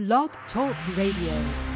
Blog Talk Radio.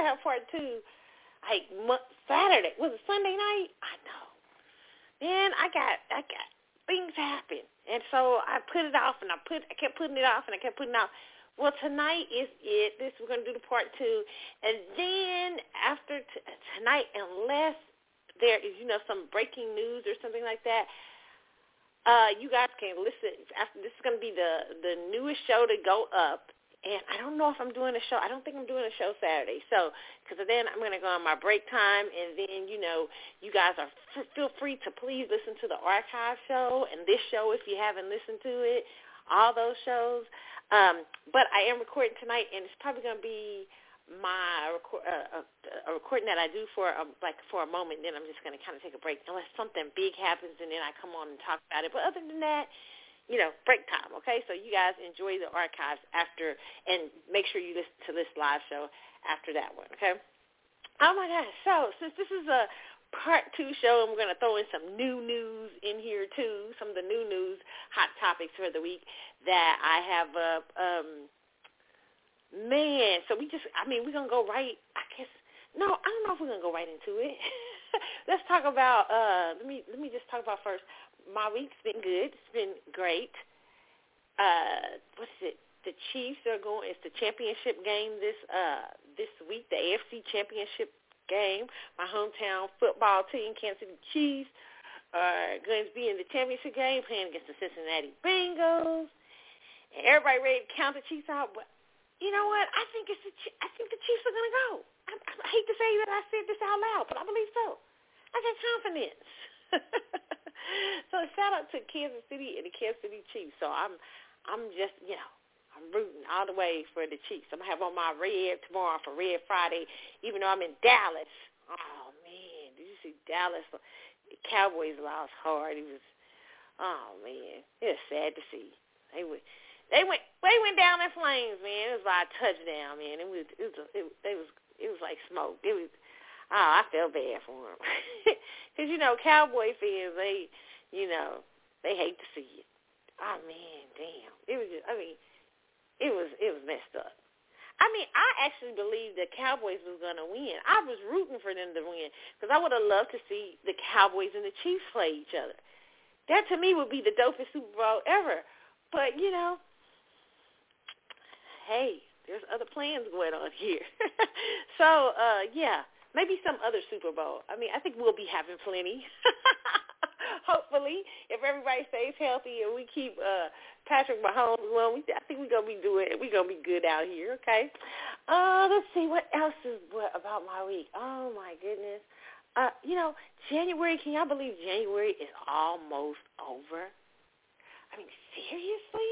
To have part two like Saturday. Was it Sunday night? I know. Man, I got I got things happen, and so I put it off, and I put I kept putting it off, and I kept putting it off. Well, tonight is it. This we're to do the part two, and then after t- tonight, unless there is you know some breaking news or something like that, uh, you guys can listen. After this is going to be the the newest show to go up, and I don't know if I'm doing a show. I don't think I'm doing a show Saturday. So because then I'm going to go on my break time, and then you know you guys are f- feel free to please listen to the archive show and this show if you haven't listened to it. All those shows. Um, but I am recording tonight, and it's probably going to be my record, uh, a, a recording that I do for a, like for a moment. Then I'm just going to kind of take a break unless something big happens, and then I come on and talk about it. But other than that, you know, break time. Okay, so you guys enjoy the archives after, and make sure you listen to this live show after that one. Okay. Oh my gosh! So since this is a part two show, and we're going to throw in some new news in here too, some of the new news, hot topics for the week that I have up. Um, man, so we just, I mean, we're going to go right, I guess, no, I don't know if we're going to go right into it. Let's talk about, uh, let me, let me just talk about first. My week's been good. It's been great. Uh, what's it? The Chiefs are going, it's the championship game this, uh, this week, the AFC championship game. My hometown football team, Kansas City Chiefs, are going to be in the championship game playing against the Cincinnati Bengals. And everybody ready to count the Chiefs out, but you know what? I think it's the I think the Chiefs are going to go. I, I hate to say that I said this out loud, but I believe so. I got confidence. so shout out to Kansas City and the Kansas City Chiefs. So I'm I'm just you know I'm rooting all the way for the Chiefs. I'm gonna have on my red tomorrow for Red Friday, even though I'm in Dallas. Oh man, did you see Dallas? The Cowboys lost hard. It was oh man, it was sad to see. They were they went they went down in flames, man. It was like a touchdown, man. It was it was it, it was it was like smoke. It was oh, I felt bad for them because you know Cowboy fans they you know they hate to see it. Oh man, damn. It was just I mean it was it was messed up. I mean, I actually believed the Cowboys was going to win. I was rooting for them to win because I would have loved to see the Cowboys and the Chiefs play each other. That to me would be the dopest Super Bowl ever. But you know, hey, there's other plans going on here. so, uh, yeah, maybe some other Super Bowl. I mean, I think we'll be having plenty. Hopefully, if everybody stays healthy and we keep uh, Patrick Mahomes, well, we, I think we're gonna be doing, we're gonna be good out here. Okay. Uh, let's see what else is what about my week. Oh my goodness. Uh, you know, January. Can y'all believe January is almost over? I mean, seriously?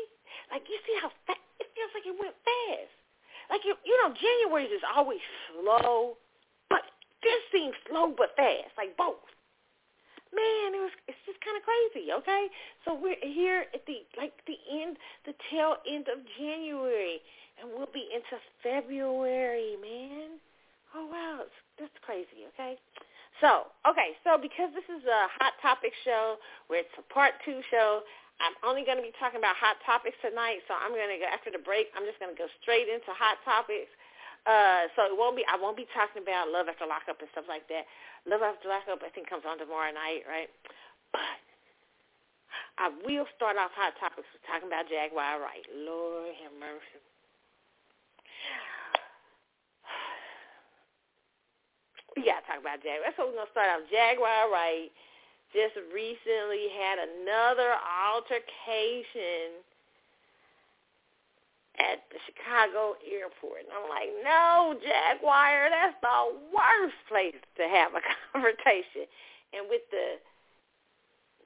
Like, you see how fast, it feels like it went fast. like you, you know, January is always slow, this seems slow but fast, like both. Man, it was it's just kind of crazy. Okay, so we're here at the like the end, the tail end of January, and we'll be into February, man. Oh wow, that's crazy. Okay. So, okay, so because this is a hot topic show, where it's a part two show, I'm only going to be talking about hot topics tonight, so I'm going to go after the break. I'm just going to go straight into hot topics. Uh, so it won't be. I won't be talking about love after lockup and stuff like that. Love after lockup, I think, comes on tomorrow night, right? But I will start off hot topics with talking about Jaguar Wright. Lord have mercy. We gotta talk about Jaguar. So we're gonna start off. Jaguar Wright just recently had another altercation at the Chicago airport. And I'm like, no, Jaguar, that's the worst place to have a confrontation. And with the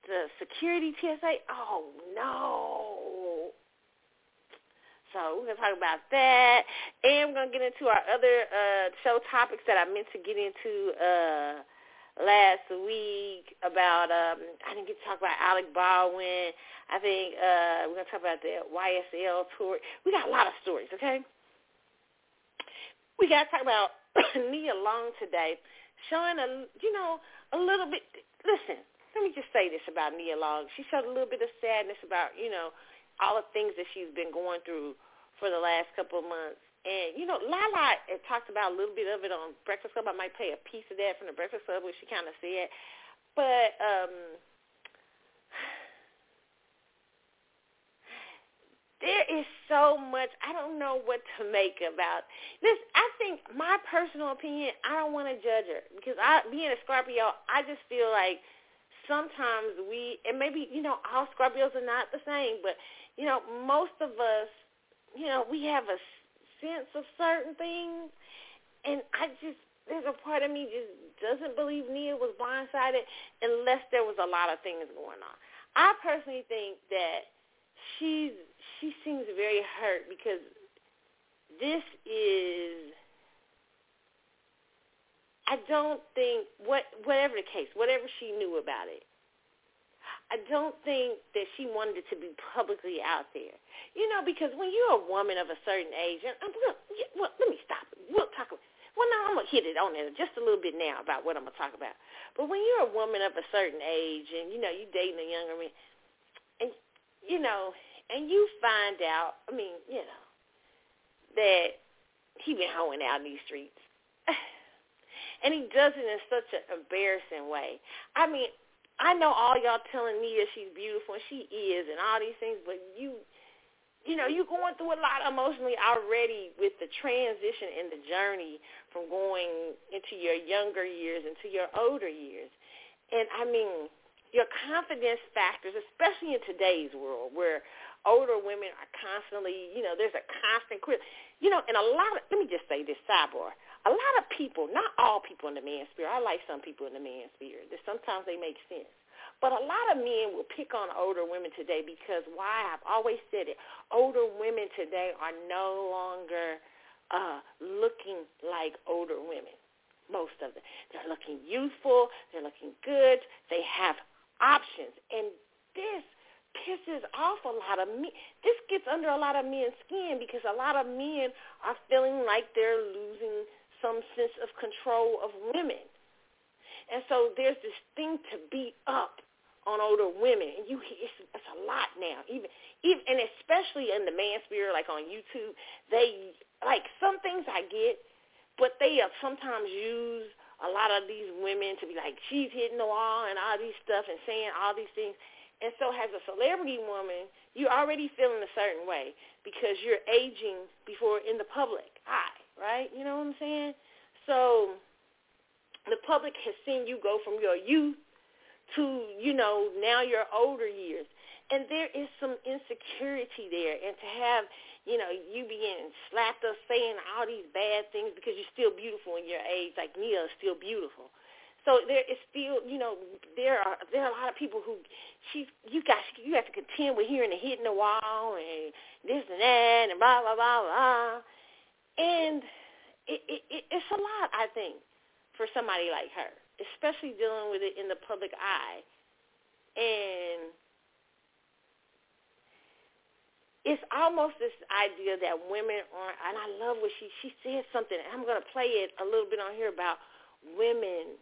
the security TSA, oh no. So we're gonna talk about that, and we're gonna get into our other uh, show topics that I meant to get into uh, last week about um I didn't get to talk about Alec Baldwin. I think uh we're gonna talk about the YSL tour. We got a lot of stories, okay? We gotta talk about Nia Long today, showing a you know, a little bit listen, let me just say this about Nia Long. She showed a little bit of sadness about, you know, all the things that she's been going through for the last couple of months and, you know, Lala talked about a little bit of it on Breakfast Club. I might play a piece of that from the Breakfast Club where she kind of said. But um, there is so much. I don't know what to make about this. I think my personal opinion, I don't want to judge her because I, being a Scorpio, I just feel like sometimes we, and maybe, you know, all Scorpios are not the same, but, you know, most of us, you know, we have a sense of certain things, and I just there's a part of me just doesn't believe Nia was blindsided unless there was a lot of things going on. I personally think that she's she seems very hurt because this is I don't think what whatever the case, whatever she knew about it, I don't think that she wanted it to be publicly out there. You know, because when you're a woman of a certain age, and um, look, well, let me stop. We'll talk. Well, now I'm gonna hit it on it just a little bit now about what I'm gonna talk about. But when you're a woman of a certain age, and you know you dating a younger man, and you know, and you find out, I mean, you know, that he been hoeing out in these streets. and he does it in such an embarrassing way. I mean, I know all y'all telling me that she's beautiful, and she is, and all these things, but you, you know, you're going through a lot emotionally already with the transition and the journey from going into your younger years into your older years. And I mean, your confidence factors, especially in today's world where older women are constantly, you know, there's a constant, you know, and a lot of, let me just say this sidebar, a lot of people, not all people in the man spirit, I like some people in the man spirit, that sometimes they make sense. But a lot of men will pick on older women today because why? I've always said it. Older women today are no longer uh, looking like older women. Most of them. They're looking youthful. They're looking good. They have options. And this pisses off a lot of men. This gets under a lot of men's skin because a lot of men are feeling like they're losing some sense of control of women. And so there's this thing to beat up on older women, and you it's, it's a lot now. Even even and especially in the man spirit, like on YouTube, they like some things I get, but they uh, sometimes use a lot of these women to be like she's hitting the wall and all these stuff and saying all these things. And so as a celebrity woman, you're already feeling a certain way because you're aging before in the public eye right? You know what I'm saying? So the public has seen you go from your youth to, you know, now your older years. And there is some insecurity there. And to have, you know, you being slapped up saying all these bad things because you're still beautiful in your age, like Nia is still beautiful. So there is still, you know, there are there are a lot of people who she's you got you have to contend with hearing the hitting the wall and this and that and blah blah blah blah. And it, it, it, it's a lot, I think, for somebody like her, especially dealing with it in the public eye. And it's almost this idea that women aren't, and I love what she, she said something, and I'm going to play it a little bit on here about women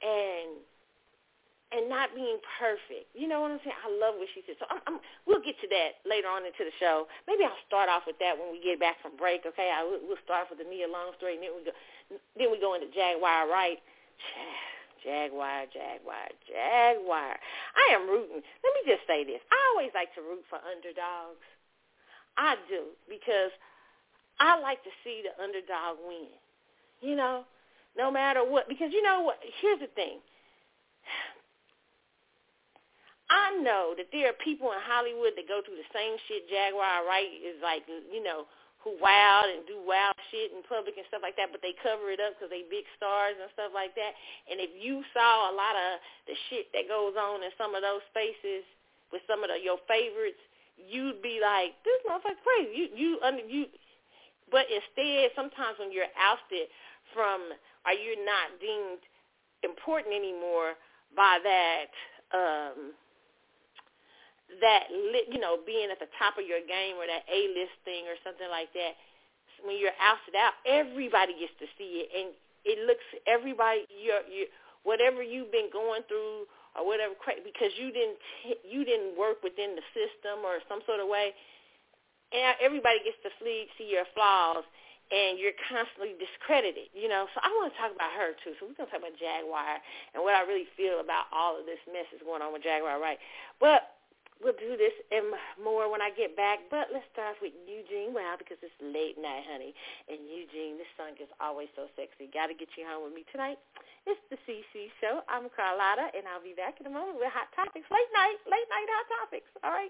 and and not being perfect. You know what I'm saying? I love what she said. So I'm, I'm, we'll get to that later on into the show. Maybe I'll start off with that when we get back from break. Okay, I, we'll start off with the Nia Long story, and then we go, then we go into Jaguar, right? Jaguar, Jaguar, Jaguar. I am rooting. Let me just say this. I always like to root for underdogs. I do because I like to see the underdog win. You know, no matter what. Because you know what? Here's the thing I know that there are people in Hollywood that go through the same shit Jaguar Wright is like, you know, who wild and do wild shit in public and stuff like that, but they cover it up because they big stars and stuff like that. And if you saw a lot of the shit that goes on in some of those spaces with some of the, your favorites, you'd be like, this motherfucker crazy. You you under you, but instead, sometimes when you're ousted from, or you're not deemed important anymore by that. um that you know being at the top of your game or that A list thing or something like that. When you're ousted out, everybody gets to see it, and it looks everybody your your whatever you've been going through or whatever because you didn't you didn't work within the system or some sort of way. And everybody gets to see see your flaws, and you're constantly discredited, you know. So I want to talk about her too. So we're gonna talk about Jaguar and what I really feel about all of this mess that's going on with Jaguar, right? But we'll do this and more when I get back. But let's start with Eugene Wilde because it's late night, honey. And Eugene, this song is always so sexy. Got to get you home with me tonight. It's the CC Show. I'm Carlotta, and I'll be back in a moment with Hot Topics. Late night, late night Hot Topics. All right.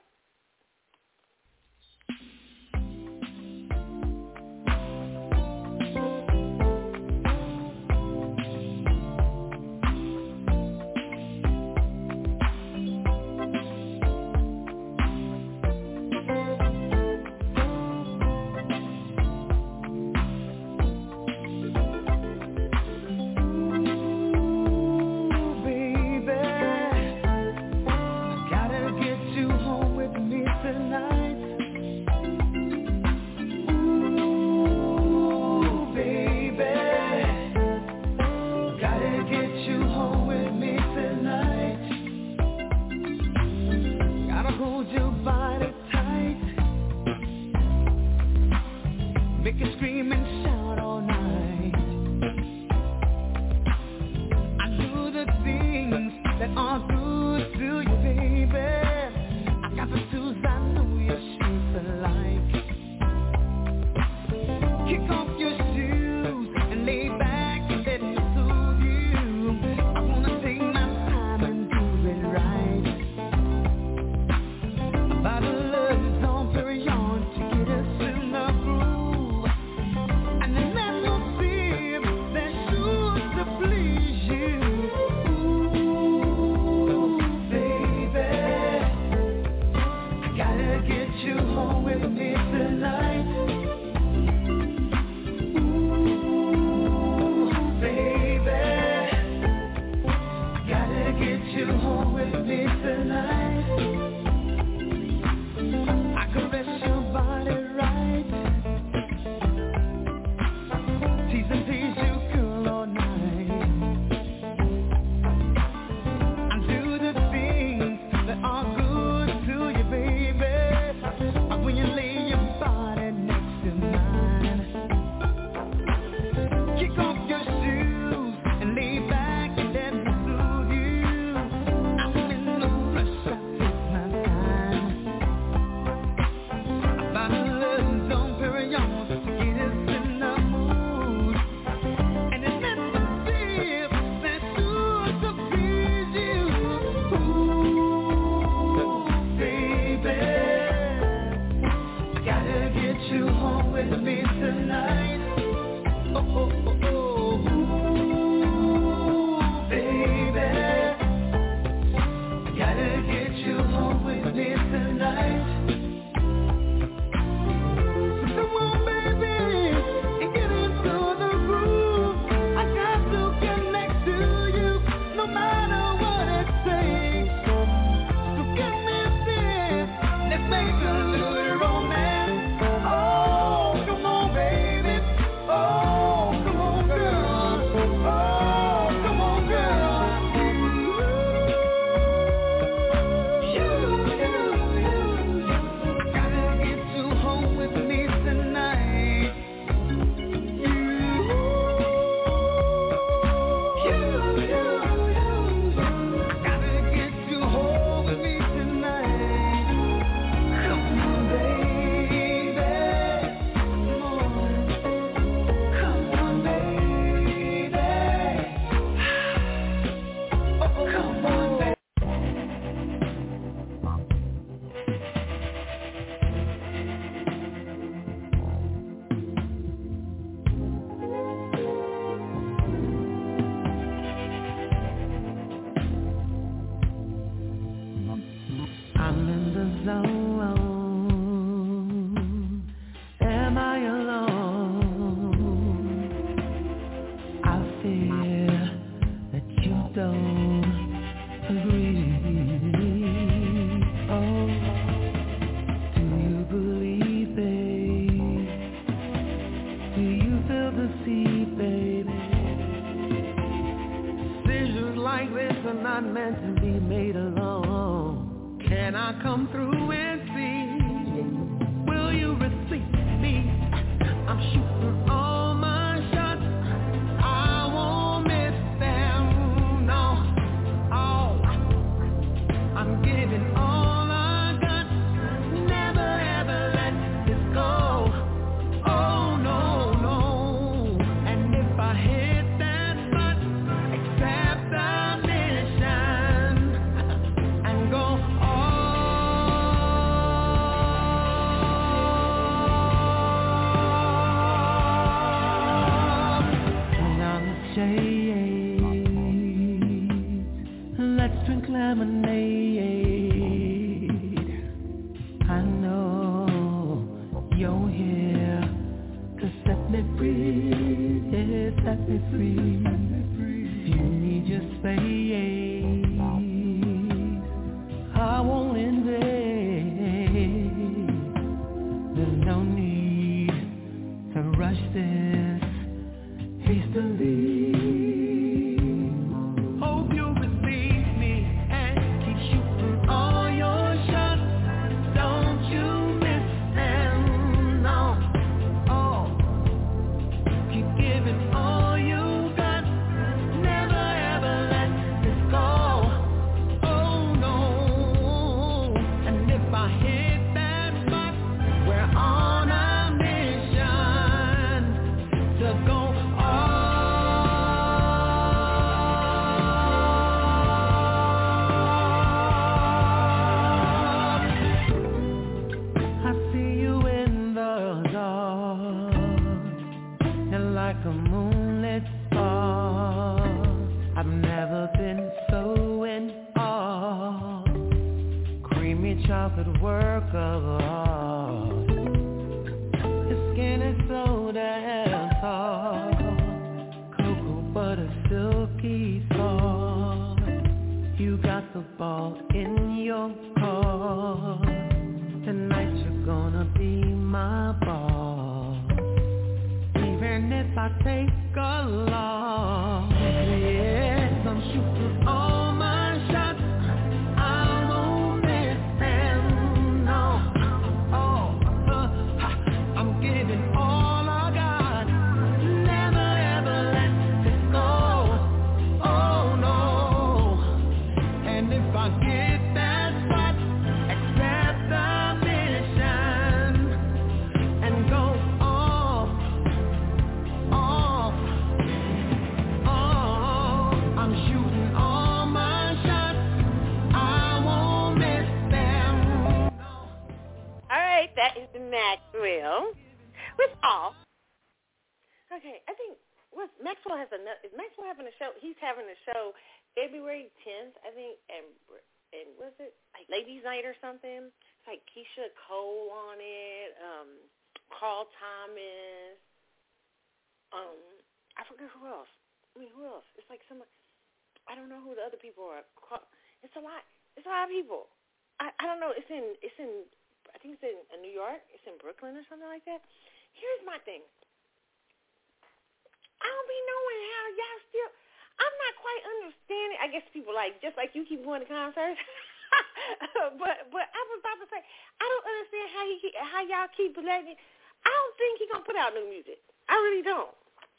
Keyshia Cole on it, um, Carl Thomas, um, I forget who else. I mean, who else? It's like someone. I don't know who the other people are. It's a lot. It's a lot of people. I I don't know. It's in it's in I think it's in uh, New York. It's in Brooklyn or something like that. Here's my thing. I don't be knowing how y'all still. I'm not quite understanding. I guess people like just like you keep going to concerts. but but I was about to say, I don't understand how he how y'all keep letting. I don't think he gonna put out new music. I really don't.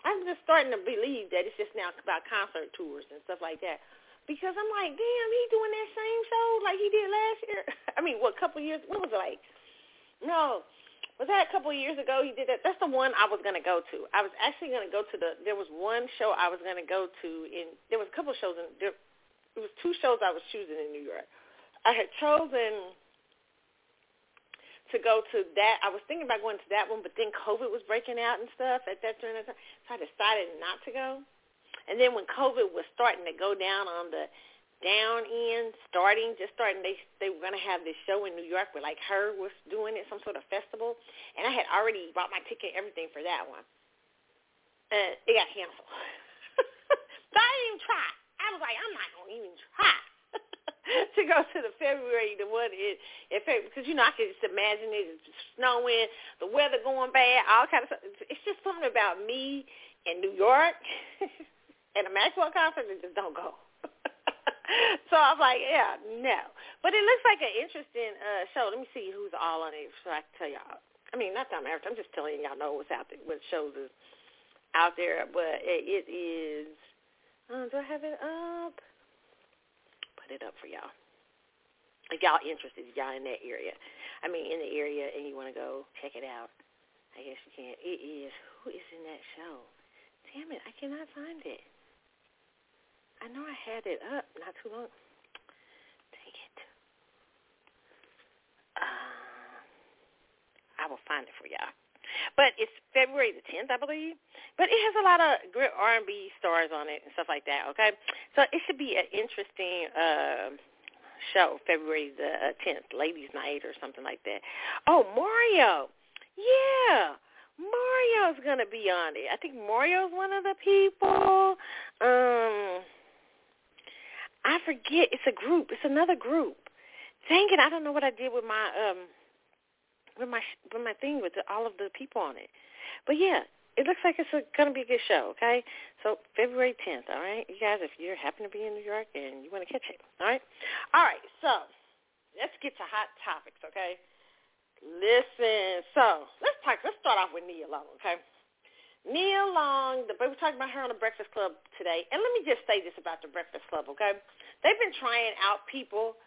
I'm just starting to believe that it's just now about concert tours and stuff like that. Because I'm like, damn, he doing that same show like he did last year. I mean, what couple years? What was it like? No, was that a couple of years ago? He did that. That's the one I was gonna go to. I was actually gonna go to the. There was one show I was gonna go to, and there was a couple of shows in. There, it was two shows I was choosing in New York. I had chosen to go to that. I was thinking about going to that one, but then COVID was breaking out and stuff at that time, so I decided not to go. And then when COVID was starting to go down on the down end, starting, just starting, they they were gonna have this show in New York where like her was doing it, some sort of festival, and I had already bought my ticket, everything for that one, and it got canceled. so I didn't even try. I was like, I'm not gonna even try. to go to the February the one in, in February because you know I can just imagine it snowing, the weather going bad, all kind of stuff. It's just something about me in New York and a Maxwell conference that just don't go. so I'm like, yeah, no. But it looks like an interesting uh show. Let me see who's all on it so I can tell y'all. I mean, not that I'm I'm just telling y'all know what's out there, what shows is out there. But it, it is. Uh, do I have it up? Put it up for y'all. If y'all interested, y'all in that area. I mean, in the area and you want to go check it out, I guess you can. It is, who is in that show? Damn it, I cannot find it. I know I had it up not too long. Dang it. Uh, I will find it for y'all. But it's February the 10th, I believe. But it has a lot of great R&B stars on it and stuff like that, okay? So it should be an interesting uh, show, February the 10th, Ladies Night or something like that. Oh, Mario. Yeah. Mario's going to be on it. I think Mario's one of the people. Um, I forget. It's a group. It's another group. Dang it, I don't know what I did with my um with my with my thing with the, all of the people on it. But yeah, it looks like it's going to be a good show. Okay, so February 10th. All right, you guys, if you happen to be in New York and you want to catch it, all right, all right. So let's get to hot topics. Okay, listen. So let's talk. Let's start off with Nia Long. Okay. Nia Long, the, we're talking about her on the Breakfast Club today. And let me just say this about the Breakfast Club, okay? They've been trying out people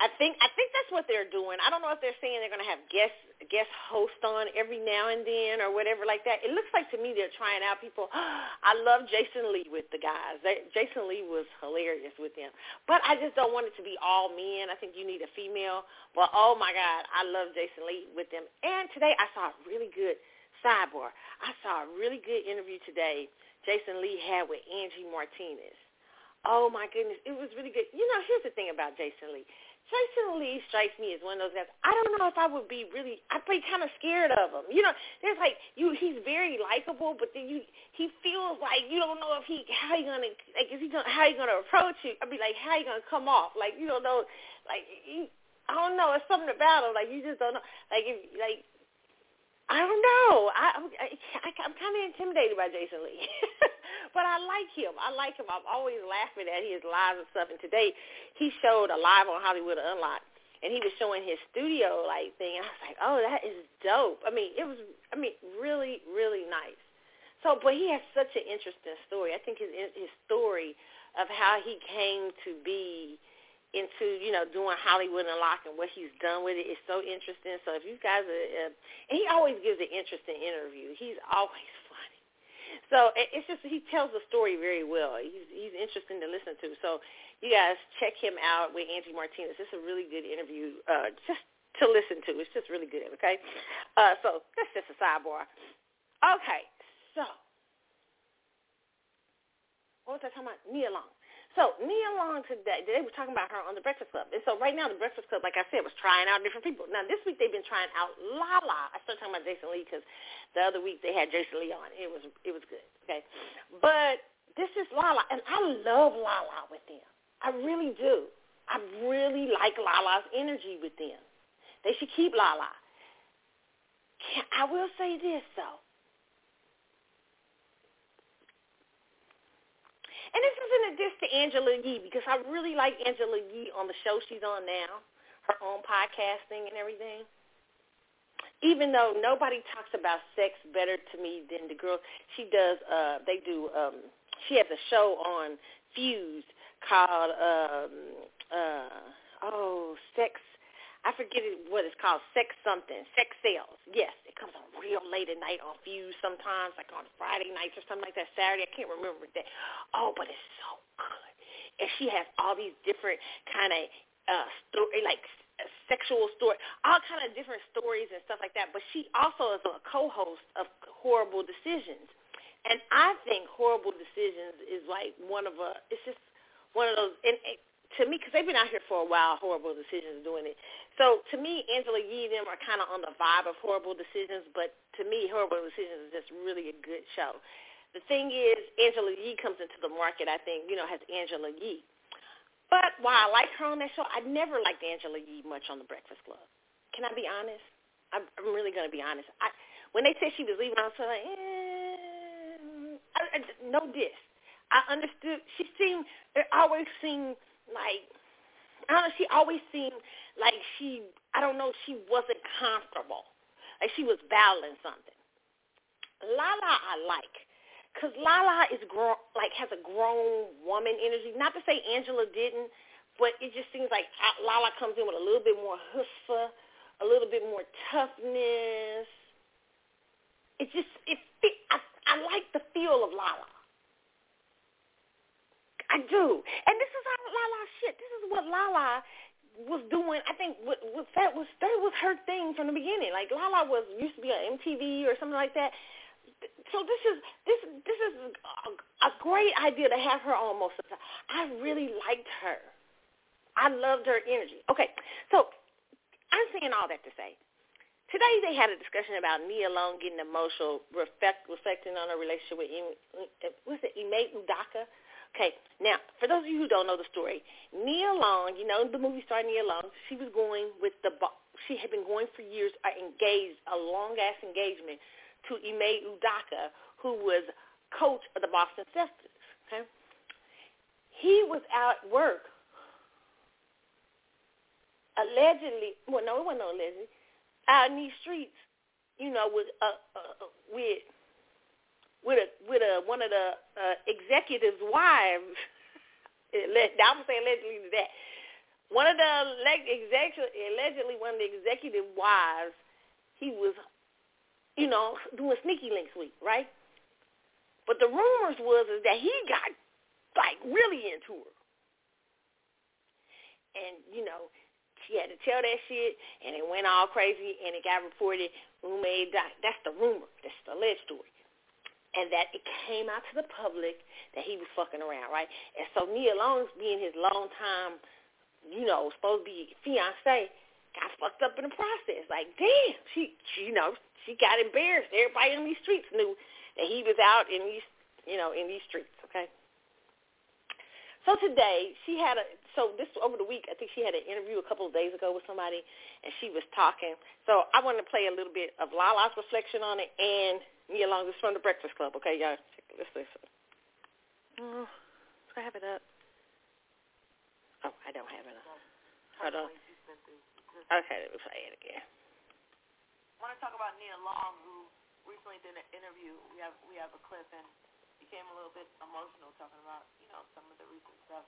I think I think that's what they're doing. I don't know if they're saying they're going to have guest guest host on every now and then or whatever like that. It looks like to me they're trying out people. I love Jason Lee with the guys. They, Jason Lee was hilarious with them, but I just don't want it to be all men. I think you need a female. But oh my God, I love Jason Lee with them. And today I saw a really good sidebar. I saw a really good interview today. Jason Lee had with Angie Martinez. Oh my goodness, it was really good. You know, here's the thing about Jason Lee Jason Lee strikes me as one of those guys. I don't know if I would be really. I'd be kind of scared of him. You know, there's like you. He's very likable, but then you. He feels like you don't know if he how he gonna like is he gonna how he gonna approach you. I'd be like how he gonna come off. Like you don't know. Like he, I don't know. It's something about him. Like you just don't know. Like if like I don't know. I, I'm I, I'm kind of intimidated by Jason Lee, but I like him. I like him. I'm always laughing at his lives and stuff. And today he showed a live on Hollywood Unlocked, and he was showing his studio like thing. And I was like, oh, that is dope. I mean, it was. I mean, really, really nice. So, but he has such an interesting story. I think his his story of how he came to be into you know doing Hollywood Unlocked and what he's done with it is so interesting. So if you guys are, uh, and he always gives an interesting interview. He's always funny. So it's just he tells the story very well. He's he's interesting to listen to. So you guys check him out with Angie Martinez. It's a really good interview. Uh, just to listen to. It's just really good. Okay. Uh, so that's just a sidebar. Okay. So what was I talking about? Nia Long. So Nia Long today, they were talking about her on the Breakfast Club. And so right now the Breakfast Club, like I said, was trying out different people. Now this week they've been trying out Lala. I started talking about Jason Lee because the other week they had Jason Lee on. It was it was good. Okay, but this is Lala, and I love Lala with them. I really do. I really like Lala's energy with them. They should keep Lala. I will say this though. And this isn't a diss to Angela Yee because I really like Angela Yee on the show she's on now, her own podcasting and everything. Even though nobody talks about sex better to me than the girl, she does. Uh, they do. Um, she has a show on Fuse called um, uh, oh, sex I forget what it's called, sex something, sex sales. Yes, it comes on real late at night on Fuse sometimes, like on Friday nights or something like that, Saturday. I can't remember that. Oh, but it's so good. And she has all these different kind of uh, story, like sexual story, all kind of different stories and stuff like that. But she also is a co-host of Horrible Decisions. And I think Horrible Decisions is like one of a, it's just one of those, and, and to me, because they've been out here for a while, horrible decisions doing it. So to me, Angela Yee them are kind of on the vibe of horrible decisions, but to me, horrible decisions is just really a good show. The thing is, Angela Yee comes into the market. I think you know has Angela Yee, But while I liked her on that show, I never liked Angela Yee much on The Breakfast Club. Can I be honest? I'm, I'm really going to be honest. I, when they said she was leaving, I was like, eh, I, I, no diss. I understood. She seemed, it always seemed like, I don't know, she always seemed like she, I don't know, she wasn't comfortable. Like she was battling something. Lala I like. Because Lala is grown, like has a grown woman energy. Not to say Angela didn't, but it just seems like Lala comes in with a little bit more chutzpah, a little bit more toughness. It just it. I, I like the feel of Lala. I do, and this is how Lala shit. This is what Lala was doing. I think what, what that was that was her thing from the beginning. Like Lala was used to be on MTV or something like that. So this is this this is a, a great idea to have her on most of the time. I really liked her. I loved her energy. Okay, so I'm saying all that to say, today they had a discussion about Nia Long getting emotional, reflect, reflecting on her relationship with, what's it, Ime Udoka? Okay, now, for those of you who don't know the story, Nia Long, you know the movie star Nia Long, she was going with the, she had been going for years, uh, engaged, a long-ass engagement to Ime Udoka, who was coach of the Boston Celtics. Okay, he was out at work allegedly, well, no, it wasn't no allegedly, out in these streets, you know, with uh, uh, with with a with a one of the uh, executives' wives. I would say allegedly to that. One of the executive, allegedly one of the executive wives, he was, you know, doing sneaky links with, right? But the rumors was is that he got like really into her, and you know, she had to tell that shit, and it went all crazy, and it got reported. Roommate. That's the rumor. That's the alleged story. And that it came out to the public that he was fucking around, right? And so Nia Long, being his long time, you know, supposed to be fiance, got fucked up in the process. Like, damn, she, she, you know, she got embarrassed. Everybody in these streets knew that he was out in these, you know, in these streets. Okay. So today she had a so this over the week I think she had an interview a couple of days ago with somebody and she was talking. So I want to play a little bit of Lala's reflection on it and me along this from the Breakfast Club. Okay, y'all, let's listen. Oh, do I have it up? Oh, I don't have it up. Hold on. Okay, let me play it again. I want to talk about Nia Long, who recently did an interview. We have we have a clip and became a little bit emotional talking about, you know, some of the recent stuff.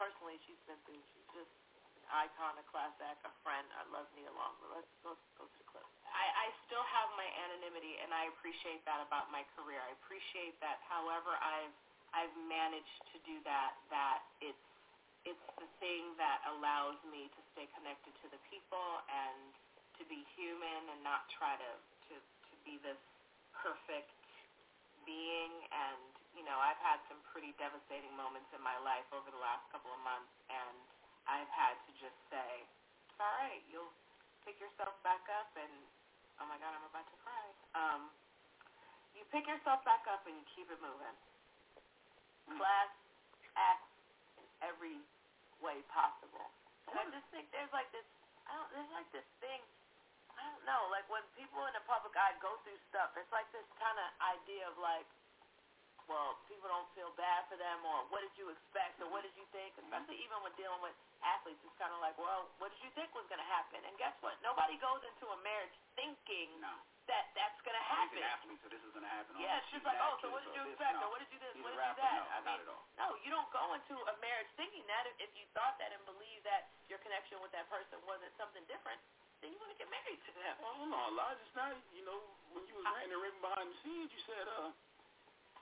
Personally, she's been through. She's just an icon, a class act, a friend. I love Nia Long. Let's go, go to the clip. I, I still have my anonymity, and I appreciate that about my career. I appreciate that. However, I've I've managed to do that. That it's it's the thing that allows me to stay connected to the people and to be human and not try to to to be this perfect being and you know, I've had some pretty devastating moments in my life over the last couple of months, and I've had to just say, it's all right, you'll pick yourself back up, and oh my God, I'm about to cry. Um, you pick yourself back up and you keep it moving. Class acts in every way possible. And I just think there's like this, I don't, there's like this thing, I don't know, like when people in the public eye go through stuff, it's like this kind of idea of like, well, people don't feel bad for them, or what did you expect, or what did you think? Especially even when dealing with athletes, it's kind of like, well, what did you think was going to happen? And guess what? Nobody goes into a marriage thinking no. that that's going to happen. Athlete, so this is going to happen. Yeah, it's just like, oh, so what did you expect, no. or what did you this, He's what did you that? No, I mean, not at all. No, you don't go into a marriage thinking that. If, you thought that and believed that your connection with that person wasn't something different, then you want to get married to them. Well, no, a lot just you know, when you was writing the written behind the scenes, you said, uh,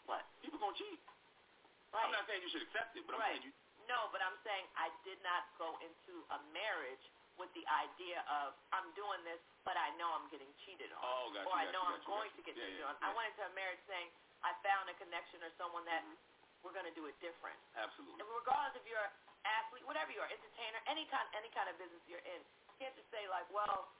what? People gonna cheat. Right. I'm not saying you should accept it, but right. I'm saying you. No, but I'm saying I did not go into a marriage with the idea of I'm doing this, but I know I'm getting cheated on, oh, gotcha, or I know gotcha, I'm going gotcha. to get yeah, cheated yeah, on. Yeah. I went into a marriage saying I found a connection or someone that mm-hmm. we're going to do it different. Absolutely. And regardless if you're an athlete, whatever you are, entertainer, any kind, any kind of business you're in, you can't just say like, well,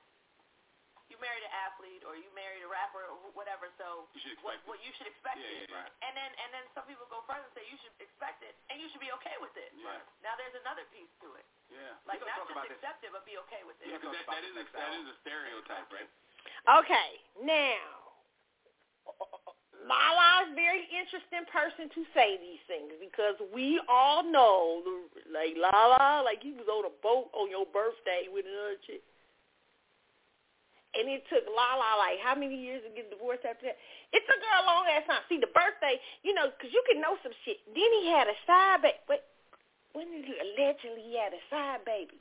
you married an athlete or you married a rapper or whatever, so you what, what you should expect yeah, it. Yeah, right. And then and then some people go further and say you should expect it and you should be okay with it. Right. Now now there's another piece to it. Yeah. Like not just accept it, but be okay with it. Yeah, 'cause that, that is a, that is a stereotype, right? Okay, now, Lala is very interesting person to say these things because we all know, like Lala, like he was on a boat on your birthday with another chick. And it took Lala like how many years to get divorced after that? It took her a long ass time. See, the birthday, you know, because you can know some shit. Then he had a side baby. Wait, when did he allegedly he had a side baby?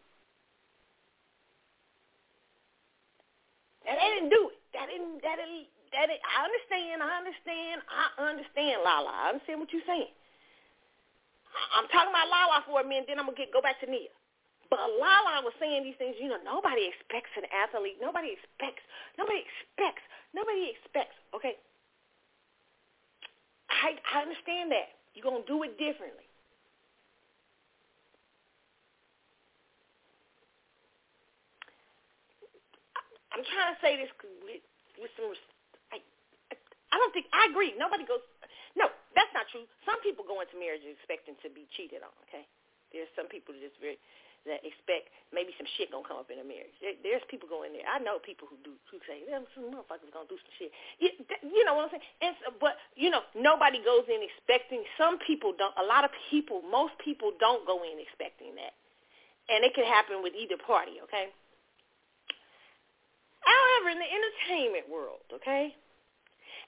That didn't do it. That didn't. That didn't. That didn't, I understand. I understand. I understand, Lala. I understand what you're saying. I'm talking about Lala for a minute. Then I'm gonna get go back to Nia. But Lala was saying these things. You know, nobody expects an athlete. Nobody expects. Nobody expects. Nobody expects. Okay. I I understand that. You're gonna do it differently. I'm trying to say this with, with some. I, I don't think I agree. Nobody goes. No, that's not true. Some people go into marriage expecting to be cheated on. Okay, there's some people just very that expect maybe some shit gonna come up in a marriage. There, there's people go in there. I know people who do who say, "Them some motherfuckers gonna do some shit." You, you know what I'm saying? And but you know, nobody goes in expecting. Some people don't. A lot of people, most people don't go in expecting that, and it can happen with either party. Okay. However, in the entertainment world, okay,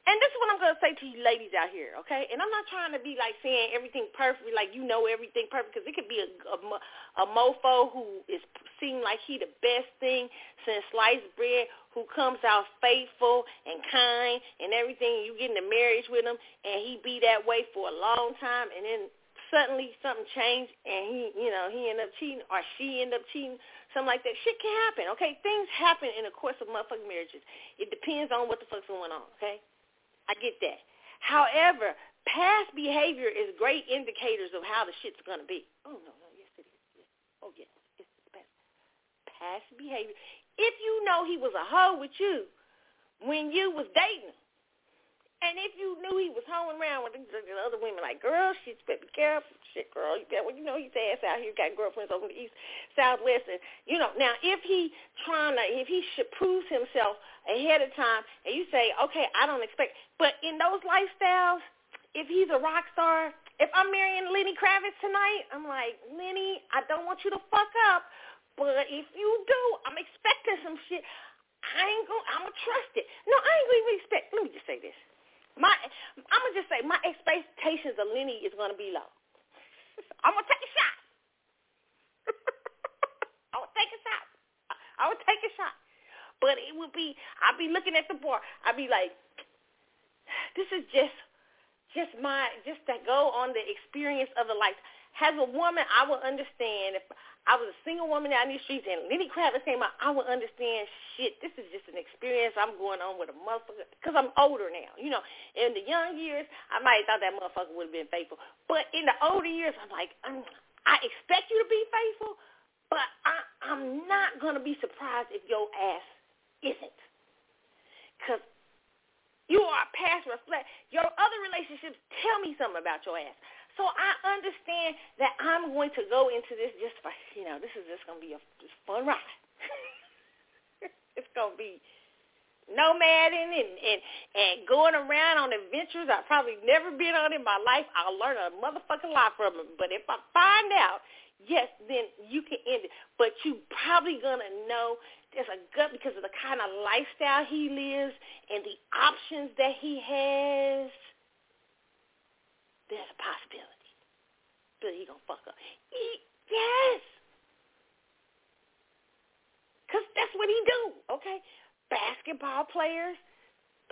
and this is what I'm to say to you ladies out here, okay? And I'm not trying to be like saying everything perfect, like you know everything perfect, because it could be a, a, a mofo who is seem like he the best thing since sliced bread, who comes out faithful and kind and everything. You get into marriage with him, and he be that way for a long time, and then suddenly something changed, and he, you know, he end up cheating or she end up cheating something like that. Shit can happen, okay? Things happen in the course of motherfucking marriages. It depends on what the fuck's going on, okay? I get that. However, past behavior is great indicators of how the shit's going to be. Oh, no, no, yes, it is. Yes. Oh, yes, it's past, past behavior. If you know he was a hoe with you when you was dating him, and if you knew he was hoeing around with the other women, like, girl, shit, better be careful. Shit, girl, you got, well, you know, he's ass out here, got girlfriends over the east, southwest, and you know. Now, if he trying to, if he should prove himself ahead of time, and you say, okay, I don't expect, but in those lifestyles, if he's a rock star, if I'm marrying Lenny Kravitz tonight, I'm like, Lenny, I don't want you to fuck up, but if you do, I'm expecting some shit. I ain't gonna, I'm gonna trust it. No, I ain't gonna expect. Let me just say this. My, I'm gonna just say my expectations of Lenny is gonna be low. I'm gonna take a shot. I would take a shot. I would take a shot, but it would be. I'd be looking at the bar. I'd be like, this is just, just my, just to go on the experience of the life. As a woman, I would understand if I was a single woman out in these streets and Lenny Kravitz came out, I would understand, shit, this is just an experience I'm going on with a motherfucker, because I'm older now. You know, in the young years, I might have thought that motherfucker would have been faithful. But in the older years, I'm like, I'm, I expect you to be faithful, but I, I'm not going to be surprised if your ass isn't. Because you are past reflect. Your other relationships tell me something about your ass. So I understand that I'm going to go into this just for, you know, this is just going to be a just fun ride. it's going to be nomading and, and, and going around on adventures I've probably never been on in my life. I'll learn a motherfucking lot from it. But if I find out, yes, then you can end it. But you probably going to know there's a gut because of the kind of lifestyle he lives and the options that he has there's a possibility. But he gonna fuck up. He, yes. Because that's what he do, okay? Basketball players,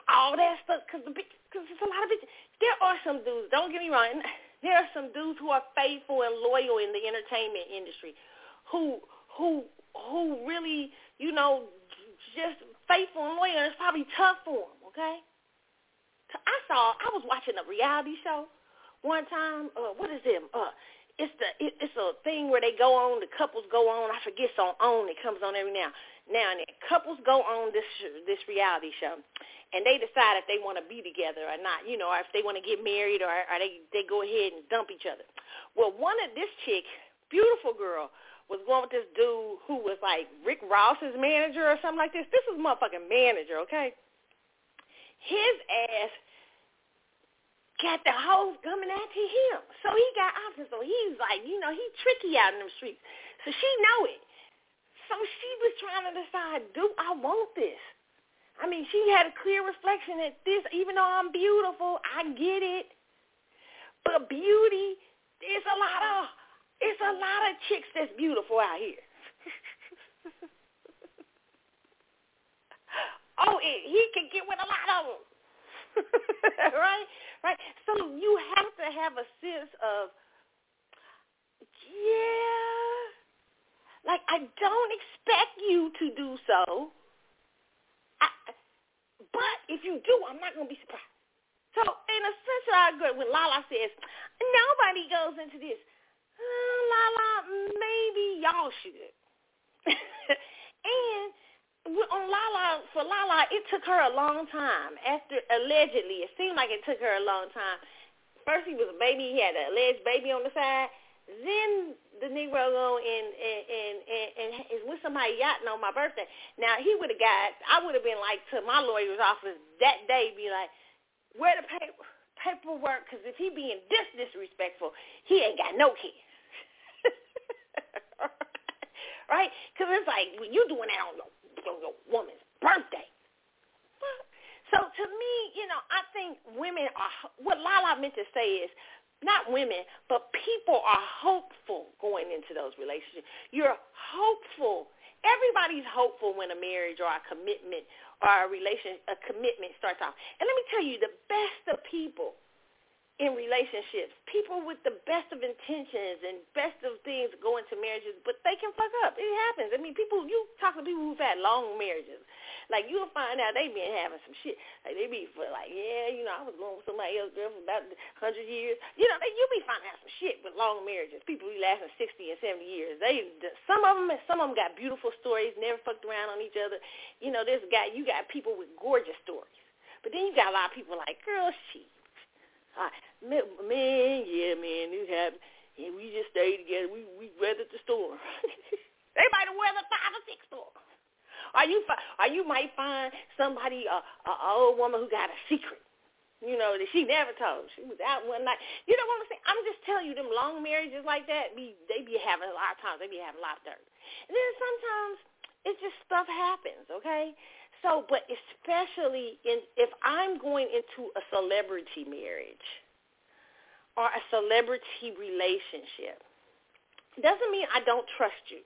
all that stuff, because the cause there's a lot of bitches. There are some dudes, don't get me wrong, there are some dudes who are faithful and loyal in the entertainment industry who, who, who really, you know, just faithful and loyal, it's probably tough for them, okay? I saw, I was watching a reality show one time. Uh, what is it? Uh, it's the it, it's a thing where they go on. The couples go on. I forget it's on OWN. It comes on every now now and then. Couples go on this this reality show, and they decide if they want to be together or not. You know, or if they want to get married or, or they they go ahead and dump each other. Well, one of this chick beautiful girl was going with this dude who was like Rick Ross's manager or something like this. This was motherfucking manager, okay? His ass got the hoes coming after him. So he got options. So he's like, you know, he tricky out in them streets. So she know it. So she was trying to decide, do I want this? I mean, she had a clear reflection that this, even though I'm beautiful, I get it. But beauty, there's a lot of, it's a lot of chicks that's beautiful out here. oh, it, he can get with a lot of them. right? Right? So you have to have a sense of, yeah, like I don't expect you to do so. I, but if you do, I'm not going to be surprised. So in a sense, I agree when Lala says, nobody goes into this. Uh, Lala, maybe y'all should. and on Lala, for Lala, it took her a long time. After allegedly, it seemed like it took her a long time. First, he was a baby. He had an alleged baby on the side. Then the Negro go and and and and, is with somebody yachting on my birthday. Now he would have got. I would have been like to my lawyer's office that day, be like, where the paper paperwork? Because if he being this disrespectful, he ain't got no kids. right? Because it's like when you doing that on your, on your woman's birthday. So to me, you know, I think women are what Lala meant to say is not women, but people are hopeful going into those relationships. You're hopeful. Everybody's hopeful when a marriage or a commitment or a relation a commitment starts off. And let me tell you, the best of people in relationships. People with the best of intentions and best of things go into marriages, but they can fuck up. It happens. I mean, people, you talk to people who've had long marriages. Like, you'll find out they been having some shit. Like, they be for like, yeah, you know, I was going with somebody else girl for about 100 years. You know, they, you be finding out some shit with long marriages. People be lasting 60 and 70 years. They, some of them, some of them got beautiful stories, never fucked around on each other. You know, this guy, you got people with gorgeous stories. But then you got a lot of people like, girl, shit I, man, yeah, man, this happened. And we just stayed together. We we weathered the storm. they might have weathered five or six storms. Or you fi- or you might find somebody, uh, a, a old woman who got a secret. You know that she never told. She was out one night. You know what I'm saying? I'm just telling you, them long marriages like that, be they be having a lot of times. They be having a lot of dirt. And then sometimes it's just stuff happens. Okay. So, but especially in if I'm going into a celebrity marriage or a celebrity relationship, doesn't mean I don't trust you.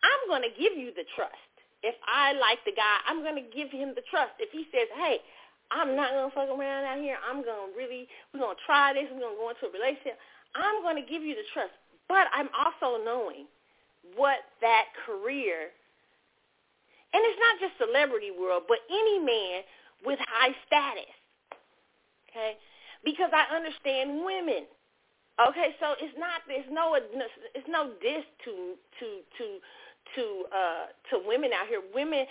I'm going to give you the trust. If I like the guy, I'm going to give him the trust. If he says, hey, I'm not going to fuck around out here. I'm going to really, we're going to try this. We're going to go into a relationship. I'm going to give you the trust. But I'm also knowing what that career and it's not just celebrity world, but any man with high status. Okay? Because I understand women. Okay, so it's not there's no it's no diss to to to to uh to women out here. Women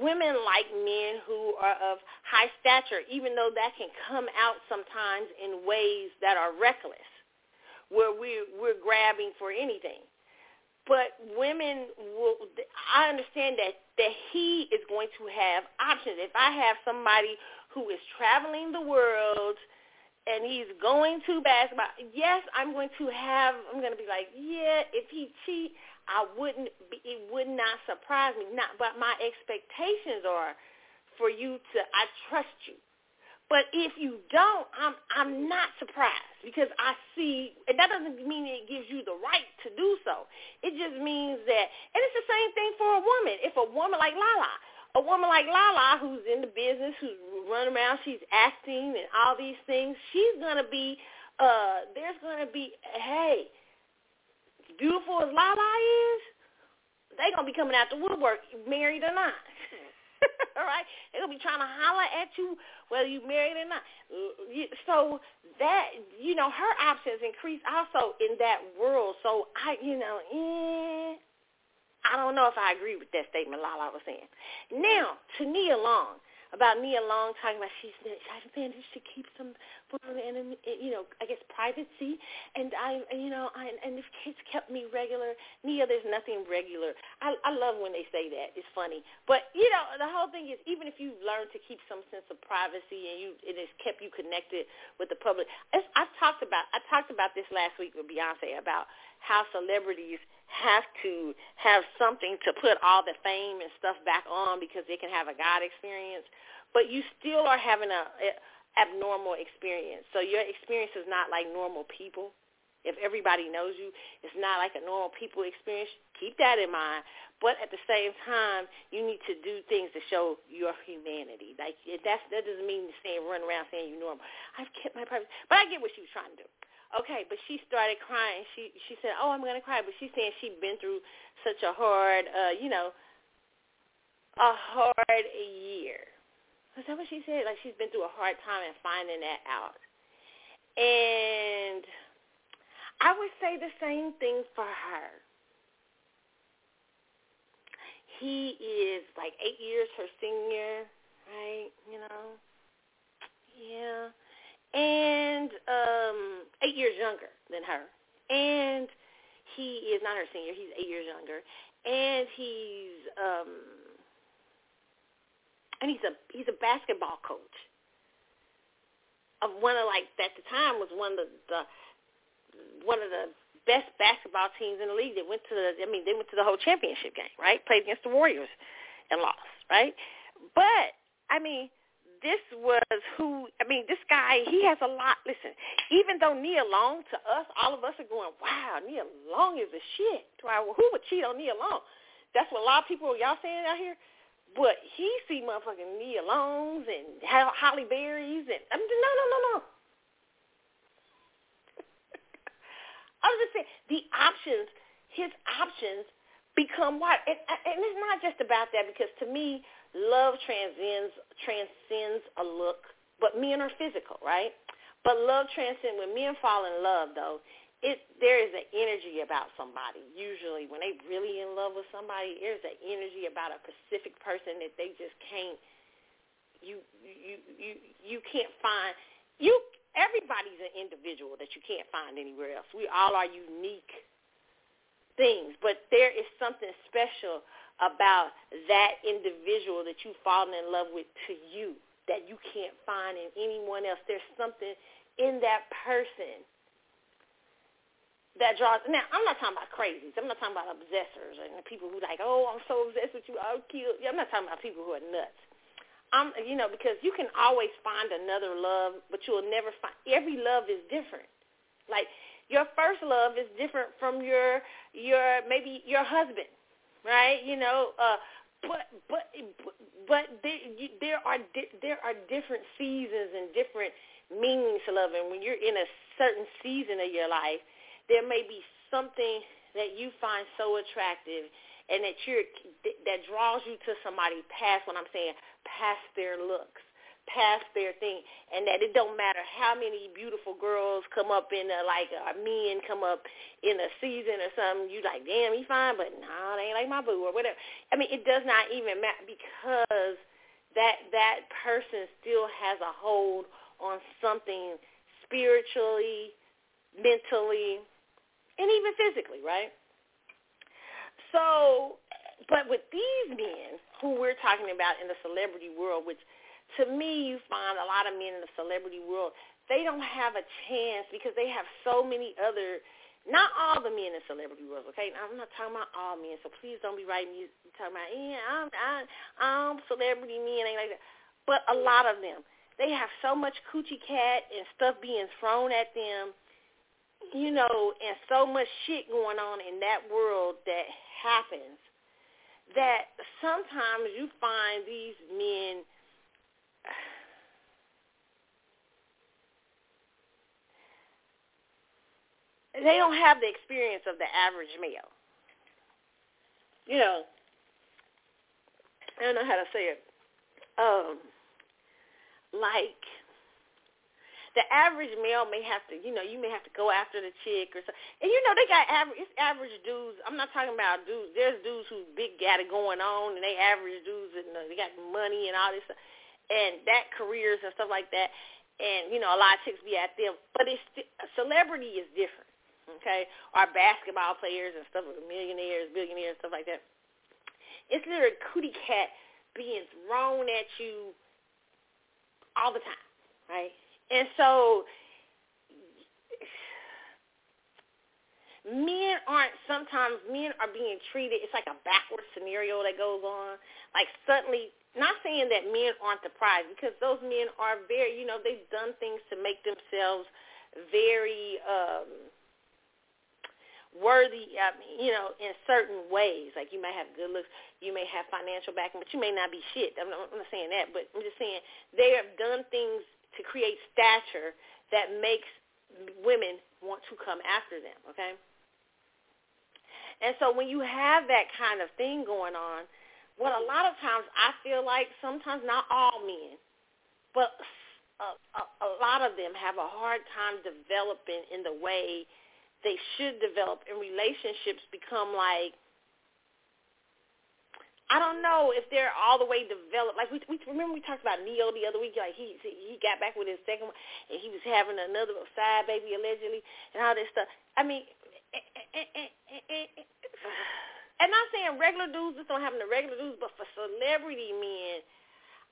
women like men who are of high stature, even though that can come out sometimes in ways that are reckless, where we we're grabbing for anything but women will I understand that that he is going to have options. If I have somebody who is traveling the world and he's going to basketball, yes, I'm going to have I'm going to be like, yeah, if he cheat, I wouldn't be, it would not surprise me. Not but my expectations are for you to I trust you. But if you don't, I'm I'm not surprised because I see, and that doesn't mean it gives you the right to do so. It just means that, and it's the same thing for a woman. If a woman like Lala, a woman like Lala who's in the business, who's running around, she's acting and all these things, she's gonna be, uh, there's gonna be, hey, beautiful as Lala is, they gonna be coming out the woodwork, married or not. All right, they're gonna be trying to holler at you whether you married or not. So that you know, her options increase also in that world. So I, you know, eh, I don't know if I agree with that statement Lala was saying. Now to Nia Long about Nia Long talking about she's I managed to keep some and you know I guess privacy, and I, you know, I, and this kids kept me regular. Nia, there's nothing regular. I, I love when they say that. It's funny, but you know, the whole thing is even if you learn to keep some sense of privacy and you, it has kept you connected with the public. It's, I've talked about, I talked about this last week with Beyonce about how celebrities have to have something to put all the fame and stuff back on because they can have a God experience, but you still are having a abnormal experience. So your experience is not like normal people. If everybody knows you, it's not like a normal people experience. Keep that in mind. But at the same time, you need to do things to show your humanity. Like that's that doesn't mean saying run around saying you're normal. I've kept my privacy, but I get what she was trying to do. Okay, but she started crying. She she said, "Oh, I'm gonna cry," but she's saying she'd been through such a hard, uh, you know, a hard year is that what she said? Like she's been through a hard time and finding that out. And I would say the same thing for her. He is like eight years her senior, right? You know? Yeah. And um eight years younger than her. And he is not her senior, he's eight years younger. And he's um and he's a he's a basketball coach of one of like at the time was one of the, the one of the best basketball teams in the league. They went to the I mean they went to the whole championship game, right? Played against the Warriors and lost, right? But I mean this was who I mean, this guy, he has a lot listen, even though Nia Long to us, all of us are going, Wow, Nia Long is a shit. Why who would cheat on Nia Long? That's what a lot of people y'all saying out here. But he see motherfucking Nia Longs and Halle Berrys and I'm just, no, no, no, no. I was just saying the options, his options become what, and, and it's not just about that because to me, love transcends transcends a look. But men are physical, right? But love transcends. When men fall in love, though, it there is an energy about somebody. Usually, when they really in love with somebody, there's an energy about a specific person that they just can't. You you you you can't find. You everybody's an individual that you can't find anywhere else. We all are unique things, but there is something special about that individual that you've fallen in love with to you that you can't find in anyone else. There's something in that person that draws. Now, I'm not talking about crazies. I'm not talking about obsessors and people who like, oh, I'm so obsessed with you, oh, I'll kill. I'm not talking about people who are nuts. I'm, you know, because you can always find another love, but you'll never find. Every love is different. Like your first love is different from your your maybe your husband, right? You know, uh, but but but there, there are there are different seasons and different meanings to love, and when you're in a certain season of your life there may be something that you find so attractive and that you're that draws you to somebody past what I'm saying, past their looks, past their thing, and that it don't matter how many beautiful girls come up in a, like a men come up in a season or something. You like, damn, he fine, but nah, they ain't like my boo or whatever. I mean, it does not even matter because that that person still has a hold on something spiritually, mentally, and even physically, right? So, but with these men who we're talking about in the celebrity world, which to me you find a lot of men in the celebrity world, they don't have a chance because they have so many other not all the men in celebrity world, okay? I'm not talking about all men, so please don't be writing me talking about, yeah, I'm, I'm, celebrity men, ain't like that. But a lot of them, they have so much coochie cat and stuff being thrown at them you know, and so much shit going on in that world that happens that sometimes you find these men they don't have the experience of the average male. You know, I don't know how to say it. Um, like the average male may have to, you know, you may have to go after the chick or something. And you know, they got average, it's average dudes. I'm not talking about dudes. There's dudes who big got it going on, and they average dudes, and uh, they got money and all this, stuff, and that careers and stuff like that. and you know a lot of chicks be at them, but it's celebrity is different. Okay, our basketball players and stuff, millionaires, billionaires, stuff like that. It's literally cootie cat being thrown at you all the time, right? And so men aren't sometimes men are being treated it's like a backward scenario that goes on like suddenly not saying that men aren't the prize because those men are very you know they've done things to make themselves very um worthy I you know in certain ways. Like you may have good looks you may have financial backing but you may not be shit. I'm not, I'm not saying that but I'm just saying they have done things to create stature that makes women want to come after them okay? And so when you have that kind of thing going on, what a lot of times I feel like sometimes not all men, but a, a, a lot of them have a hard time developing in the way they should develop and relationships become like I don't know if they're all the way developed. Like we, we remember we talked about Ne-Yo the other week. Like he he got back with his second one, and he was having another side baby allegedly, and all this stuff. I mean, eh, eh, eh, and I'm not saying regular dudes just don't happen to regular dudes, but for celebrity men,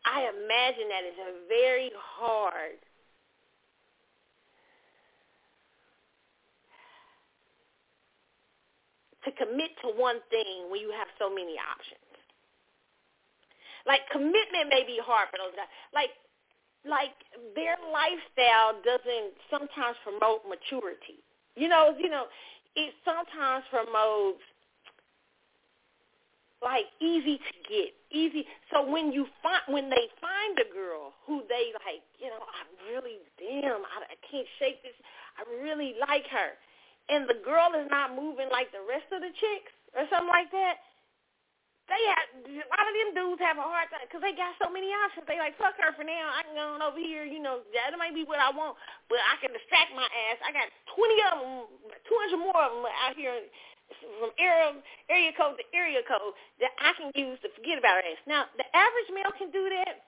I imagine that it's very hard to commit to one thing when you have so many options. Like commitment may be hard for those guys. Like like their lifestyle doesn't sometimes promote maturity. You know, you know, it sometimes promotes like easy to get, easy. So when you find when they find a girl who they like, you know, I really damn, I, I can't shake this. I really like her, and the girl is not moving like the rest of the chicks or something like that they have a lot of them dudes have a hard time because they got so many options. They like fuck her for now. I can go on over here. You know that might be what I want, but I can distract my ass. I got twenty of them, two hundred more of them out here from area area code to area code that I can use to forget about ass. Now the average male can do that.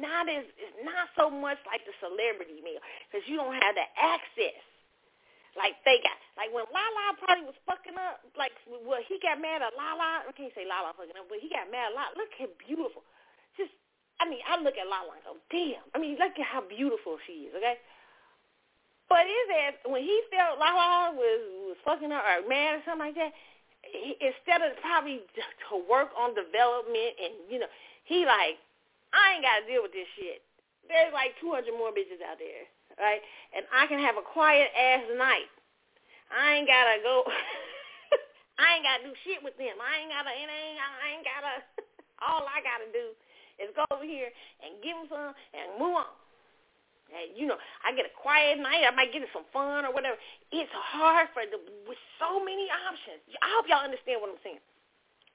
Not as not so much like the celebrity male because you don't have the access like they got like when Lala probably was fucking up, like well he got mad at Lala. I can't say Lala fucking up, but he got mad at Lala. Look how beautiful. Just I mean, I look at Lala and go, damn. I mean, look at how beautiful she is. Okay. But is that when he felt Lala was was fucking her or mad or something like that, he, instead of probably to work on development and you know, he like, I ain't got to deal with this shit. There's like 200 more bitches out there right? And I can have a quiet ass night. I ain't gotta go. I ain't gotta do shit with them. I ain't gotta. It ain't. I ain't gotta. all I gotta do is go over here and give them some and move on. And, you know, I get a quiet night. I might get some fun or whatever. It's hard for the with so many options. I hope y'all understand what I'm saying.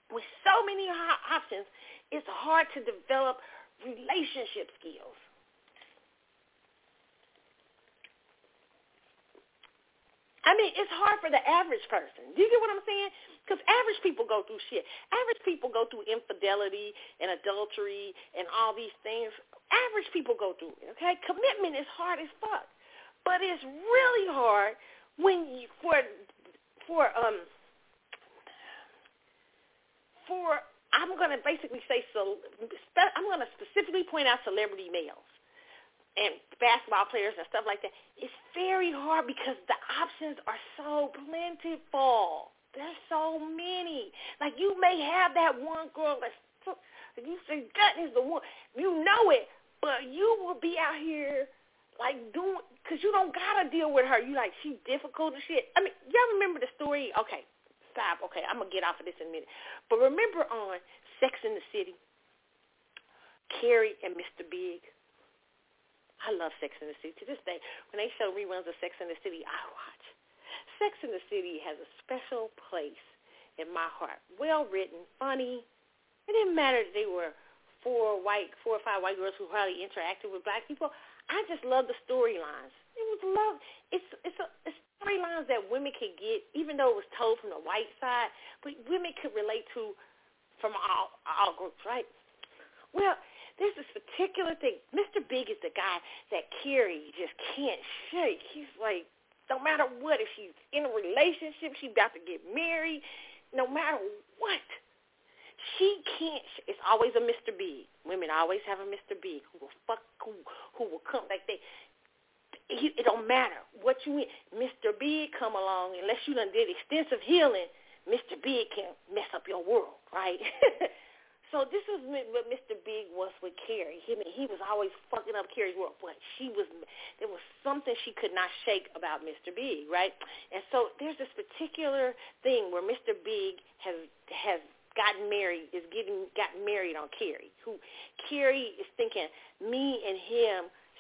With so many options, it's hard to develop relationship skills. I mean, it's hard for the average person. Do you get what I'm saying? Because average people go through shit. Average people go through infidelity and adultery and all these things. Average people go through it, okay? Commitment is hard as fuck. But it's really hard when you, for, for, um, for, I'm going to basically say, so, I'm going to specifically point out celebrity males and basketball players and stuff like that, it's very hard because the options are so plentiful. There's so many. Like you may have that one girl that's you say that is the one. You know it, but you will be out here like doing because you don't gotta deal with her. You like she's difficult and shit. I mean, y'all remember the story? Okay, stop. Okay, I'm gonna get off of this in a minute. But remember on Sex in the City, Carrie and Mr. Big I love Sex in the City. To this day, when they show reruns of Sex in the City, I watch. Sex in the City has a special place in my heart. Well written, funny. It didn't matter that they were four white, four or five white girls who hardly interacted with black people. I just love the storylines. It was love. It's it's a it's storylines that women could get, even though it was told from the white side, but women could relate to from all all groups, right? Well, there's this particular thing. Mr. Big is the guy that Carrie just can't shake. He's like, no matter what, if she's in a relationship, she's about to get married, no matter what, she can't. It's always a Mr. Big. Women always have a Mr. Big who will fuck, who who will come like they. He, it don't matter what you mean. Mr. Big come along unless you done did extensive healing. Mr. Big can mess up your world, right? So this was what Mr. Big was with Carrie. He he was always fucking up Carrie's world, but she was there was something she could not shake about Mr. Big, right? And so there's this particular thing where Mr. Big has has gotten married, is getting got married on Carrie. Who Carrie is thinking me and him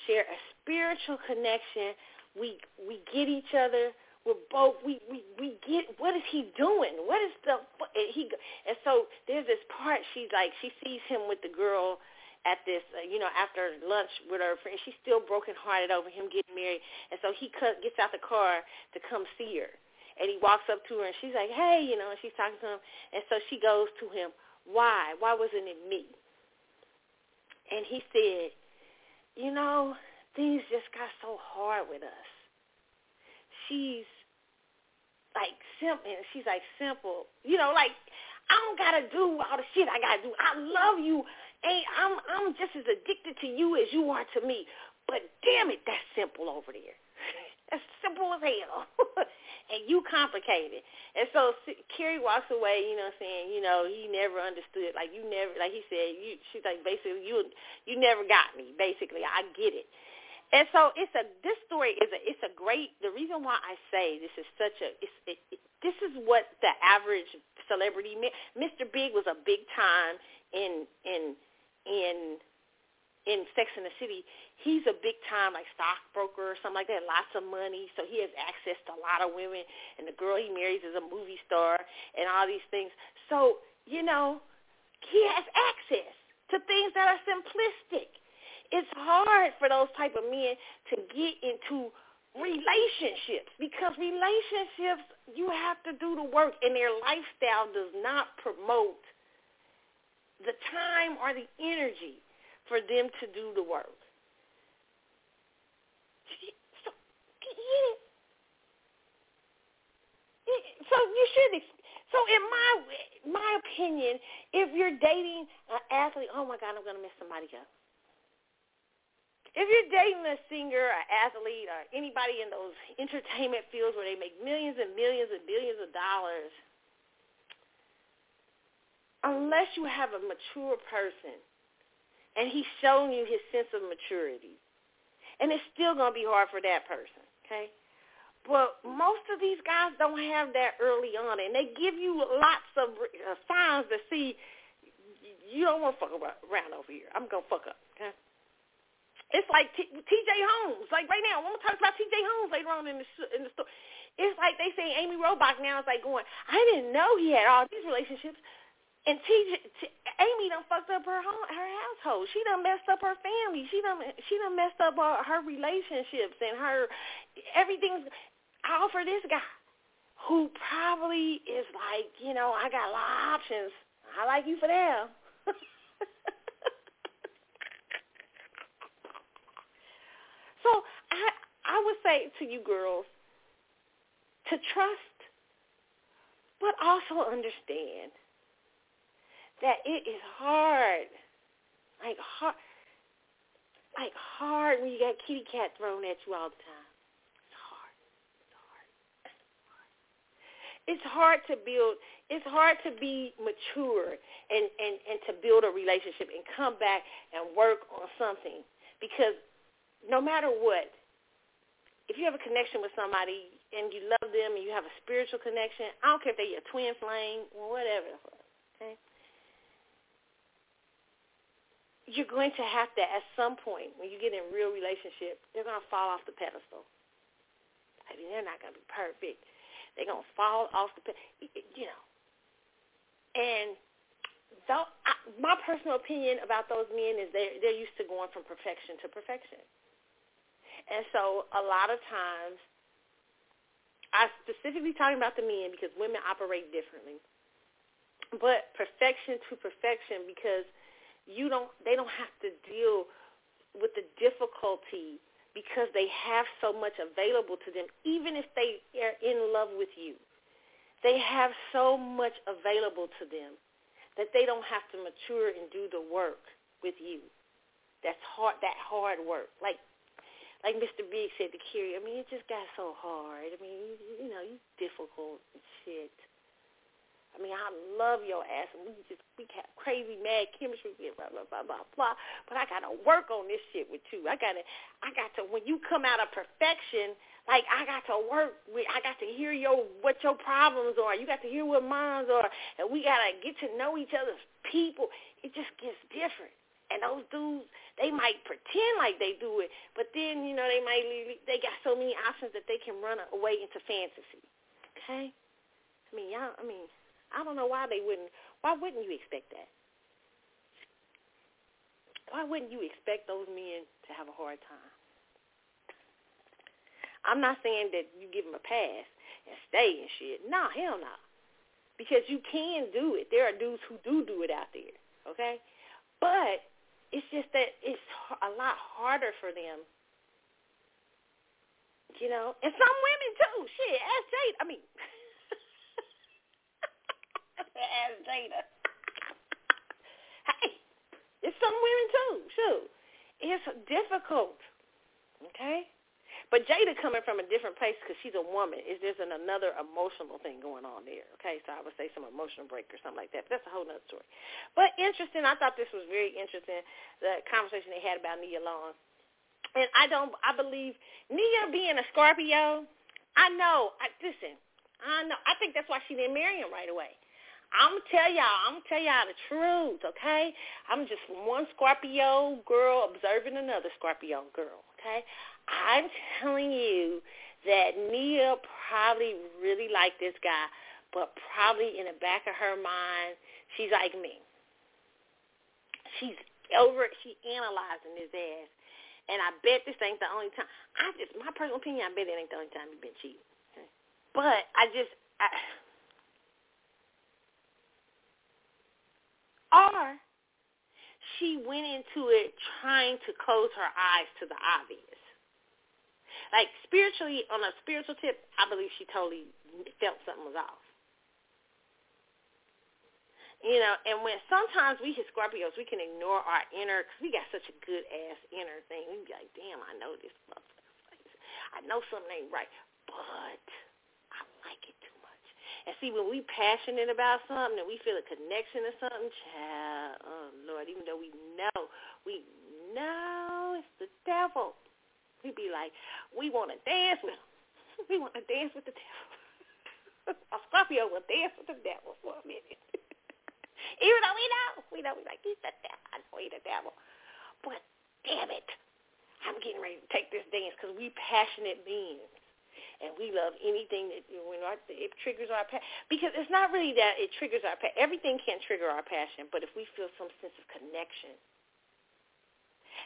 share a spiritual connection. We we get each other we're both we we we get what is he doing? What is the and he and so there's this part she's like she sees him with the girl at this uh, you know after lunch with her friend she's still broken hearted over him getting married and so he cut, gets out the car to come see her. And he walks up to her and she's like hey you know and she's talking to him. And so she goes to him why? Why wasn't it me? And he said you know things just got so hard with us she's like simple. And she's like simple. You know, like I don't gotta do all the shit I gotta do. I love you. Hey, I'm I'm just as addicted to you as you are to me. But damn it, that's simple over there. that's simple as hell. and you complicated. And so Carrie walks away, you know, saying, you know, he never understood. Like you never, like he said, you. She's like basically, you, you never got me. Basically, I get it. And so it's a this story is a it's a great the reason why I say this is such a it's, it, it, this is what the average celebrity Mr. Big was a big time in in in in Sex in the City. He's a big time like stockbroker or something like that, lots of money, so he has access to a lot of women and the girl he marries is a movie star and all these things. So, you know, he has access to things that are simplistic it's hard for those type of men to get into relationships because relationships you have to do the work and their lifestyle does not promote the time or the energy for them to do the work. So, so you should so in my my opinion, if you're dating an athlete, oh my God, I'm gonna mess somebody up if you're dating a singer, an athlete, or anybody in those entertainment fields where they make millions and millions and billions of dollars, unless you have a mature person and he's shown you his sense of maturity, and it's still going to be hard for that person, okay? But most of these guys don't have that early on, and they give you lots of uh, signs to see you don't want to fuck around over here. I'm going to fuck up, okay? It's like T- T.J. Holmes. Like right now, I want to talk about T.J. Holmes later on in the in the story. It's like they say Amy Robach now is like going. I didn't know he had all these relationships, and T.J. T- Amy done fucked up her home, her household. She done messed up her family. She done she done messed up her, her relationships and her everything's all for this guy who probably is like, you know, I got a lot of options. I like you for them. So I I would say to you girls to trust, but also understand that it is hard, like hard, like hard when you got kitty cat thrown at you all the time. It's hard. It's hard. It's hard to build. It's hard to be mature and and and to build a relationship and come back and work on something because no matter what, if you have a connection with somebody and you love them and you have a spiritual connection, I don't care if they're your twin flame or whatever, okay? You're going to have to, at some point, when you get in real relationship, they're going to fall off the pedestal. I mean, they're not going to be perfect. They're going to fall off the pedestal, you know. And though, I, my personal opinion about those men is they're, they're used to going from perfection to perfection. And so a lot of times, I specifically talking about the men because women operate differently. But perfection to perfection because you don't they don't have to deal with the difficulty because they have so much available to them even if they are in love with you. They have so much available to them that they don't have to mature and do the work with you. That's hard that hard work. Like like Mr. Big said to Carrie, I mean, it just got so hard. I mean, you, you know, you difficult and shit. I mean, I love your ass, and we just we have crazy mad chemistry, blah blah blah blah blah. But I gotta work on this shit with you. I gotta, I got to. When you come out of perfection, like I got to work with. I got to hear your what your problems are. You got to hear what mine are, and we gotta get to know each other's people. It just gets different. And those dudes, they might pretend like they do it, but then you know they might they got so many options that they can run away into fantasy. Okay, I mean y'all. I mean I don't know why they wouldn't. Why wouldn't you expect that? Why wouldn't you expect those men to have a hard time? I'm not saying that you give them a pass and stay and shit. No, hell no. Because you can do it. There are dudes who do do it out there, okay? But it's just that it's a lot harder for them you know, and some women too. Shit, ask Jade. I mean, ask Jada. Hey, it's some women too. Shoot, it's difficult. Okay, but Jada coming from a different place because she's a woman. Is there's an, another emotional thing going on there? Okay, so I would say some emotional break or something like that. But that's a whole other story. But interesting. I thought this was very interesting. The conversation they had about Nia Long, and I don't. I believe Nia being a Scorpio. I know. I listen. I know. I think that's why she didn't marry him right away. I'm gonna tell y'all, I'm gonna tell y'all the truth, okay? I'm just one Scorpio girl observing another Scorpio girl, okay? I'm telling you that Nia probably really liked this guy, but probably in the back of her mind, she's like me. She's over it. she analyzing his ass. And I bet this ain't the only time. I just, my personal opinion, I bet it ain't the only time he's been cheating. But I just, I, Or she went into it trying to close her eyes to the obvious. Like spiritually, on a spiritual tip, I believe she totally felt something was off. You know, and when sometimes we hit Scorpios, we can ignore our inner, because we got such a good ass inner thing. We be like, damn, I know this motherfucker. I know something ain't right, but I like it too much. and see, when we passionate about something and we feel a connection to something, child, oh Lord, even though we know, we know it's the devil. We be like, we want to dance with him. We want to dance with the devil. a Scorpio will dance with the devil for a minute. even though we know, we know, we like, he's the devil. I know he's the devil. But damn it, I'm getting ready to take this dance because we passionate beings and we love anything that you know it triggers our passion because it's not really that it triggers our passion. Everything can trigger our passion, but if we feel some sense of connection,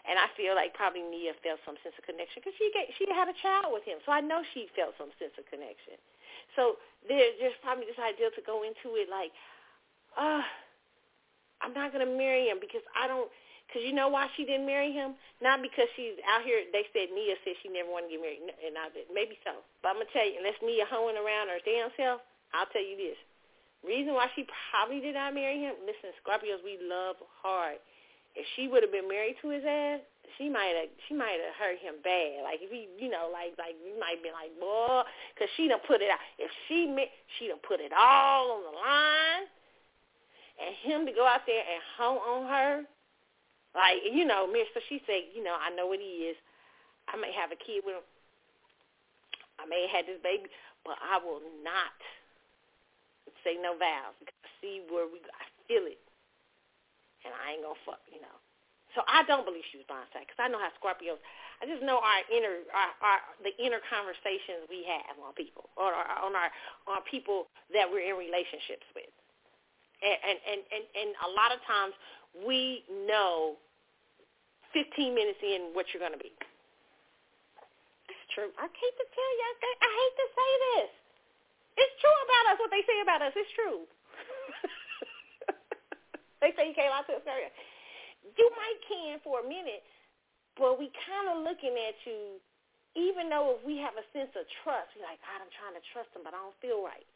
and I feel like probably Nia felt some sense of connection because she get, she had a child with him, so I know she felt some sense of connection. So there, there's probably this idea to go into it like, uh, I'm not gonna marry him because I don't because you know why she didn't marry him? Not because she's out here. They said Nia said she never wanted to get married, and I did. Maybe so. But I'm gonna tell you, unless Nia hoeing around her damn self, I'll tell you this. Reason why she probably did not marry him. Listen, Scorpios, we love hard. If she would have been married to his ass, she might have she might have hurt him bad. Like if he, you know, like like we might be like, boy, because she done put it out. If she she done put it all on the line, and him to go out there and hoe on her, like, you know, Miss, so she said, you know, I know what he is. I may have a kid with him. I may have had this baby, but I will not say no vows because I see where we, I feel it. And I ain't to fuck, you know. So I don't believe she was blindside because I know how Scorpios, I just know our inner, our, our the inner conversations we have on people or on our, on people that we're in relationships with. And, and, and, and, and a lot of times we know 15 minutes in what you're to be. It's true. I hate to tell you. I hate to say this. It's true about us. What they say about us, it's true. they say you can't lie to a Scorpio. you might can for a minute, but we kind of looking at you, even though if we have a sense of trust, we're like, God, I'm trying to trust him, but I don't feel right.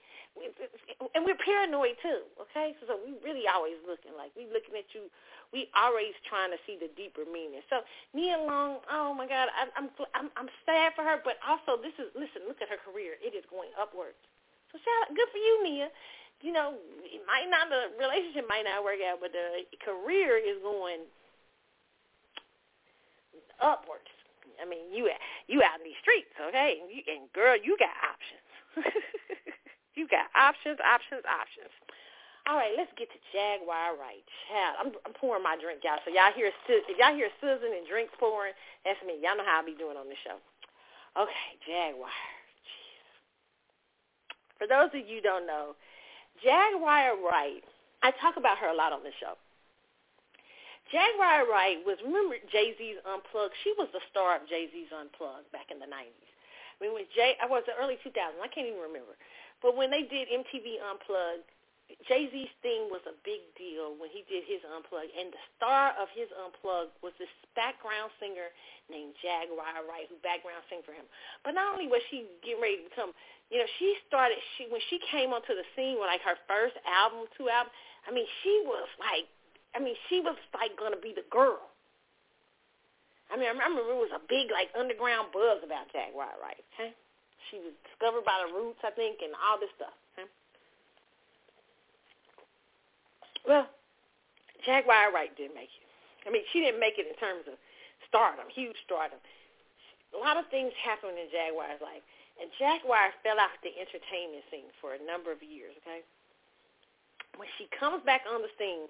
And we're paranoid too, okay? So, so we really always looking like we looking at you. We always trying to see the deeper meaning. So Nia Long, oh my God, I, I'm I'm I'm sad for her, but also this is listen, look at her career. It is going upwards. So shout, out, good for you, Nia you know, it might not the relationship might not work out, but the career is going upwards. I mean, you you out in these streets, okay? And, you, and girl, you got options. you got options, options, options. All right, let's get to Jaguar Wright. Child, I'm, I'm pouring my drink, y'all. So y'all hear if y'all hear sizzling and drinks pouring, that's me. Y'all know how I be doing on the show. Okay, Jaguar. Jeez. For those of you who don't know, Jaguar Wright, I talk about her a lot on the show. Jaguar Wright was, remember Jay-Z's Unplugged? She was the star of Jay-Z's Unplugged back in the 90s. I mean, when Jay, I was the early 2000s, I can't even remember. But when they did MTV Unplugged, Jay-Z's theme was a big deal when he did his Unplugged, and the star of his Unplugged was this background singer named Jaguar Wright, who background sang for him. But not only was she getting ready to become you know, she started she when she came onto the scene with like her first album, two albums. I mean, she was like, I mean, she was like gonna be the girl. I mean, I remember it was a big like underground buzz about Jaguar Wright. Okay, she was discovered by the Roots, I think, and all this stuff. Well, Jaguar Wright didn't make it. I mean, she didn't make it in terms of stardom, huge stardom. A lot of things happened in Jaguar's life. And Jaguar fell off the entertainment scene for a number of years, okay? When she comes back on the scene,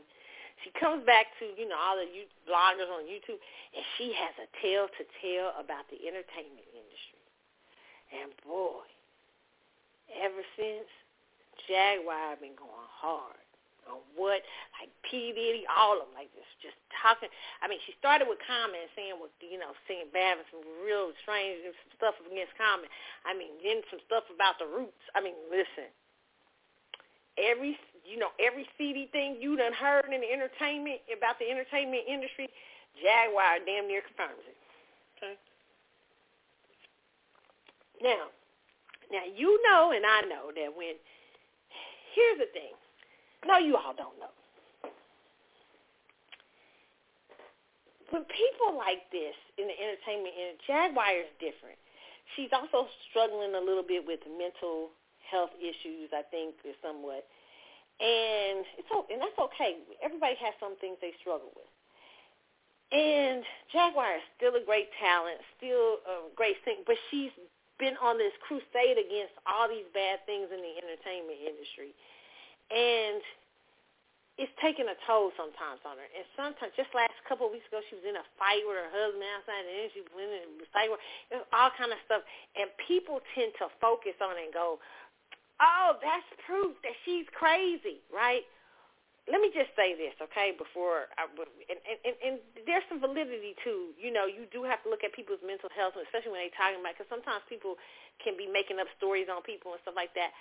she comes back to, you know, all the bloggers on YouTube, and she has a tale to tell about the entertainment industry. And boy, ever since, Jaguar been going hard on what, like P. Diddy, all of them, like just just talking. I mean, she started with Common saying what you know, saying bad and some real strange stuff against Common. I mean, then some stuff about the roots. I mean, listen, every you know every seedy thing you done heard in the entertainment about the entertainment industry, Jaguar damn near confirms it. Okay. Now, now you know and I know that when here's the thing no, you all don't know. When people like this in the entertainment industry, Jaguar is different. She's also struggling a little bit with mental health issues, I think, somewhat. And it's and that's okay. Everybody has some things they struggle with. And Jaguar is still a great talent, still a great singer, but she's been on this crusade against all these bad things in the entertainment industry and it's taking a toll sometimes on her. And sometimes, just last couple of weeks ago, she was in a fight with her husband outside, and then she went in a fight with all kind of stuff. And people tend to focus on it and go, "Oh, that's proof that she's crazy," right? Let me just say this, okay? Before, I, and, and and there's some validity to, you know, you do have to look at people's mental health, especially when they're talking about, because sometimes people can be making up stories on people and stuff like that.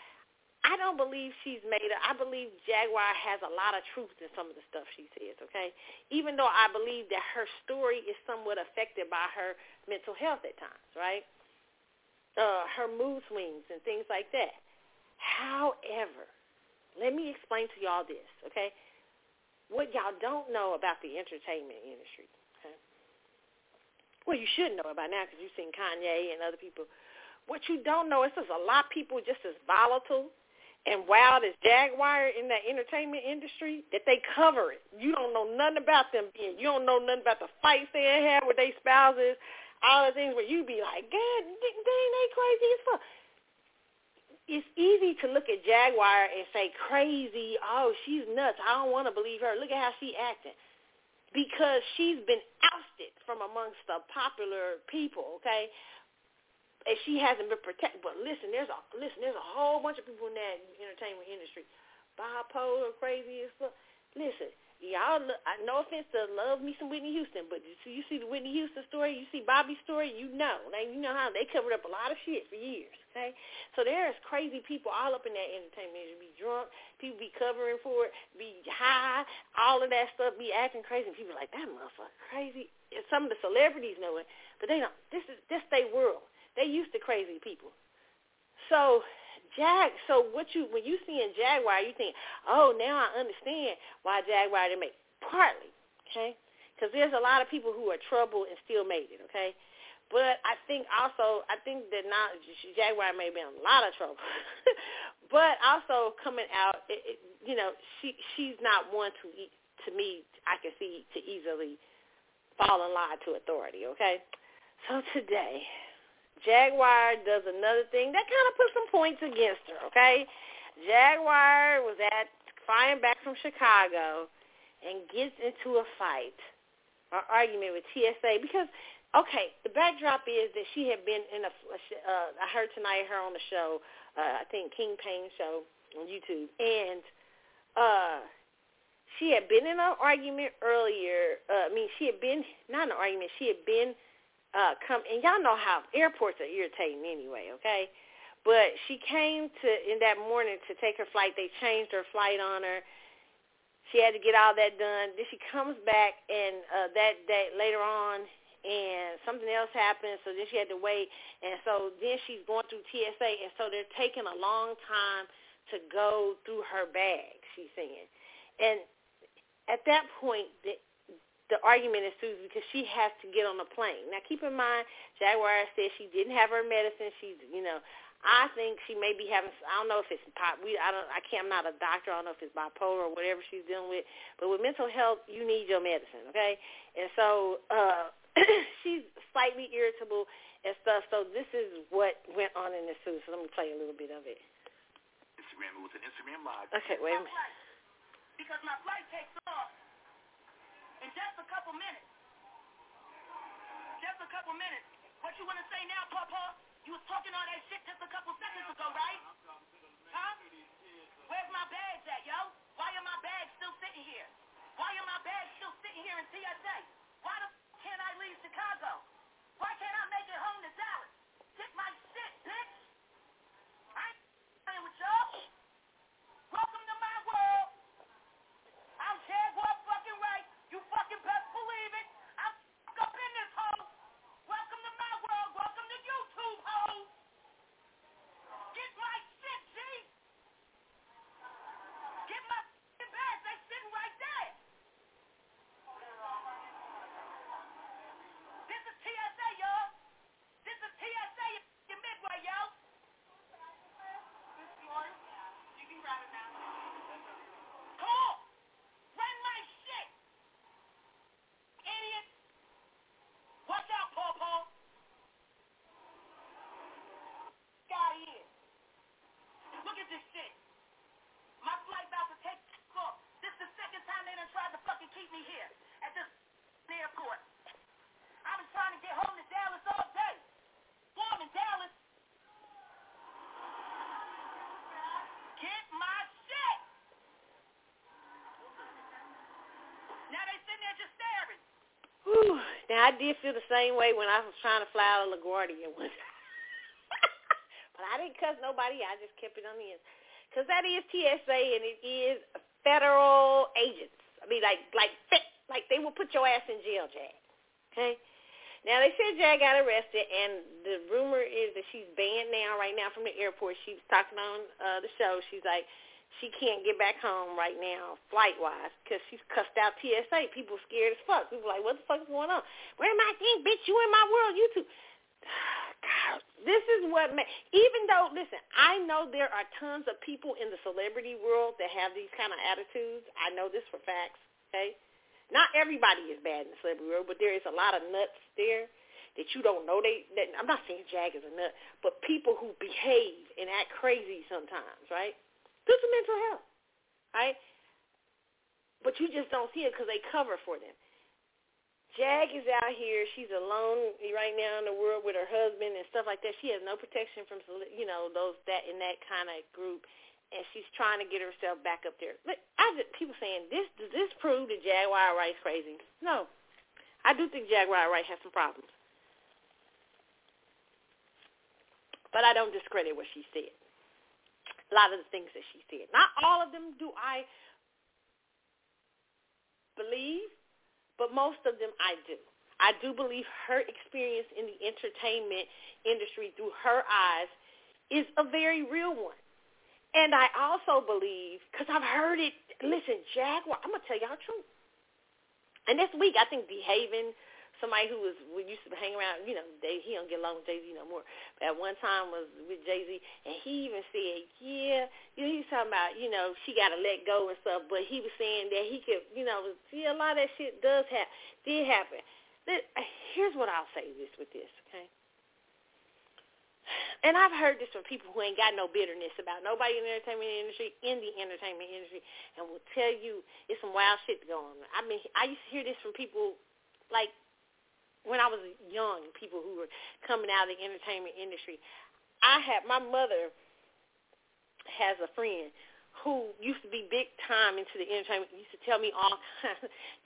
I don't believe she's made it. I believe Jaguar has a lot of truth in some of the stuff she says, okay? Even though I believe that her story is somewhat affected by her mental health at times, right? Uh, her mood swings and things like that. However, let me explain to y'all this, okay? What y'all don't know about the entertainment industry, okay? Well, you should know about now because you've seen Kanye and other people. What you don't know is there's a lot of people just as volatile and wild as Jaguar in the entertainment industry that they cover it. You don't know nothing about them being. You don't know nothing about the fights they had with their spouses, all the things where you be like, God, dang, they crazy as fuck. It's easy to look at Jaguar and say crazy. Oh, she's nuts. I don't want to believe her. Look at how she acting because she's been ousted from amongst the popular people. Okay, and she hasn't been protected. But listen, there's a listen, there's a whole bunch of people in that entertainment industry, bipolar, crazy as fuck. Listen, y'all, no offense to love me some Whitney Houston, but you see, you see the Whitney Houston story, you see Bobby's story, you know. Now, you know how they covered up a lot of shit for years, okay? So there's crazy people all up in that entertainment industry. Be drunk, people be covering for it, be high, all of that stuff, be acting crazy. And people like, that motherfucker crazy. And some of the celebrities know it, but they don't. This is this their world. They used to crazy people. So Jag. So what you when you see in Jaguar, you think, oh, now I understand why Jaguar didn't make partly, okay? Because there's a lot of people who are troubled and still made it, okay? But I think also, I think that now Jaguar may be in a lot of trouble. but also coming out, it, it, you know, she she's not one to to me. I can see to easily fall in line to authority. Okay, so today Jaguar does another thing that kind of puts some points against her, okay? Jaguar was at flying back from Chicago and gets into a fight or argument with TSA because, okay, the backdrop is that she had been in a, uh, I heard tonight her on the show, uh, I think King Payne show on YouTube, and uh, she had been in an argument earlier. Uh, I mean, she had been, not an argument, she had been uh, come, and y'all know how airports are irritating anyway, okay? But she came to in that morning to take her flight. They changed her flight on her. She had to get all that done. Then she comes back, and uh, that day later on, and something else happened. So then she had to wait, and so then she's going through TSA, and so they're taking a long time to go through her bag. She's saying, and at that point, the the argument ensues because she has to get on a plane. Now, keep in mind, Jaguar said she didn't have her medicine. She's, you know, I think she may be having. I don't know if it's pop. We, I don't. I can't. I'm not a doctor. I don't know if it's bipolar or whatever she's dealing with. But with mental health, you need your medicine, okay? And so uh she's slightly irritable and stuff. So this is what went on in this suit. So let me play a little bit of it. Instagram. It was an Instagram live. Okay, wait a minute. Because my flight takes off in just a couple minutes. Just a couple minutes. What you want to say now, Papa? You was talking all that shit just a couple seconds ago, Wright? Huh? Where's my bags at, yo? Why are my bags still sitting here? Why are my bags still sitting here in TSA? Why the f- can't I leave Chicago? Why can't I make it home to Dallas? Get my shit, bitch! I ain't playing with y'all. Welcome to my world. I'm Jaguar fucking right. You fucking best believe it. I'm up in this hole. Welcome to my world. Welcome to YouTube, hole. Get my shit, G. Get my f***ing bags. They sitting right there. This is TSA, y'all. This is TSA in Midway, yo. You can grab it now. Come on. Run my shit. Idiot. Watch out, Paw Paw. Got here. Look at this shit. My flight about to take off. This is the second time they done tried to fucking keep me here at this airport. I've been trying to get home to Dallas all day. Warm in Dallas. Get my shit. Now they sitting there just staring. Whew. Now I did feel the same way when I was trying to fly out of LaGuardia one time. but I didn't cuss nobody. I just kept it on the end. Because that is TSA and it is federal agents. I mean, like, like, like they will put your ass in jail, Jag. Okay? Now they said Jag got arrested, and the rumor is that she's banned now, right now, from the airport. She was talking on uh, the show. She's like, she can't get back home right now, flight wise, because she's cussed out TSA. People scared as fuck. People like, what the fuck is going on? Where my thing, bitch? You in my world? You too. God, this is what ma- even though listen, I know there are tons of people in the celebrity world that have these kind of attitudes. I know this for facts. Okay, not everybody is bad in the celebrity world, but there is a lot of nuts there that you don't know. They, that, I'm not saying Jag is a nut, but people who behave and act crazy sometimes, right? Due to mental health, right? But you just don't see it because they cover for them. Jag is out here. She's alone right now in the world with her husband and stuff like that. She has no protection from, you know, those that in that kind of group. and she's trying to get herself back up there. Look, I just, people saying this does this prove that Jaguar Wright's crazy? No, I do think Jaguar Wright has some problems, but I don't discredit what she said. A lot of the things that she said, not all of them do I believe, but most of them I do. I do believe her experience in the entertainment industry through her eyes is a very real one. And I also believe, because I've heard it, listen, Jaguar, I'm going to tell y'all the truth. And this week, I think Behaving, somebody who was we used to hang around, you know, they, he don't get along with Jay-Z no more. But at one time was with Jay-Z, and he even said, yeah, you know, he was talking about, you know, she got to let go and stuff, but he was saying that he could, you know, see a lot of that shit does have, did happen. Here's what I'll say this with this, okay? and I've heard this from people who ain't got no bitterness about nobody in the entertainment industry, in the entertainment industry, and will tell you it's some wild shit going on. I mean, I used to hear this from people like when I was young, people who were coming out of the entertainment industry. I had my mother has a friend who used to be big time into the entertainment used to tell me all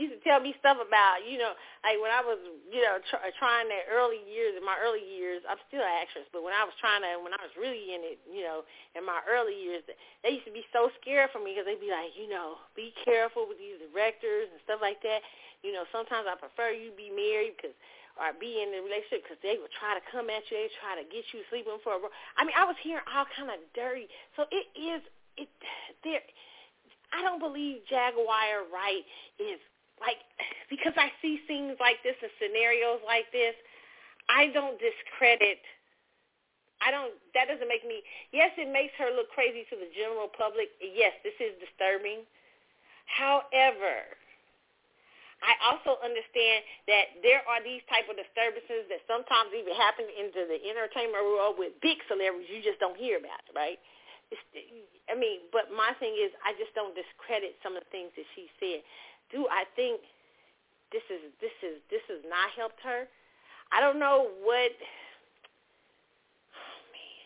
used to tell me stuff about you know like when I was you know tr- trying that early years in my early years I'm still an actress but when I was trying to when I was really in it you know in my early years they used to be so scared for me because they'd be like you know be careful with these directors and stuff like that you know sometimes I prefer you be married because or be in a relationship because they would try to come at you, they try to get you sleeping for a. I mean, I was hearing all kind of dirty. So it is it there I don't believe Jaguar Wright is like because I see things like this and scenarios like this, I don't discredit I don't that doesn't make me yes, it makes her look crazy to the general public. Yes, this is disturbing. However, I also understand that there are these type of disturbances that sometimes even happen into the entertainment world with big celebrities you just don't hear about, right? It's, I mean, but my thing is, I just don't discredit some of the things that she said. Do I think this is this is this has not helped her? I don't know what. Oh man.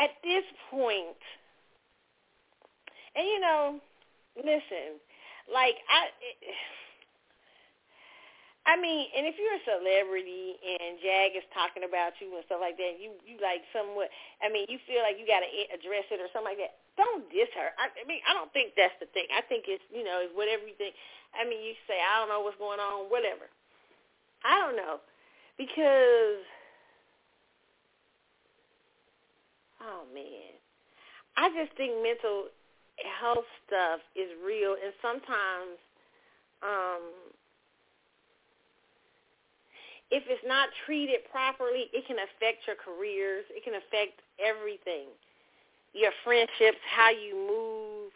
At this point, and you know, listen, like I. I mean, and if you're a celebrity and Jag is talking about you and stuff like that, you you like somewhat. I mean, you feel like you got to address it or something like that. Don't diss her. I, I mean, I don't think that's the thing. I think it's you know, it's whatever you think. I mean, you say I don't know what's going on, whatever. I don't know because oh man, I just think mental health stuff is real, and sometimes. um if it's not treated properly, it can affect your careers. It can affect everything. Your friendships, how you move,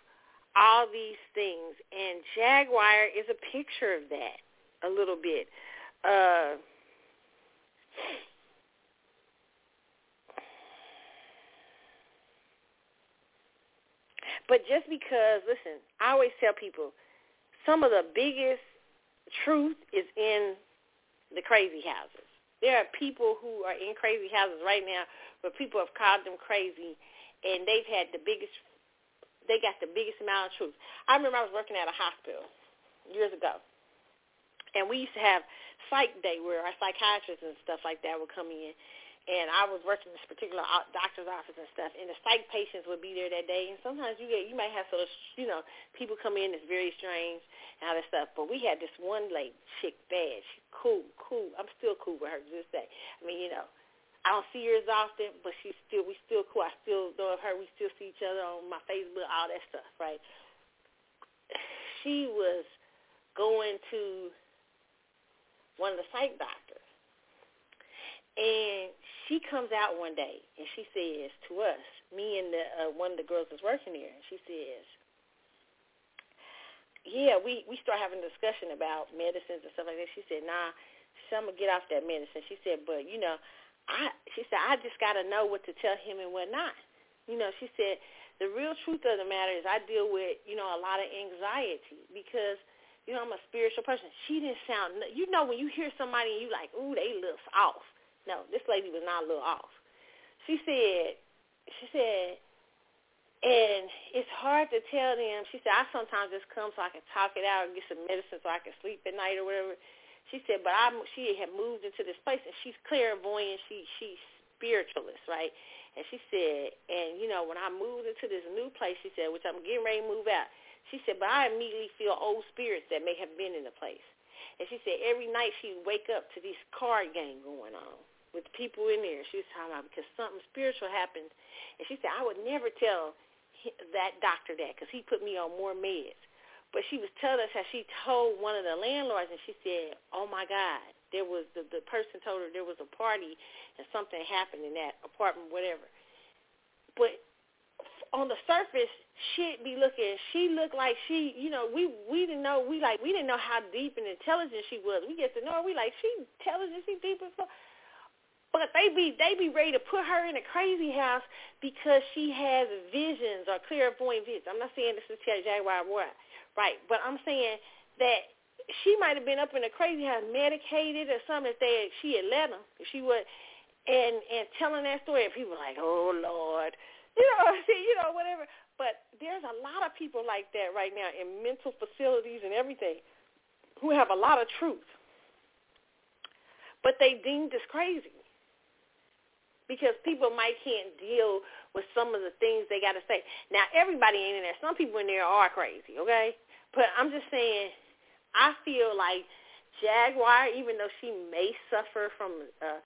all these things. And Jaguar is a picture of that a little bit. Uh, but just because, listen, I always tell people, some of the biggest truth is in the crazy houses. There are people who are in crazy houses right now where people have called them crazy, and they've had the biggest, they got the biggest amount of truth. I remember I was working at a hospital years ago, and we used to have psych day where our psychiatrists and stuff like that would come in, and I was working in this particular doctor's office and stuff, and the psych patients would be there that day. And sometimes you get, you might have sort of, you know, people come in that's very strange and all that stuff. But we had this one lady, chick, bad, she cool, cool. I'm still cool with her to this day. I mean, you know, I don't see her as often, but she's still, we still cool. I still know of her. We still see each other on my Facebook, all that stuff, right? She was going to one of the psych doctors and she comes out one day and she says to us, me and the uh, one of the girls that's working there, she says, "Yeah, we we start having a discussion about medicines and stuff like that." She said, "Nah, she said, get off that medicine." She said, "But you know, I," she said, "I just gotta know what to tell him and what not." You know, she said, "The real truth of the matter is, I deal with you know a lot of anxiety because." You know, I'm a spiritual person. She didn't sound, you know, when you hear somebody and you like, ooh, they look off. No, this lady was not a little off. She said, she said, and it's hard to tell them. She said, I sometimes just come so I can talk it out and get some medicine so I can sleep at night or whatever. She said, but I, she had moved into this place and she's clairvoyant. She, she's spiritualist, right? And she said, and you know, when I moved into this new place, she said, which I'm getting ready to move out, she said, but I immediately feel old spirits that may have been in the place. And she said every night she would wake up to this card game going on with people in there. She was talking about because something spiritual happened. And she said, I would never tell that doctor that because he put me on more meds. But she was telling us how she told one of the landlords, and she said, "Oh my God, there was the the person told her there was a party and something happened in that apartment, whatever." But on the surface, she'd be looking. She looked like she, you know, we we didn't know we like we didn't know how deep and intelligent she was. We get to know her. We like she intelligent, she deep as fuck. But they be they be ready to put her in a crazy house because she has visions or clairvoyant visions. I'm not saying this is Jaguar what, right? But I'm saying that she might have been up in a crazy house, medicated or something. If they she had let them, if she would, and and telling that story, and people like, oh Lord, you know, you know, whatever. But there's a lot of people like that right now in mental facilities and everything who have a lot of truth, but they deemed as crazy because people might can't deal with some of the things they got to say. Now, everybody ain't in there. Some people in there are crazy, okay? But I'm just saying, I feel like Jaguar, even though she may suffer from uh,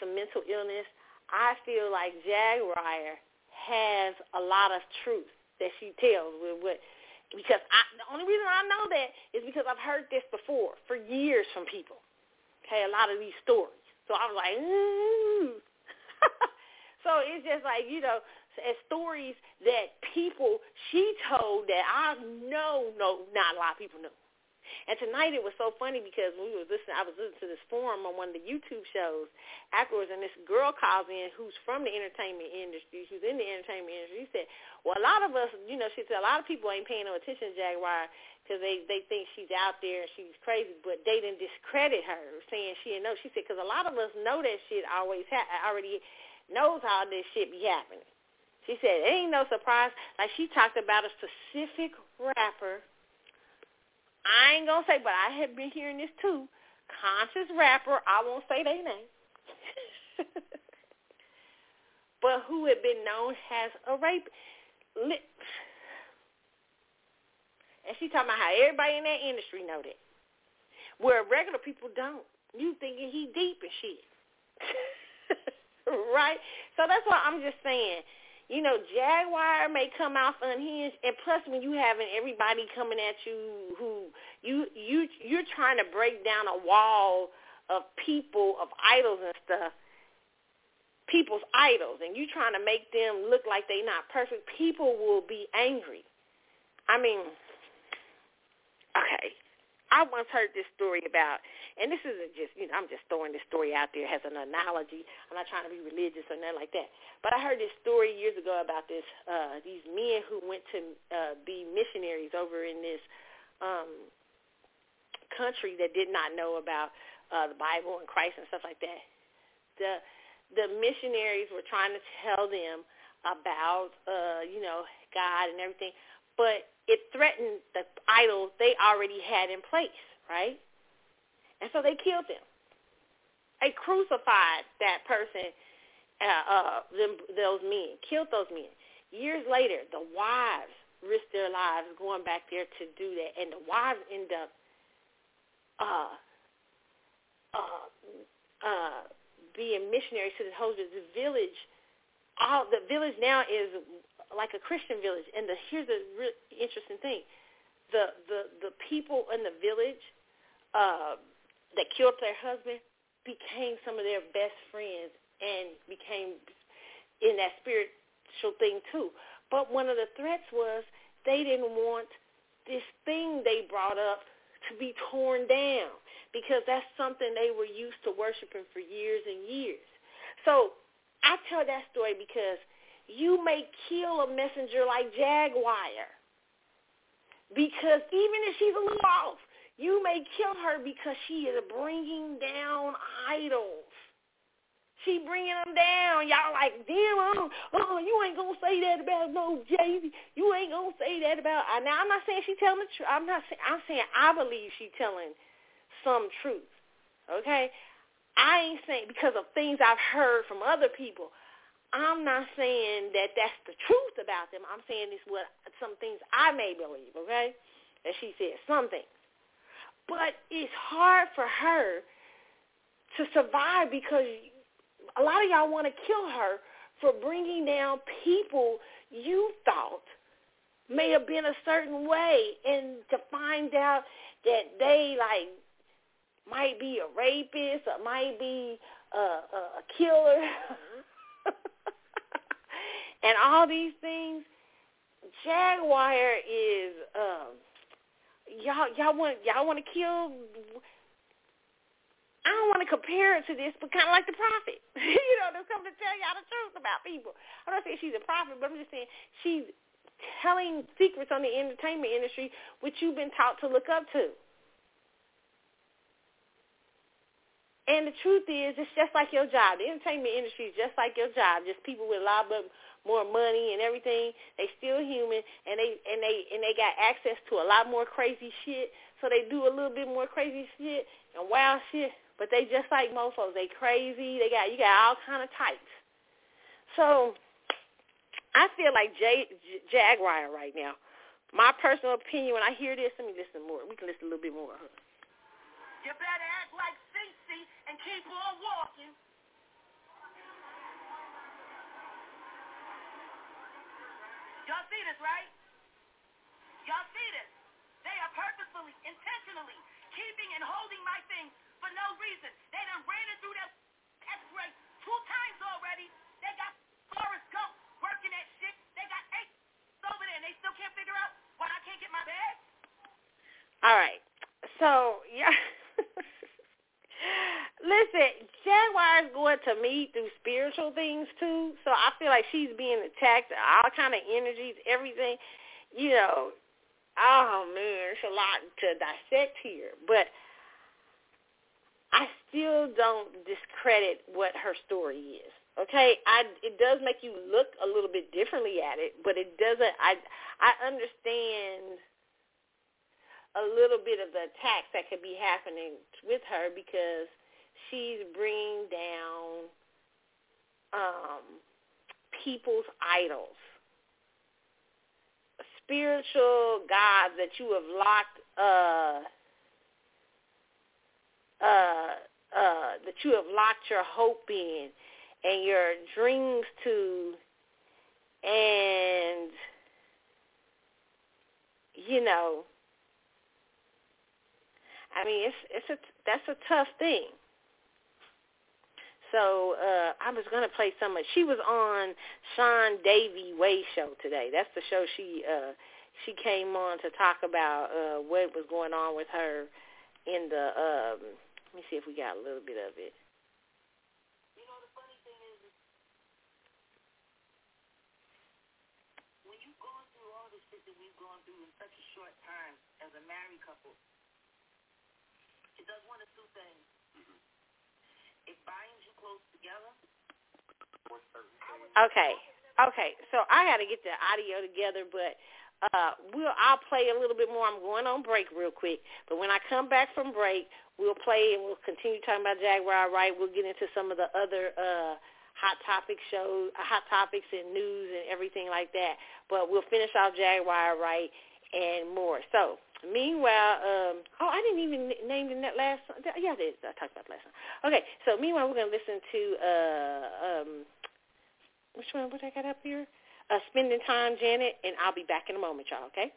some mental illness, I feel like Jaguar has a lot of truth that she tells with what because I, the only reason I know that is because I've heard this before for years from people. Okay, a lot of these stories. So I was like, ooh, so it's just like, you know, as stories that people, she told that I know, no, not a lot of people know. And tonight it was so funny because we was listening, I was listening to this forum on one of the YouTube shows afterwards, and this girl calls in who's from the entertainment industry, who's in the entertainment industry. She said, well, a lot of us, you know, she said a lot of people ain't paying no attention to Jaguar because they they think she's out there and she's crazy, but they didn't discredit her, saying she didn't know. She said because a lot of us know that shit always ha- already knows how this shit be happening. She said it ain't no surprise. Like she talked about a specific rapper. I ain't gonna say, but I have been hearing this too. Conscious rapper. I won't say their name. but who had been known as a rape. And she talking about how everybody in that industry know that. Where regular people don't. You thinking he deep and shit. right? So that's why I'm just saying, you know, Jaguar may come off unhinged, and plus when you having everybody coming at you who you you you're trying to break down a wall of people of idols and stuff, people's idols, and you trying to make them look like they not perfect, people will be angry. I mean, okay, I once heard this story about, and this isn't just, you know, I'm just throwing this story out there as an analogy. I'm not trying to be religious or nothing like that. But I heard this story years ago about this, uh, these men who went to uh, be missionaries over in this um, country that did not know about uh, the Bible and Christ and stuff like that. The the missionaries were trying to tell them about, uh, you know, God and everything, but it threatened the idols they already had in place, right? And so they killed them. They crucified that person, uh, uh, them, those men, killed those men. Years later, the wives risked their lives going back there to do that, and the wives end up uh, uh, uh, being missionaries to the whole the village. All the village now is like a Christian village. And the, here's the real interesting thing: the the the people in the village uh, that killed their husband became some of their best friends and became in that spiritual thing too. But one of the threats was they didn't want this thing they brought up to be torn down because that's something they were used to worshiping for years and years. So I tell that story because you may kill a messenger like Jaguar because even if she's a little off, you may kill her because she is bringing down idols. She bringing them down. Y'all like, damn, oh, oh, you ain't gonna say that about no Jay Z. You ain't gonna say that about. Uh, now I'm not saying she telling the truth. I'm not saying. I'm saying I believe she telling some truth. Okay, I ain't saying because of things I've heard from other people. I'm not saying that that's the truth about them. I'm saying it's what some things I may believe. Okay, that she said some things, but it's hard for her to survive because a lot of y'all want to kill her for bringing down people you thought may have been a certain way and to find out that they like might be a rapist or might be a, a, a killer mm-hmm. And all these things jaguar is um y'all y'all want y'all want to kill I don't want to compare it to this, but kind of like the prophet. you know, to come to tell y'all the truth about people. I'm not saying she's a prophet, but I'm just saying she's telling secrets on the entertainment industry, which you've been taught to look up to. And the truth is, it's just like your job. The entertainment industry is just like your job. Just people with a lot of more money and everything. They still human, and they and they and they got access to a lot more crazy shit. So they do a little bit more crazy shit and wild shit. But they just like mofos. They crazy. They got you got all kind of types. So I feel like J, J, Jaguar right now. My personal opinion, when I hear this, let me listen more. We can listen a little bit more. You better act like Cece and keep on walking. Y'all see this, right? Y'all see this? They are purposefully, intentionally keeping and holding my things for no reason. They done ran it through that X-ray two times already. They got Forrest Gump working that shit. They got eight over there, and they still can't figure out why I can't get my bag. All right. So, yeah. Listen, Jaguar is going to me through spiritual things too. So I feel like she's being attacked, all kind of energies, everything. You know, oh man, it's a lot to dissect here. But I still don't discredit what her story is. Okay, I it does make you look a little bit differently at it, but it doesn't. I I understand a little bit of the attacks that could be happening with her because she's bringing down um, people's idols, spiritual gods that you have locked. Uh, uh, uh, that you have locked your hope in and your dreams to, and you know, I mean, it's it's a that's a tough thing. So uh, I was gonna play some. Of, she was on Sean Davy Way show today. That's the show she uh, she came on to talk about uh, what was going on with her in the um, let me see if we got a little bit of it. You know, the funny thing is, when you've through all the shit that we've gone through in such a short time as a married couple, it does one of two things. Mm-hmm. It binds you close together. Okay. Okay. So I got to get the audio together, but uh, we'll I'll play a little bit more. I'm going on break real quick, but when I come back from break, We'll play and we'll continue talking about Jaguar Wright. We'll get into some of the other uh, hot topic shows, hot topics and news and everything like that. But we'll finish off Jaguar Wright and more. So meanwhile, um, oh, I didn't even name the last. Yeah, I did. I talked about the last song. Okay, so meanwhile, we're going to listen to, uh, um, which one, what I got up here? Uh, Spending Time, Janet, and I'll be back in a moment, y'all, okay?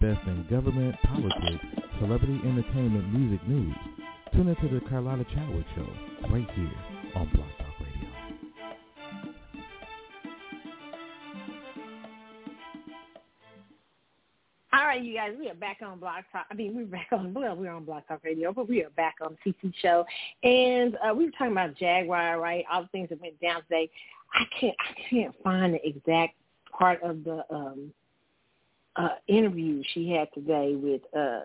Best in government, politics, celebrity entertainment, music news. Tune into the Carlotta Chatwood Show right here on Blog Talk Radio. All right, you guys, we are back on Blog Talk. I mean, we're back on, well, we're on Blog Talk Radio, but we are back on CC Show. And uh, we were talking about Jaguar, right? All the things that went down today. I can't, I can't find the exact part of the um uh, interview she had today with uh,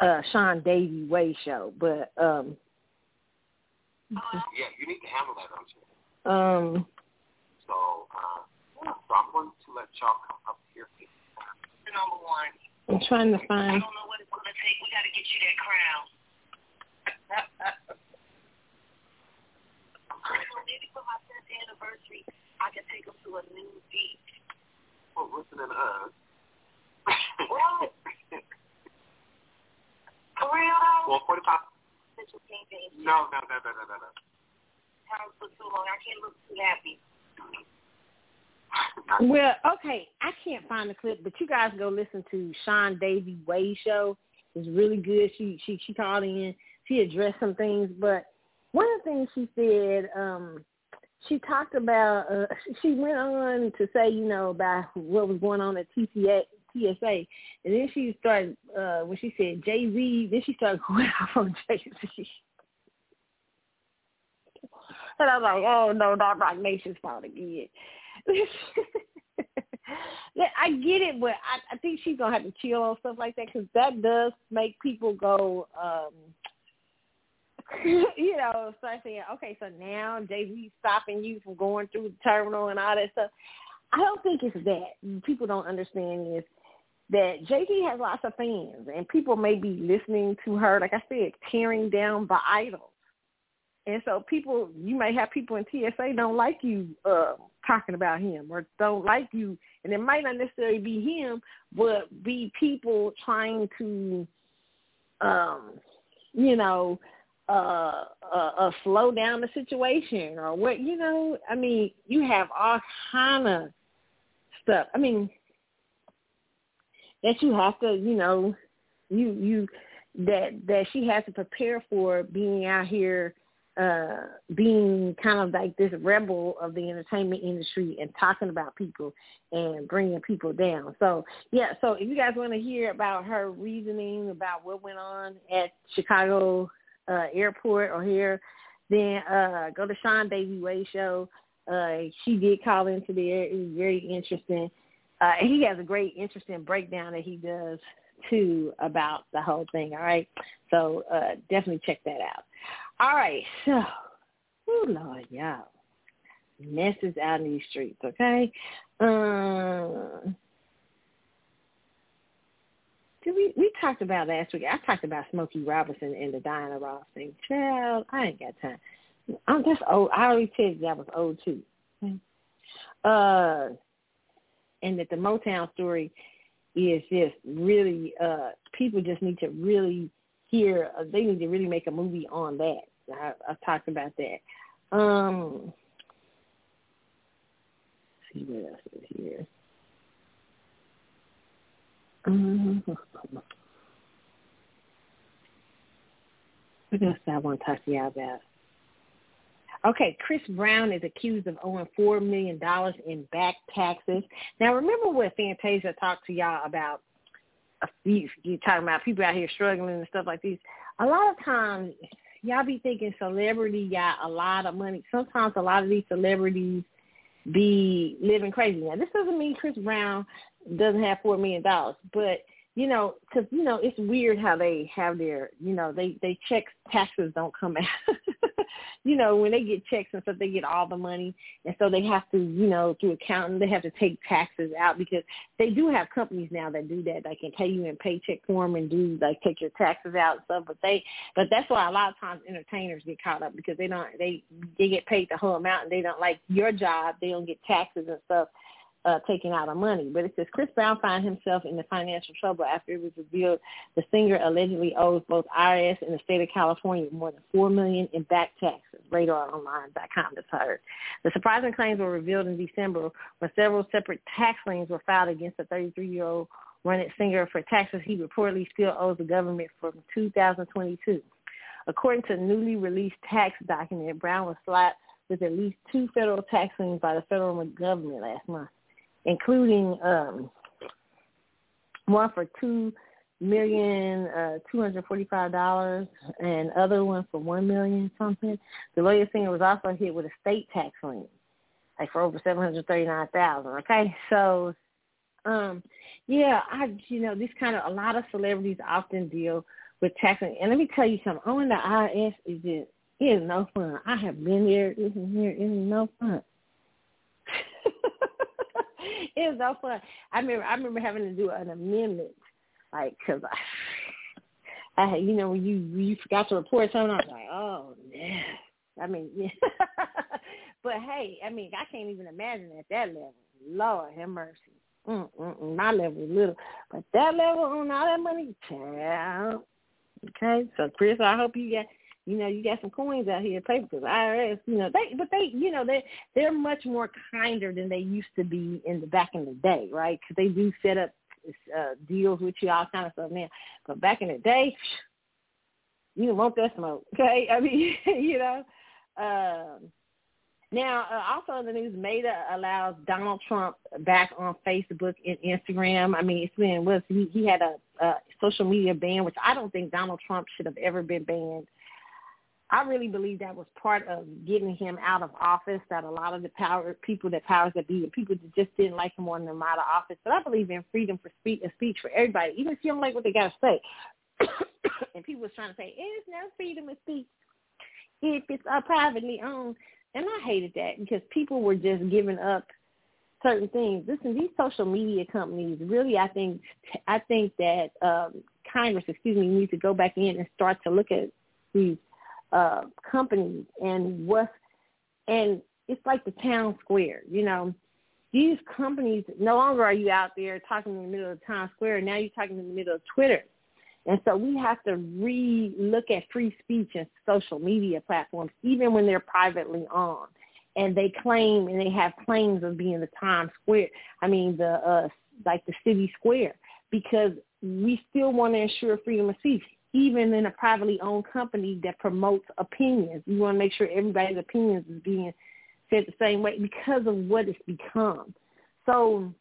uh, Sean Davy Way show, but um, yeah, you need to handle that, don't you? Um. So, uh, so I'm going to let y'all come up here. Number one. I'm trying to I find. don't know what it's going to take. We got to get you that crown. Maybe for my 10th anniversary, I can take them to a new beach. Well, listening to us. What? For real though? Well, 45. Central King James. No, no, no, no, no, no, no. Time for too long. I can't look too happy. Well, okay, I can't find the clip, but you guys go listen to Sean Davy Way show. It's really good. She she she called in. She addressed some things, but one of the things she said, um, she talked about. Uh, she went on to say, you know, about what was going on at TCA, TSA, and then she started uh, when she said Jay Z. Then she started going off on Jay Z. And I was like, oh no, not Roc Nation's fault again. I get it, but I, I think she's gonna have to chill on stuff like that because that does make people go, um you know, start saying, okay, so now Jay Z's stopping you from going through the terminal and all that stuff. I don't think it's that. People don't understand is that Jay Z has lots of fans, and people may be listening to her, like I said, tearing down the idols. And so people, you may have people in TSA don't like you uh, talking about him or don't like you, and it might not necessarily be him, but be people trying to, um, you know, uh, uh, slow down the situation or what, you know. I mean, you have all kind of stuff. I mean, that you have to, you know, you you that that she has to prepare for being out here uh being kind of like this rebel of the entertainment industry and talking about people and bringing people down. So, yeah, so if you guys want to hear about her reasoning about what went on at Chicago uh airport or here, then uh, go to Sean Baby Way show. Uh, she did call into there. It was very interesting. Uh, he has a great, interesting breakdown that he does too about the whole thing. All right, so uh, definitely check that out. All right, so, oh Lord, y'all, messes out in these streets. Okay. Uh, did we we talked about last week? I talked about Smokey Robinson and the Diana Ross thing. Child, I ain't got time. I'm just old. I already said that was old too. Uh, and that the Motown story is just really uh people just need to really hear. Uh, they need to really make a movie on that. I, I talked about that. Um, see what else is here. Um, what else I want to talk to y'all about? Okay, Chris Brown is accused of owing four million dollars in back taxes. Now, remember what Fantasia talked to y'all about? You talking about people out here struggling and stuff like this. A lot of times, y'all be thinking celebrity got a lot of money. Sometimes a lot of these celebrities be living crazy. Now, this doesn't mean Chris Brown doesn't have four million dollars, but you know, because you know it's weird how they have their, you know, they they check taxes don't come out. you know, when they get checks and stuff, they get all the money, and so they have to, you know, through accounting, they have to take taxes out because they do have companies now that do that. They can pay you in paycheck form and do like take your taxes out and stuff. But they, but that's why a lot of times entertainers get caught up because they don't, they they get paid the whole amount and they don't like your job. They don't get taxes and stuff uh, taking out of money. But it says Chris Brown found himself in the financial trouble after it was revealed the singer allegedly owes both IRS and the state of California more than four million in back taxes. RadarOnline.com has heard. The surprising claims were revealed in December when several separate tax liens were filed against the 33-year-old run singer for taxes he reportedly still owes the government from 2022. According to a newly released tax document, Brown was slapped with at least two federal tax liens by the federal government last month including um, one for two million uh two hundred forty five dollars and other one for one million something. The lawyer singer was also hit with a state tax lien, like for over seven hundred thirty nine thousand. Okay, so um yeah, I you know this kind of a lot of celebrities often deal with tax and let me tell you something. Owning the IRS is just it is no fun. I have been there. It is here. It is no fun. it was so fun. I remember I remember having to do an amendment, like because I, I had you know when you you forgot to report something, I was like, oh yeah. I mean, yeah. but hey, I mean, I can't even imagine at that level. Lord have mercy. Mm, mm, mm. My level is little, but that level on all that money, child. Okay, so Chris, I hope you get you know, you got some coins out here pay because IRS, you know, they but they, you know, they they're much more kinder than they used to be in the back in the day, right? Because they do set up uh, deals with you, all kind of stuff now. But back in the day, you don't want that smoke, okay? I mean, you know. Um, now, uh, also in the news, Meta allows Donald Trump back on Facebook and Instagram. I mean, it's been was he, he had a, a social media ban, which I don't think Donald Trump should have ever been banned I really believe that was part of getting him out of office. That a lot of the power people that powers that be, the people that just didn't like him wanted him out of office. But I believe in freedom for speech and speech for everybody, even if you don't like what they got to say. and people was trying to say it's no freedom of speech if it's uh, privately owned, and I hated that because people were just giving up certain things. Listen, these social media companies really, I think, I think that um, Congress, excuse me, needs to go back in and start to look at these uh, companies and what, and it's like the town square, you know. These companies, no longer are you out there talking in the middle of town square. Now you're talking in the middle of Twitter. And so we have to re-look at free speech and social media platforms, even when they're privately owned. And they claim, and they have claims of being the Times Square. I mean, the uh, like the city square, because we still want to ensure freedom of speech even in a privately owned company that promotes opinions. You want to make sure everybody's opinions is being said the same way because of what it's become. So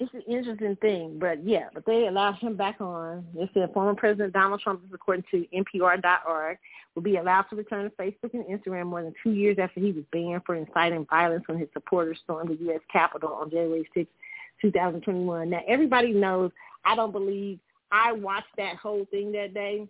it's an interesting thing, but yeah, but they allowed him back on. They said former President Donald Trump, according to NPR.org, will be allowed to return to Facebook and Instagram more than two years after he was banned for inciting violence when his supporters stormed the U.S. Capitol on January 6, 2021. Now, everybody knows I don't believe I watched that whole thing that day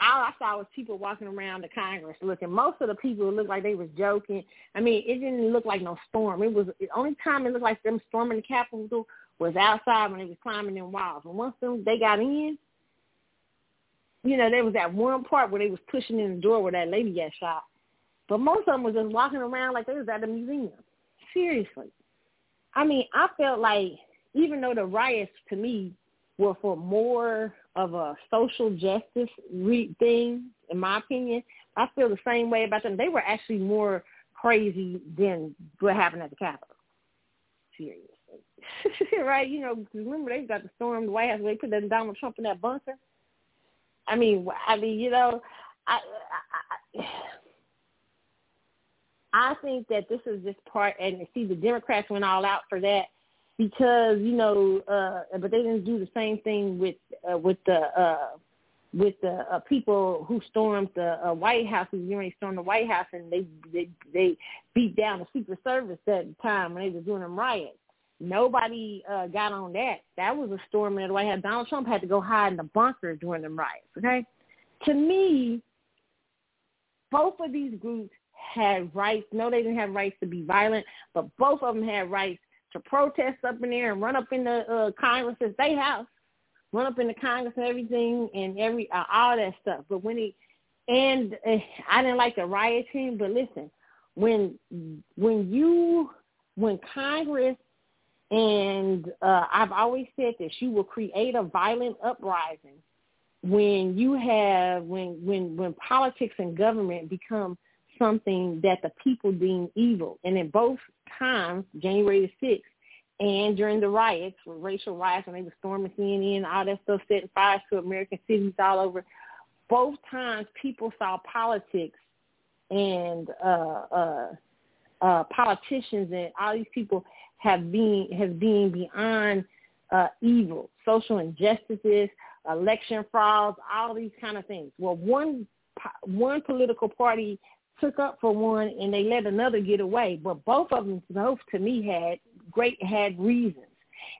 all I saw was people walking around the Congress looking. Most of the people looked like they was joking. I mean, it didn't look like no storm. It was the only time it looked like them storming the Capitol was outside when they was climbing them walls. And once them they got in, you know, there was that one part where they was pushing in the door where that lady got shot. But most of them was just walking around like they was at the museum. Seriously. I mean, I felt like even though the riots to me were for more of a social justice re- thing, in my opinion. I feel the same way about them. They were actually more crazy than what happened at the Capitol. Seriously. right? You know, remember they got the storm the White House. They put that Donald Trump in that bunker. I mean, I mean, you know, I, I, I I think that this is just part, and see, the Democrats went all out for that because you know, uh, but they didn't do the same thing with uh, with the uh, with the uh, people who stormed the uh, White House. Who you know, stormed the White House and they they they beat down the Secret Service at the time when they were doing them riots. Nobody uh, got on that. That was a storm in the White House. Donald Trump had to go hide in the bunker during them riots. Okay, to me, both of these groups had rights. No, they didn't have rights to be violent, but both of them had rights to protest up in there and run up in the uh, Congress at their house, run up in the Congress and everything and every uh, all that stuff. But when he and uh, I didn't like the rioting, but listen, when when you when Congress and uh, I've always said this, you will create a violent uprising when you have when when when politics and government become something that the people deem evil. And in both times, January the 6th and during the riots, racial riots when they were storming CNN, all that stuff, setting fires to American cities all over, both times people saw politics and uh, uh, uh, politicians and all these people have been have been beyond uh, evil, social injustices, election frauds, all these kind of things. Well, one one political party took up for one and they let another get away. But both of them, both to me, had great had reasons.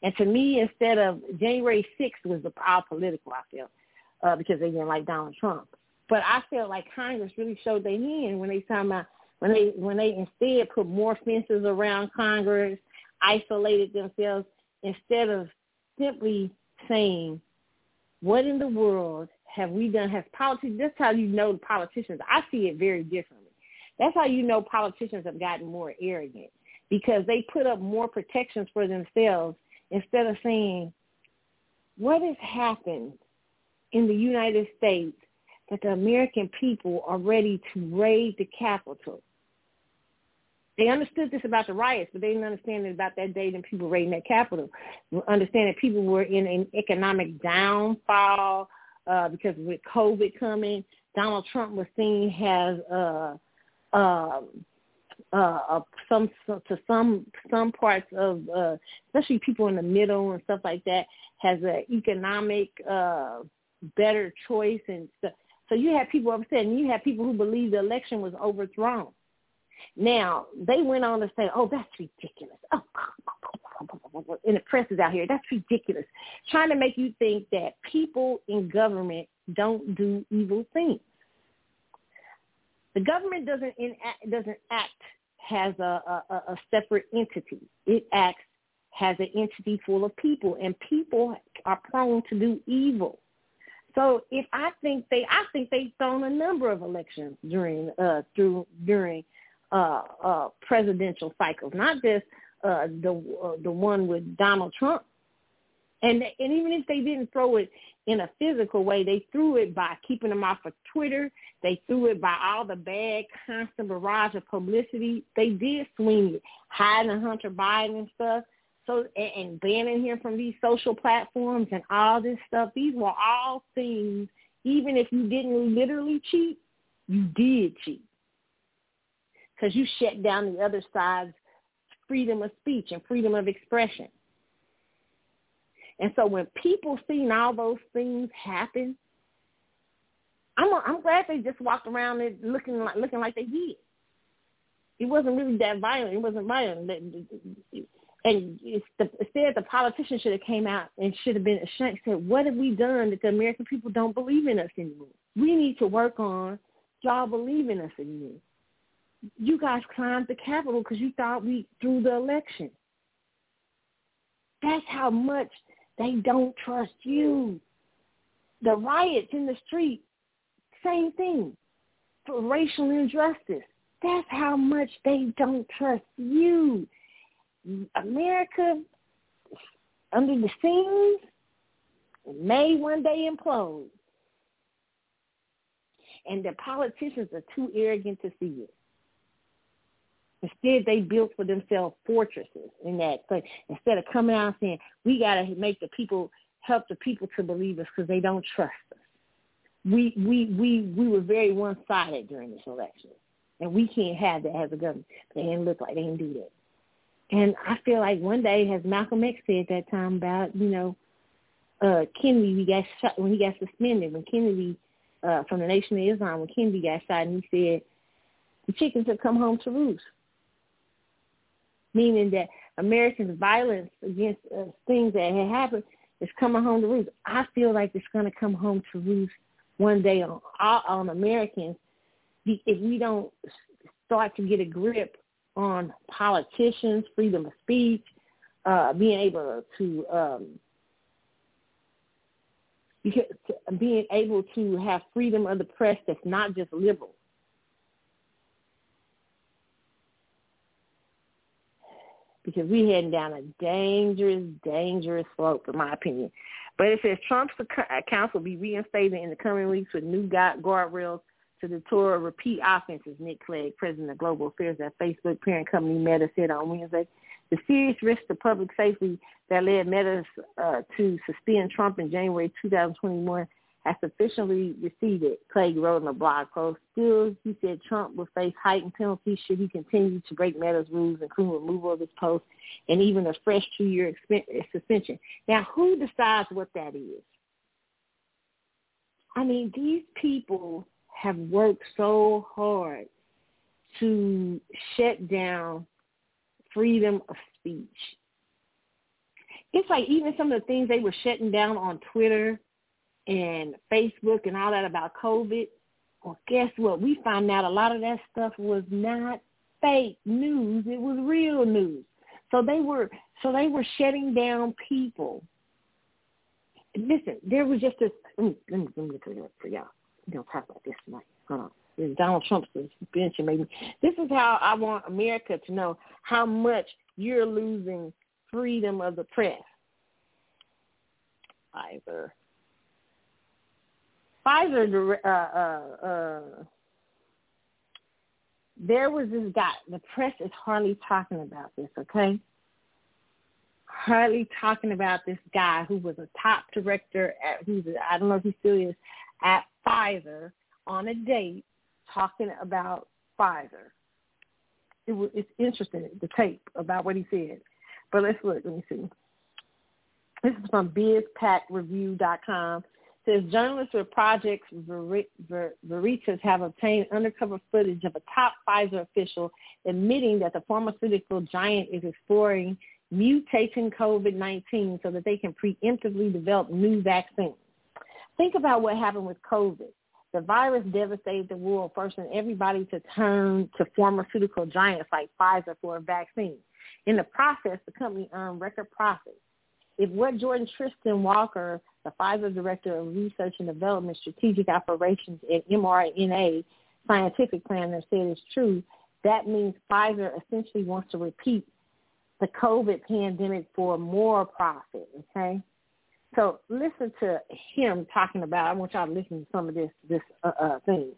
And to me, instead of January 6th was the all political, I feel, uh, because they didn't like Donald Trump. But I felt like Congress really showed their hand when they talking about when they when they instead put more fences around Congress, isolated themselves instead of simply saying, "What in the world have we done? Has politics? That's how you know the politicians. I see it very differently. That's how you know politicians have gotten more arrogant because they put up more protections for themselves instead of saying, what has happened in the United States that the American people are ready to raid the Capitol? They understood this about the riots, but they didn't understand it about that day and people raiding that Capitol. Understand that people were in an economic downfall uh, because with COVID coming, Donald Trump was seen as uh, um, uh, uh, some to some some parts of uh, especially people in the middle and stuff like that has an economic uh, better choice and stuff. So you have people upset, and you have people who believe the election was overthrown. Now they went on to say, "Oh, that's ridiculous." Oh, and the press is out here. That's ridiculous. Trying to make you think that people in government don't do evil things. The government doesn't enact, doesn't act has a, a, a separate entity. It acts has an entity full of people, and people are prone to do evil. So if I think they, I think they've thrown a number of elections during uh, through during uh, uh, presidential cycles, not just uh, the uh, the one with Donald Trump. And and even if they didn't throw it in a physical way. They threw it by keeping them off of Twitter. They threw it by all the bad constant barrage of publicity. They did swing it, hiding Hunter Biden and stuff. So and, and banning him from these social platforms and all this stuff. These were all things. Even if you didn't literally cheat, you did cheat because you shut down the other side's freedom of speech and freedom of expression. And so when people see all those things happen, I'm I'm glad they just walked around it looking like looking like they did. It wasn't really that violent. It wasn't violent. And instead, the politicians should have came out and should have been ashamed. Said, "What have we done that the American people don't believe in us anymore? We need to work on y'all believe in us anymore. You guys climbed the Capitol because you thought we threw the election. That's how much they don't trust you. The riots in the street, same thing. For racial injustice. That's how much they don't trust you. America, under the scenes, may one day implode. And the politicians are too arrogant to see it. Instead, they built for themselves fortresses in that place. Instead of coming out and saying, we got to make the people, help the people to believe us because they don't trust us. We, we, we, we were very one-sided during this election. And we can't have that as a government. They didn't look like they didn't do that. And I feel like one day, as Malcolm X said that time about, you know, uh, Kennedy, he got shot when he got suspended, when Kennedy, uh, from the Nation of Islam, when Kennedy got shot, and he said, the chickens have come home to roost meaning that Americans' violence against uh, things that had happened is coming home to roost. I feel like it's going to come home to roost one day on on Americans if we don't start to get a grip on politicians, freedom of speech, uh, being able to um, being able to have freedom of the press that's not just liberal. Because we're heading down a dangerous, dangerous slope, in my opinion. But it says Trump's accounts will be reinstated in the coming weeks with new guardrails to deter repeat offenses, Nick Clegg, president of global affairs at Facebook parent company Meta, said on Wednesday. The serious risk to public safety that led Meta uh, to suspend Trump in January 2021 has sufficiently receded, Clegg wrote in a blog post. Still, he said Trump will face heightened penalties should he continue to break Meta's rules, including removal of his post and even a fresh two-year suspension. Now, who decides what that is? I mean, these people have worked so hard to shut down freedom of speech. It's like even some of the things they were shutting down on Twitter and Facebook and all that about COVID, well, guess what? We found out a lot of that stuff was not fake news. It was real news. So they were so they were shutting down people. Listen, there was just this. Let me let me, let me get to for y'all. We're gonna talk about this tonight. Hold on. This Donald Trump's suspension, maybe. This is how I want America to know how much you're losing freedom of the press. Either Pfizer, uh, uh, uh, there was this guy. The press is hardly talking about this, okay? Hardly talking about this guy who was a top director at, who's, I don't know if he still is, at Pfizer on a date talking about Pfizer. It was, it's interesting, the tape about what he said. But let's look. Let me see. This is from BizPackReview.com says journalists with Project Veritas have obtained undercover footage of a top Pfizer official admitting that the pharmaceutical giant is exploring mutating COVID-19 so that they can preemptively develop new vaccines. Think about what happened with COVID. The virus devastated the world, forcing everybody to turn to pharmaceutical giants like Pfizer for a vaccine. In the process, the company earned record profits. If what Jordan Tristan Walker the Pfizer Director of Research and Development Strategic Operations at mRNA Scientific Planner said is true, that means Pfizer essentially wants to repeat the COVID pandemic for more profit, okay? So listen to him talking about, I want y'all to listen to some of this, this uh, uh, thing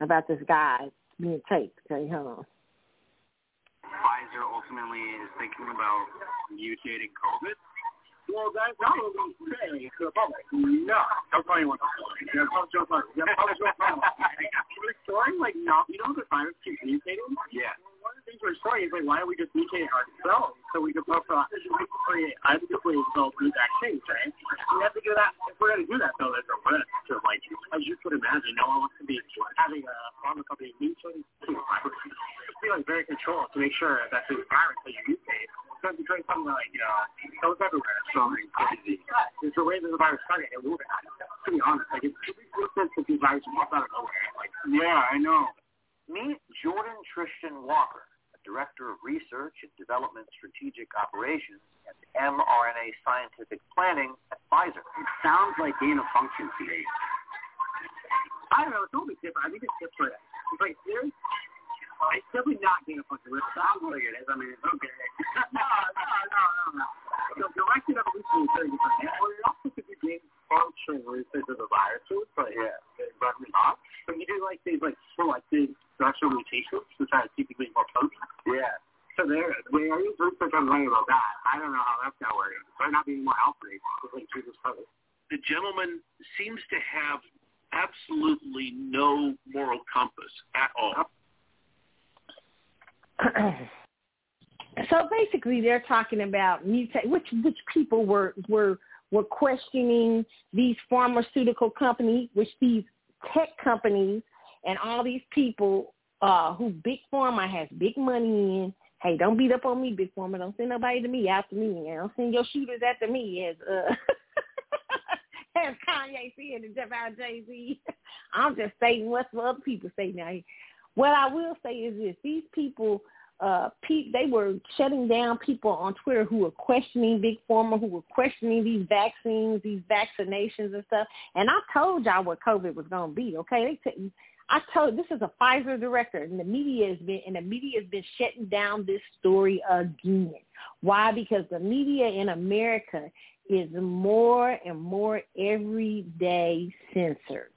about this guy being taped, okay? Hold on. Pfizer ultimately is thinking about mutating COVID well, that's not what we say to the public. No, don't tell anyone. Yeah, don't tell anyone. Yeah, don't tell anyone. We're storing like not. You know the virus keeps mutating. Yeah. One of the things we're story is like, why don't we just mutate ourselves so we can both uh, create adequately developed new vaccines, right? We have to do that. If we're going to do that, though, there's a risk to, like, as you could imagine, no one wants to be having a pharma company mutate to virus. Be like very controlled to make sure that the virus that you mutate doesn't become something like, you know, goes everywhere. So crazy. There's a way that the virus started. It will To be honest, like, it's makes sense that these viruses pop out of nowhere. Like, yeah, I know. Meet Jordan Tristan Walker, a Director of Research and Development Strategic Operations and mRNA Scientific Planning at Pfizer. It sounds like gain of function to me. I don't know. It's only different. I think it's different. It's like, there's it's definitely not gain of function. It sounds like it is. I mean, it's okay. no, no, no, no, no. So directed evolution is very different. Or it also could be gain function research of the viruses, but yeah, but not. But you do like these like selected structural mutations to try to keep it more potent. Yeah. So there, when I use research on learning about that, I don't know how that's gonna work. It might not be more alpha rates. Like Jesus Christ. The gentleman seems to have absolutely no moral compass at all. so basically, they're talking about mutate, which which people were were were questioning these pharmaceutical companies, which these tech companies and all these people uh, who Big Pharma has big money in. Hey, don't beat up on me, Big Pharma. Don't send nobody to me after me. And don't send your shooters after me, as uh, as Kanye said and Jeff out Jay Z. I'm just stating what other people say now. What I will say is this: these people uh, pe- they were shutting down people on Twitter who were questioning Big Pharma, who were questioning these vaccines, these vaccinations and stuff. And I told y'all what COVID was going to be. Okay, they t- I told this is a Pfizer director, and the media has been and the media has been shutting down this story again. Why? Because the media in America is more and more every day censored.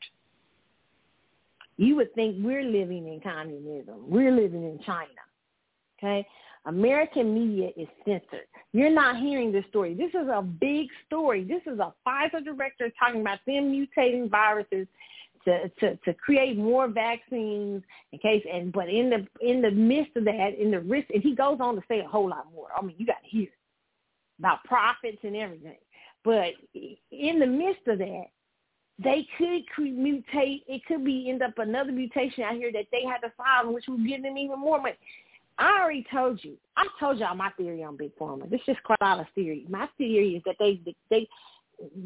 You would think we're living in communism. We're living in China. Okay? American media is censored. You're not hearing this story. This is a big story. This is a Pfizer director talking about them mutating viruses to, to, to create more vaccines in case and but in the in the midst of that, in the risk and he goes on to say a whole lot more. I mean, you gotta hear about profits and everything. But in the midst of that, they could mutate. It could be end up another mutation out here that they had to solve, which will give them even more money. I already told you. I told y'all my theory on big pharma. This is of theory. My theory is that they they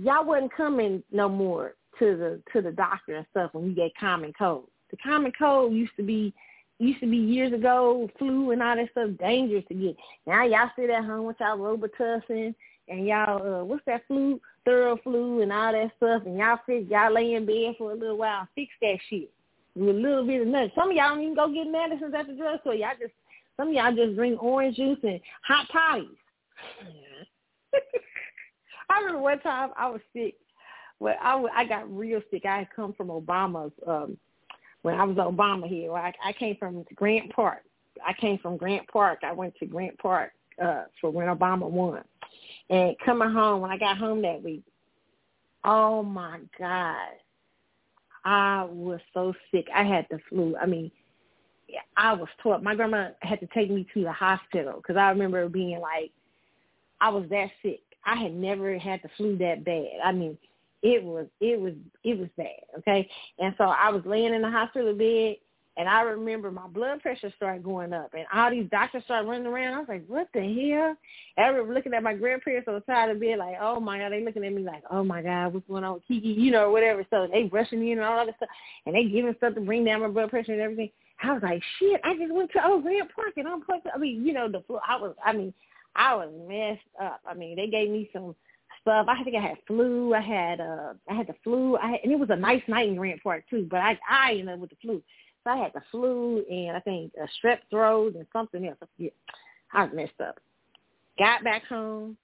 y'all wasn't coming no more to the to the doctor and stuff when you get common cold. The common cold used to be used to be years ago, flu and all that stuff dangerous to get. Now y'all sit at home with y'all Robitussin and y'all uh what's that flu, Theraflu and all that stuff and y'all fit y'all lay in bed for a little while, fix that shit. With a little bit of nothing. Some of y'all don't even go get medicines at the drugstore. Y'all just some of y'all just drink orange juice and hot toddies. I remember one time I was sick. Well, I, I got real sick. I had come from Obama's um when I was Obama here. Well, I, I came from Grant Park. I came from Grant Park. I went to Grant Park uh for when Obama won. And coming home, when I got home that week, oh my God, I was so sick. I had the flu. I mean, I was taught. My grandma had to take me to the hospital because I remember being like, I was that sick. I had never had the flu that bad. I mean, it was it was it was bad. Okay, and so I was laying in the hospital bed, and I remember my blood pressure started going up, and all these doctors started running around. I was like, what the hell? And I remember looking at my grandparents on the side of the bed, like, oh my god, they looking at me like, oh my god, what's going on with Kiki, you know, or whatever. So they rushing in and all that stuff, and they giving stuff to bring down my blood pressure and everything. I was like, shit, I just went to old Grant Park and I'm. I mean, you know, the flu. I was, I mean, I was messed up. I mean, they gave me some stuff. I think I had flu. I had, uh, I had the flu. I had, and it was a nice night in Grant Park too. But I, I ended up with the flu. So I had the flu and I think a strep throat and something else. Yeah, I messed up. Got back home.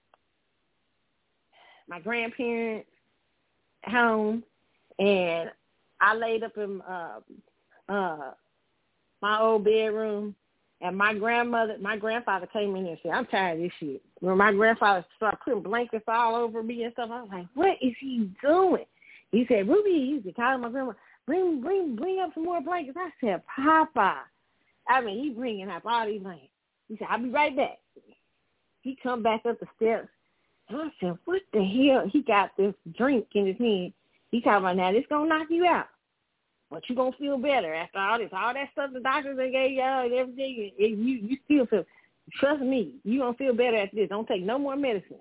My grandparents home, and I laid up in uh, uh, my old bedroom. And my grandmother, my grandfather came in and said, I'm tired of this shit. When my grandfather started putting blankets all over me and stuff, I was like, what is he doing? He said, Ruby, used to call my grandma, bring, bring, bring up some more blankets. I said, Papa. I mean, he bringing up all these blankets. He said, I'll be right back. He come back up the steps. And I said, what the hell? He got this drink in his hand. He talking about now, this going to knock you out. But you going to feel better after all this. All that stuff the doctors they gave y'all and everything, and you, you still feel, trust me, you to feel better after this. Don't take no more medicine.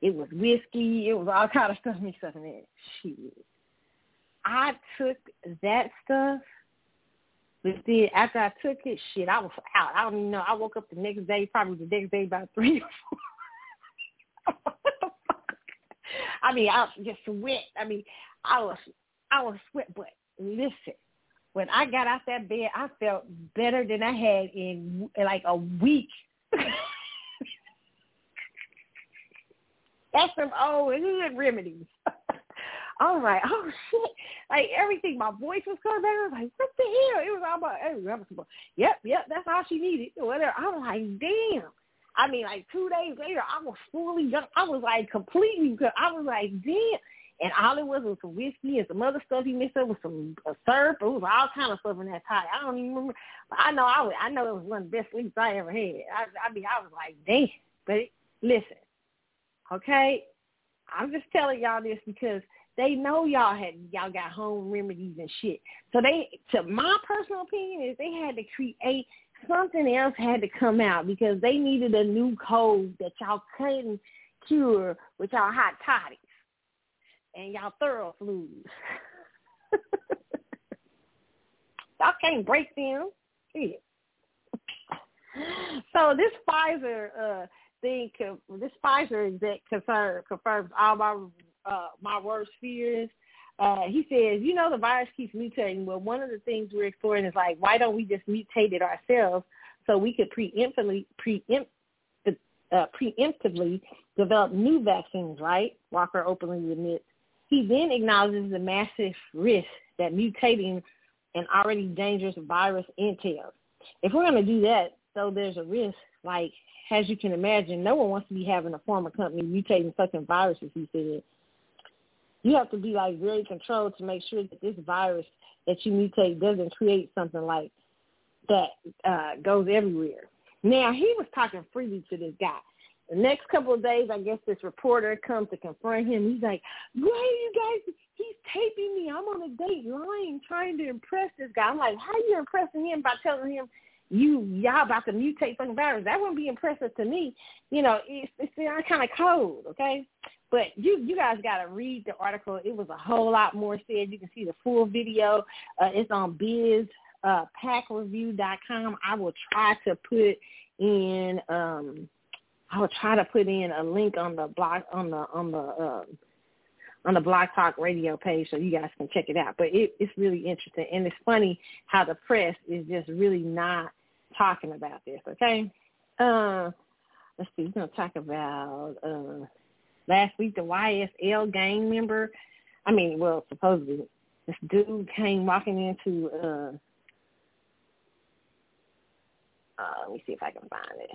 It was whiskey. It was all kind of stuff mixed up in there. Shit. I took that stuff but then after I took it, shit, I was out. I don't even know. I woke up the next day, probably the next day about three or four. I mean, I was just sweat. I mean, I was I was sweat. But listen, when I got out that bed, I felt better than I had in, in like a week. That's some old remedies. Was like, oh shit, like everything. My voice was coming back. I was like, what the hell? It was all about, hey, yep, yep, that's all she needed. Whatever. I was like, damn. I mean, like two days later, I was fully done. I was like completely. because I was like, damn. And all it was was some whiskey and some other stuff he mixed up with some uh, syrup. It was all kind of stuff in that tie. I don't even remember. But I know I was, I know it was one of the best sleeps I ever had. I, I mean, I was like, damn. But it, listen, okay, I'm just telling y'all this because they know y'all had y'all got home remedies and shit. So they, to my personal opinion, is they had to create something else had to come out because they needed a new cold that y'all couldn't cure with y'all hot toddies and y'all Theraflus. y'all can't break them. Shit. So this Pfizer uh thing, this Pfizer exec confirms all my uh, my worst fears. Uh, he says, you know, the virus keeps mutating. Well, one of the things we're exploring is like, why don't we just mutate it ourselves so we could preemptively, preempt, uh, preemptively develop new vaccines, right? Walker openly admits. He then acknowledges the massive risk that mutating an already dangerous virus entails. If we're going to do that, so there's a risk, like, as you can imagine, no one wants to be having a pharma company mutating fucking viruses, he said you have to be like very controlled to make sure that this virus that you mutate doesn't create something like that uh, goes everywhere. Now he was talking freely to this guy. The next couple of days, I guess this reporter comes to confront him. He's like, "Why are you guys? He's taping me. I'm on a date, lying, trying to impress this guy." I'm like, "How are you impressing him by telling him you y'all about to mutate fucking virus? That wouldn't be impressive to me. You know, it's it's kind of cold, okay? But you you guys got to read the article. It was a whole lot more said. You can see the full video. Uh, it's on biz uh, packreview.com. I will try to put in um I will try to put in a link on the blog on the on the uh, on the Blog Talk Radio page so you guys can check it out. But it, it's really interesting, and it's funny how the press is just really not talking about this. Okay, uh, let's see. We're gonna talk about uh, last week the YSL gang member. I mean, well, supposedly this dude came walking into. uh uh, let me see if I can find it.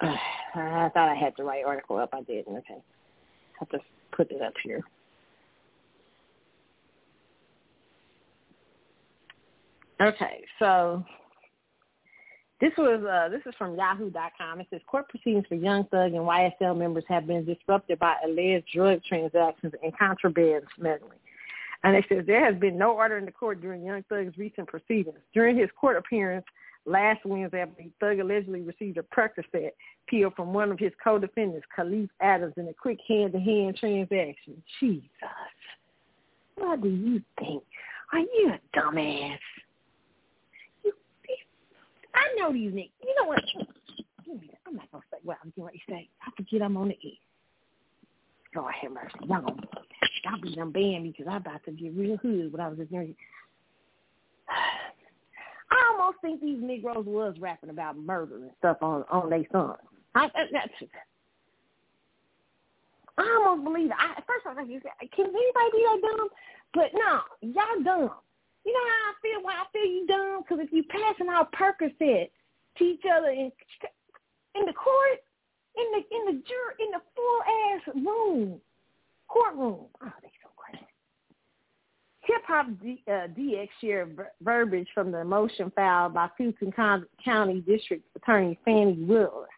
I thought I had the right article up. I didn't. Okay. I have to put it up here. Okay, so this was uh, this is from Yahoo.com. It says court proceedings for Young Thug and YSL members have been disrupted by alleged drug transactions and contraband smuggling. And it says there has been no order in the court during Young Thug's recent proceedings. During his court appearance last Wednesday, Thug allegedly received a Percocet pill from one of his co-defendants, Khalif Adams, in a quick hand-to-hand transaction. Jesus, what do you think? Are you a dumbass? I know these niggas. You know what? I'm not gonna say what I'm ready to say. I forget I'm on the air. God have mercy. Y'all gonna y'all be done banned because I'm about to get real hood when I was just doing I almost think these Negroes was rapping about murder and stuff on on their sons. I, that's I almost believe it. I, first I was like, can anybody be that dumb? But no, y'all dumb. You know how I feel? Why I feel you dumb? Because if you passing out Percocet to each other in in the court, in the in the jur in the full ass room, courtroom. Oh, they so crazy. Hip Hop D, uh, DX shared ver- verbiage from the motion filed by Fulton County District Attorney Fani Willis.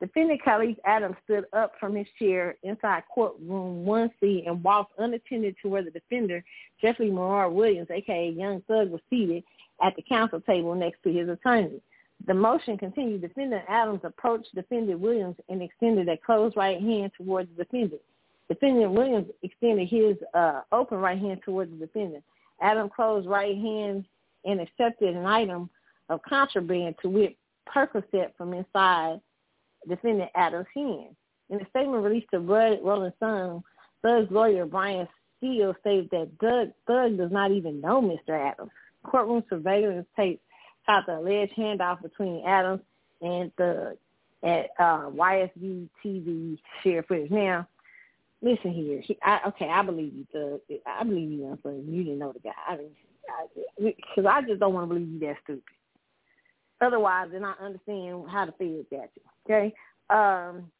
Defendant Khalif Adams stood up from his chair inside courtroom 1C and walked unattended to where the defender, Jeffrey Lamar Williams, aka Young Thug, was seated at the counsel table next to his attorney. The motion continued. Defendant Adams approached Defendant Williams and extended a closed right hand towards the defendant. Defendant Williams extended his uh, open right hand towards the defendant. Adams closed right hand and accepted an item of contraband to whip Percocet from inside defendant Adams' hand. In a statement released to Rolling Stone, Thug's lawyer Brian Steele stated that Doug, Thug does not even know Mr. Adams. Courtroom surveillance tapes caught the alleged handoff between Adams and Thug at uh, YSV TV share footage. Now, listen here. He, I, okay, I believe you, Thug. I believe you, young. You didn't know the guy. I mean, because I, I just don't want to believe you that stupid. Otherwise, then I understand how feds got you. Okay. Um,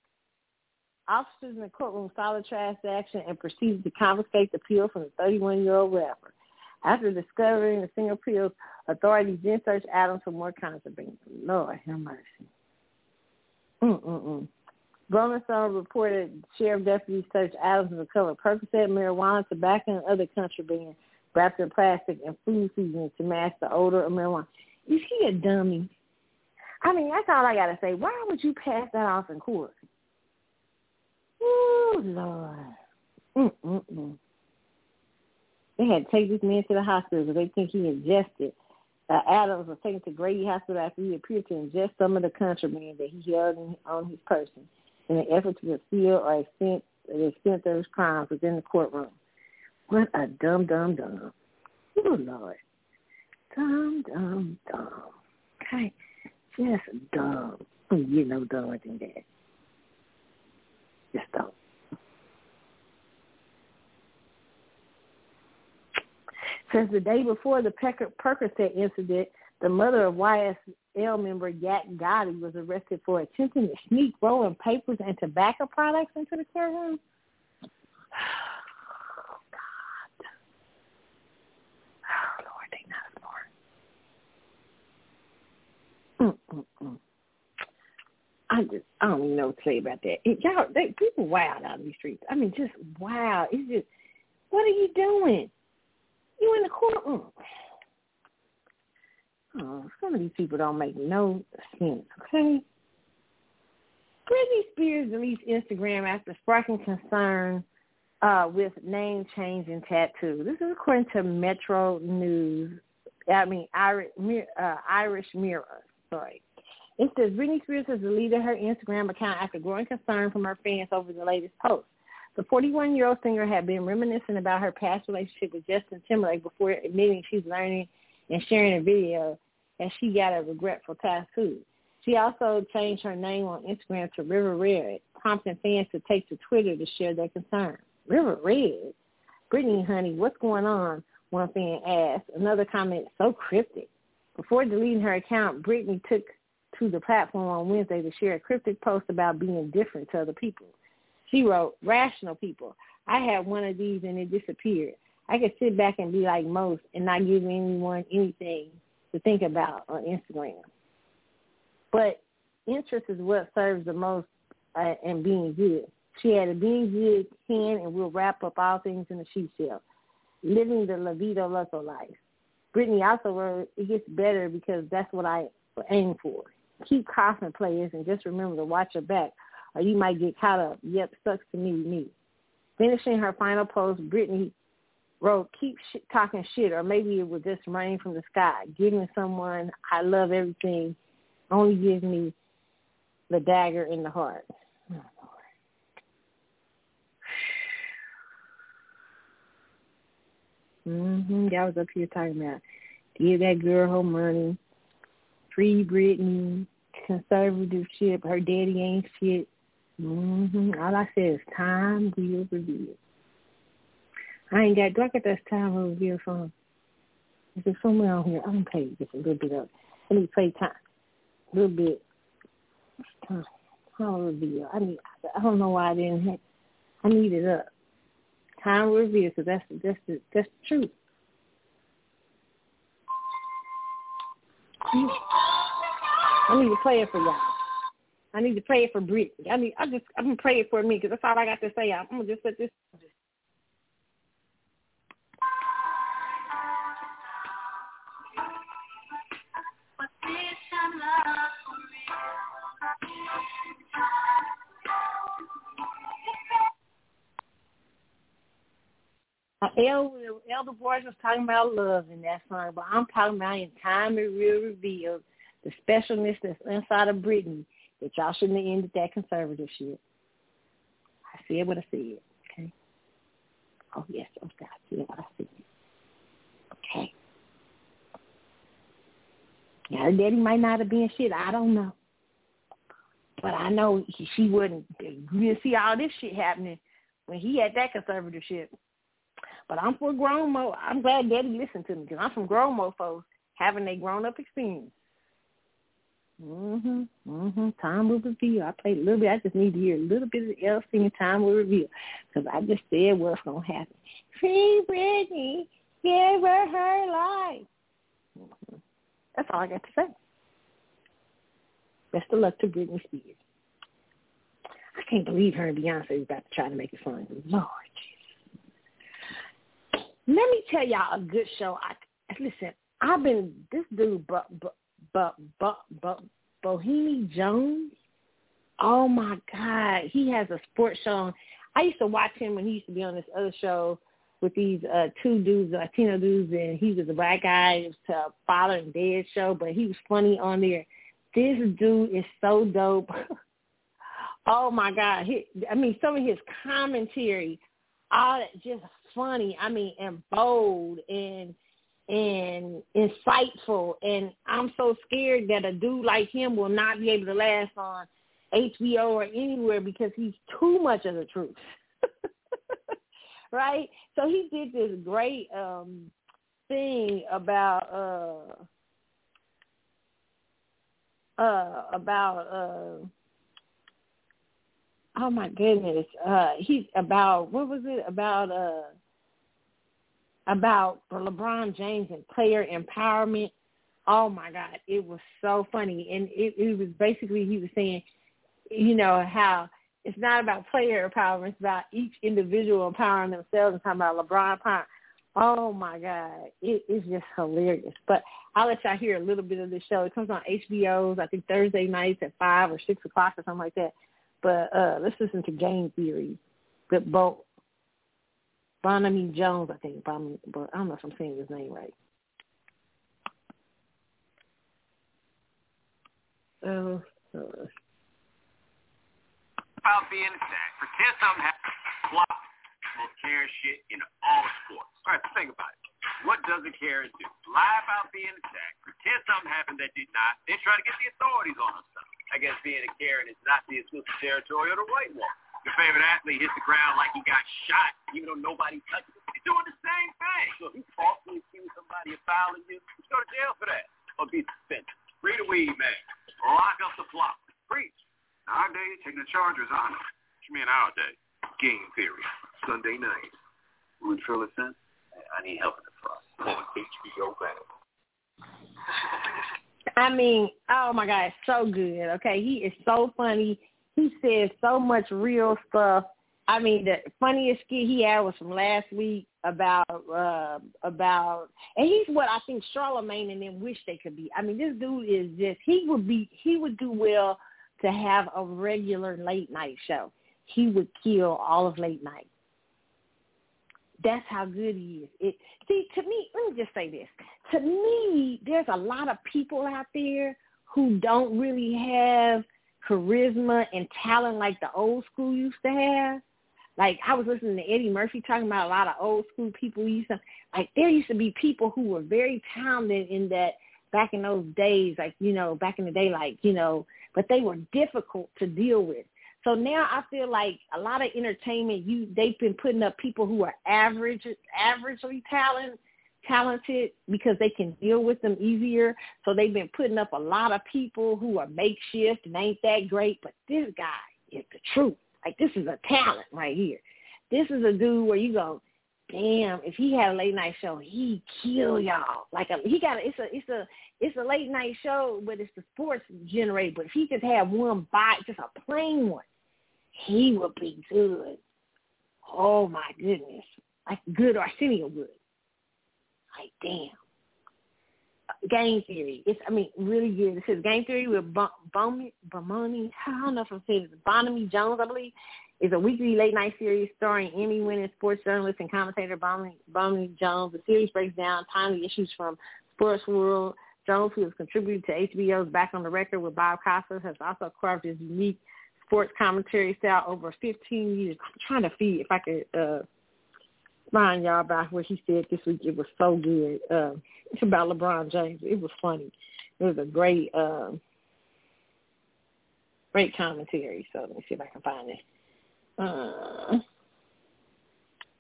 officers in the courtroom filed a transaction and proceeded to confiscate the pill from the 31-year-old rapper. After discovering the single pills, authorities then searched Adams for more contraband. Lord have mercy. Mm-mm-mm. Reported sheriff deputies searched Adams and recovered Percocet, marijuana, tobacco, and other contraband wrapped in plastic and food seasonings to mask the odor of marijuana. Is he a dummy? I mean, that's all I gotta say. Why would you pass that off in court? Oh Lord. Mm-mm-mm. They had to take this man to the hospital because they think he ingested. Uh, Adams was taken to Grady Hospital after he appeared to ingest some of the contraband that he held in, on his person in an effort to conceal or extent the extent of crimes within the courtroom. What a dumb, dumb, dumb. Oh Lord. Dumb, dumb, dumb. Okay. Just dumb. Oh, you know dumber than that. Just dumb. Since the day before the Percocet incident, the mother of YSL member Yak Gotti was arrested for attempting to sneak rolling papers and tobacco products into the courtroom. Mm-mm-mm. I just I don't even know what to say about that. It, y'all, they, people wild out in these streets. I mean, just wow. It's just, what are you doing? You in the courtroom? Oh, some of these people don't make no sense. Okay. Britney Spears released Instagram after sparking concern uh, with name change and tattoo. This is according to Metro News. I mean, Irish, uh, Irish Mirror It says Britney Spears has deleted her Instagram account after growing concern from her fans over the latest post. The 41-year-old singer had been reminiscing about her past relationship with Justin Timberlake before admitting she's learning and sharing a video and she got a regretful tattoo. She also changed her name on Instagram to River Red, prompting fans to take to Twitter to share their concern. River Red? Britney, honey, what's going on? One fan asked. Another comment, so cryptic. Before deleting her account, Brittany took to the platform on Wednesday to share a cryptic post about being different to other people. She wrote, rational people. I had one of these and it disappeared. I could sit back and be like most and not give anyone anything to think about on Instagram. But interest is what serves the most uh, in being good. She added, being good can and will wrap up all things in a sheep shell, living the Vida Loco life. Britney also wrote, it gets better because that's what I aim for. Keep coughing, players, and just remember to watch your back or you might get caught up. Yep, sucks to me, me. Finishing her final post, Britney wrote, keep sh- talking shit, or maybe it would just rain from the sky. Giving someone I love everything only gives me the dagger in the heart. Mm-hmm. Y'all was up here talking about give that girl her money, free Britney, conservativeship, her daddy ain't shit. Mm-hmm. All I said is time will reveal. I ain't got, do I get that time will reveal from? Is there somewhere on here? I'm pay just a little bit of Let me play time. A little bit. Time. Time reveal. I need, I don't know why I didn't have, I need it up. Time will reveal because that's that's the, that's the truth. I need to pray it for y'all. I need to pray it for Brittany. I need. I just. I'm gonna pray it for me because that's all I got to say. I'm gonna just let this just Uh, El, Elder Boys was talking about love in that song, but I'm talking about in time it will reveal the specialness that's inside of Brittany that y'all shouldn't have ended that conservatorship. I said what I said, okay? Oh, yes, oh, okay, I said what I said. Okay. Yeah, her daddy might not have been shit. I don't know. But I know he, she wouldn't. Didn't see all this shit happening when he had that conservatorship. But I'm for grown mo. I'm glad Daddy listened to me because I'm from grown mofos having a grown up experience. Mhm, mhm. Time will reveal. I played a little bit. I just need to hear a little bit of else singing. Time will reveal because I just said what's gonna happen. Free Britney, give her her life. Mm-hmm. That's all I got to say. Best of luck to Britney Spears. I can't believe her and Beyonce is about to try to make it fun. Lord. Let me tell y'all a good show. I listen. I've been this dude, but but but but Bohemian Jones. Oh my God, he has a sports show. On. I used to watch him when he used to be on this other show with these uh two dudes, Latino dudes, and he was a black guy. It was a Father and Dead show, but he was funny on there. This dude is so dope. oh my God, he, I mean, some of his commentary, all that just funny. I mean, and bold and and insightful. And I'm so scared that a dude like him will not be able to last on HBO or anywhere because he's too much of the truth. right? So he did this great um thing about uh uh about uh oh my goodness uh he's about what was it about uh about LeBron James and player empowerment. Oh my God, it was so funny, and it, it was basically he was saying, you know how it's not about player empowerment; it's about each individual empowering themselves. And talking about LeBron power. Oh my God, it is just hilarious. But I'll let y'all hear a little bit of this show. It comes on HBO's, I think Thursday nights at five or six o'clock or something like that. But uh let's listen to Game Theory. Good both Bonamy Jones, I think. Bonamy, but I don't know if I'm saying his name right. Uh, uh. About being attacked. Pretend something happened. Block. Most Karen shit in all sports. All right, think about it. What doesn't Karen do? Lie about being attacked. Pretend something happened that did not. Then try to get the authorities on us. I guess being a Karen is not the exclusive territory of the white woman your favorite athlete hits the ground like he got shot, even though nobody touched him. He's doing the same thing. So if you falsely accuse somebody of fouling you, you go to jail for that or be suspended. Free the weed, man. Lock up the flock. Preach. Nowadays, taking the Chargers on them. What you mean our day? Game theory. Sunday night. It in? I need help in the front. HBO banner. I mean, oh my God, so good. Okay, he is so funny he said so much real stuff. I mean, the funniest skit he had was from last week about uh about, and he's what I think Charlemagne and them wish they could be. I mean, this dude is just he would be he would do well to have a regular late night show. He would kill all of late night. That's how good he is. It see to me. Let me just say this. To me, there's a lot of people out there who don't really have charisma and talent like the old school used to have. Like I was listening to Eddie Murphy talking about a lot of old school people used to like there used to be people who were very talented in that back in those days, like, you know, back in the day, like, you know, but they were difficult to deal with. So now I feel like a lot of entertainment, you they've been putting up people who are average, averagely talented, talented because they can deal with them easier. So they've been putting up a lot of people who are makeshift and ain't that great. But this guy is the truth. Like this is a talent right here. This is a dude where you go, damn, if he had a late night show, he kill y'all. Like a, he got a, it's a it's a it's a late night show, but it's the sports generated. But if he just had one bite, just a plain one, he would be good. Oh my goodness, like good Arsenio good. Like damn. Game Theory. It's I mean really good. It says Game Theory with Bomani. Bomani. I don't know if I'm saying it. Bonamy Jones, I believe. It's a weekly late night series starring Emmy-winning sports journalist and commentator Bonamy Jones. The series breaks down timely issues from sports world. Jones, who has contributed to HBO's Back on the Record with Bob Costas, has also carved his unique sports commentary style over 15 years. I'm trying to see if I could uh, find y'all about what he said this week. It was so good. Uh, it's about LeBron James. It was funny. It was a great, uh, great commentary. So let me see if I can find it. Uh,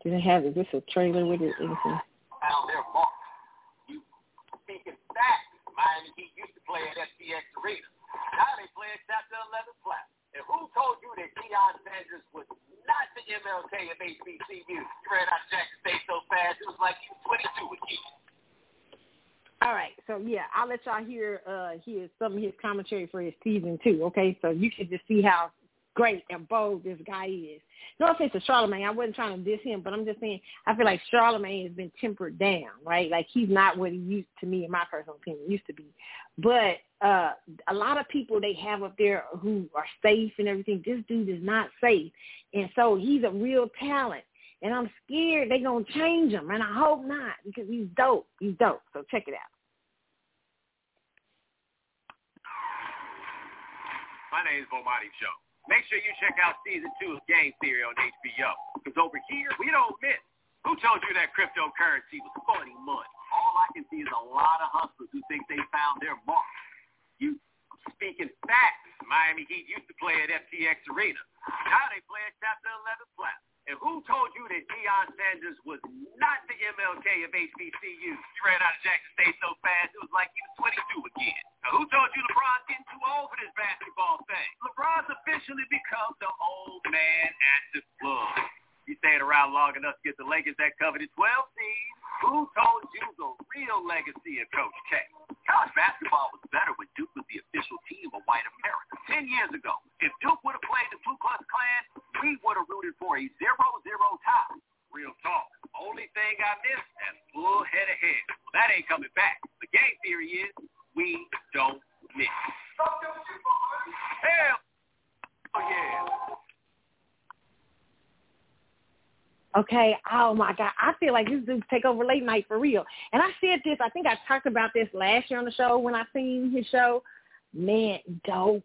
do they have, is this a trailer with it? Anything? Found their mark. You speaking facts. Miami Heat used to play at FTX Arena. Now they play at Chapter 11 flat. And who told you that Deion Sanders was not the MLK of HBCU? You ran out Jackson State so fast, it was like he was 22 again. All right, so yeah, I'll let y'all hear uh hear some of his commentary for his season two. Okay, so you can just see how great and bold this guy is. No offense to Charlemagne, I wasn't trying to diss him, but I'm just saying I feel like Charlemagne has been tempered down, right? Like he's not what he used to me, in my personal opinion, used to be. But uh a lot of people they have up there who are safe and everything. This dude is not safe, and so he's a real talent. And I'm scared they're gonna change him, and I hope not because he's dope. He's dope. So check it out. My name is Bomani Show. Make sure you check out season two of Game Theory on HBO. Because over here, we don't miss. Who told you that cryptocurrency was funny money? All I can see is a lot of hustlers who think they found their mark. You speaking facts. Miami Heat used to play at FTX Arena. Now they play at Chapter 11 Flat. And who told you that Deion Sanders was not the MLK of HBCU? He ran out of Jackson State so fast it was like he was 22 again. Now, who told you LeBron's getting too old for this basketball thing? LeBron's officially become the old man at the club. He stayed around long enough to get the Lakers that coveted 12 seed. Who told you the real legacy of Coach K? College basketball was better when Duke was the official team of white America. Ten years ago, if Duke would have played the Ku Klux Klan, we would have rooted for a zero-zero tie. Real talk. Only thing I missed, that full head of hair. That ain't coming back. The game theory is we don't miss. Hell, oh yeah. Okay. Oh my God. I feel like this dude take over late night for real. And I said this. I think I talked about this last year on the show when I seen his show. Man, dope.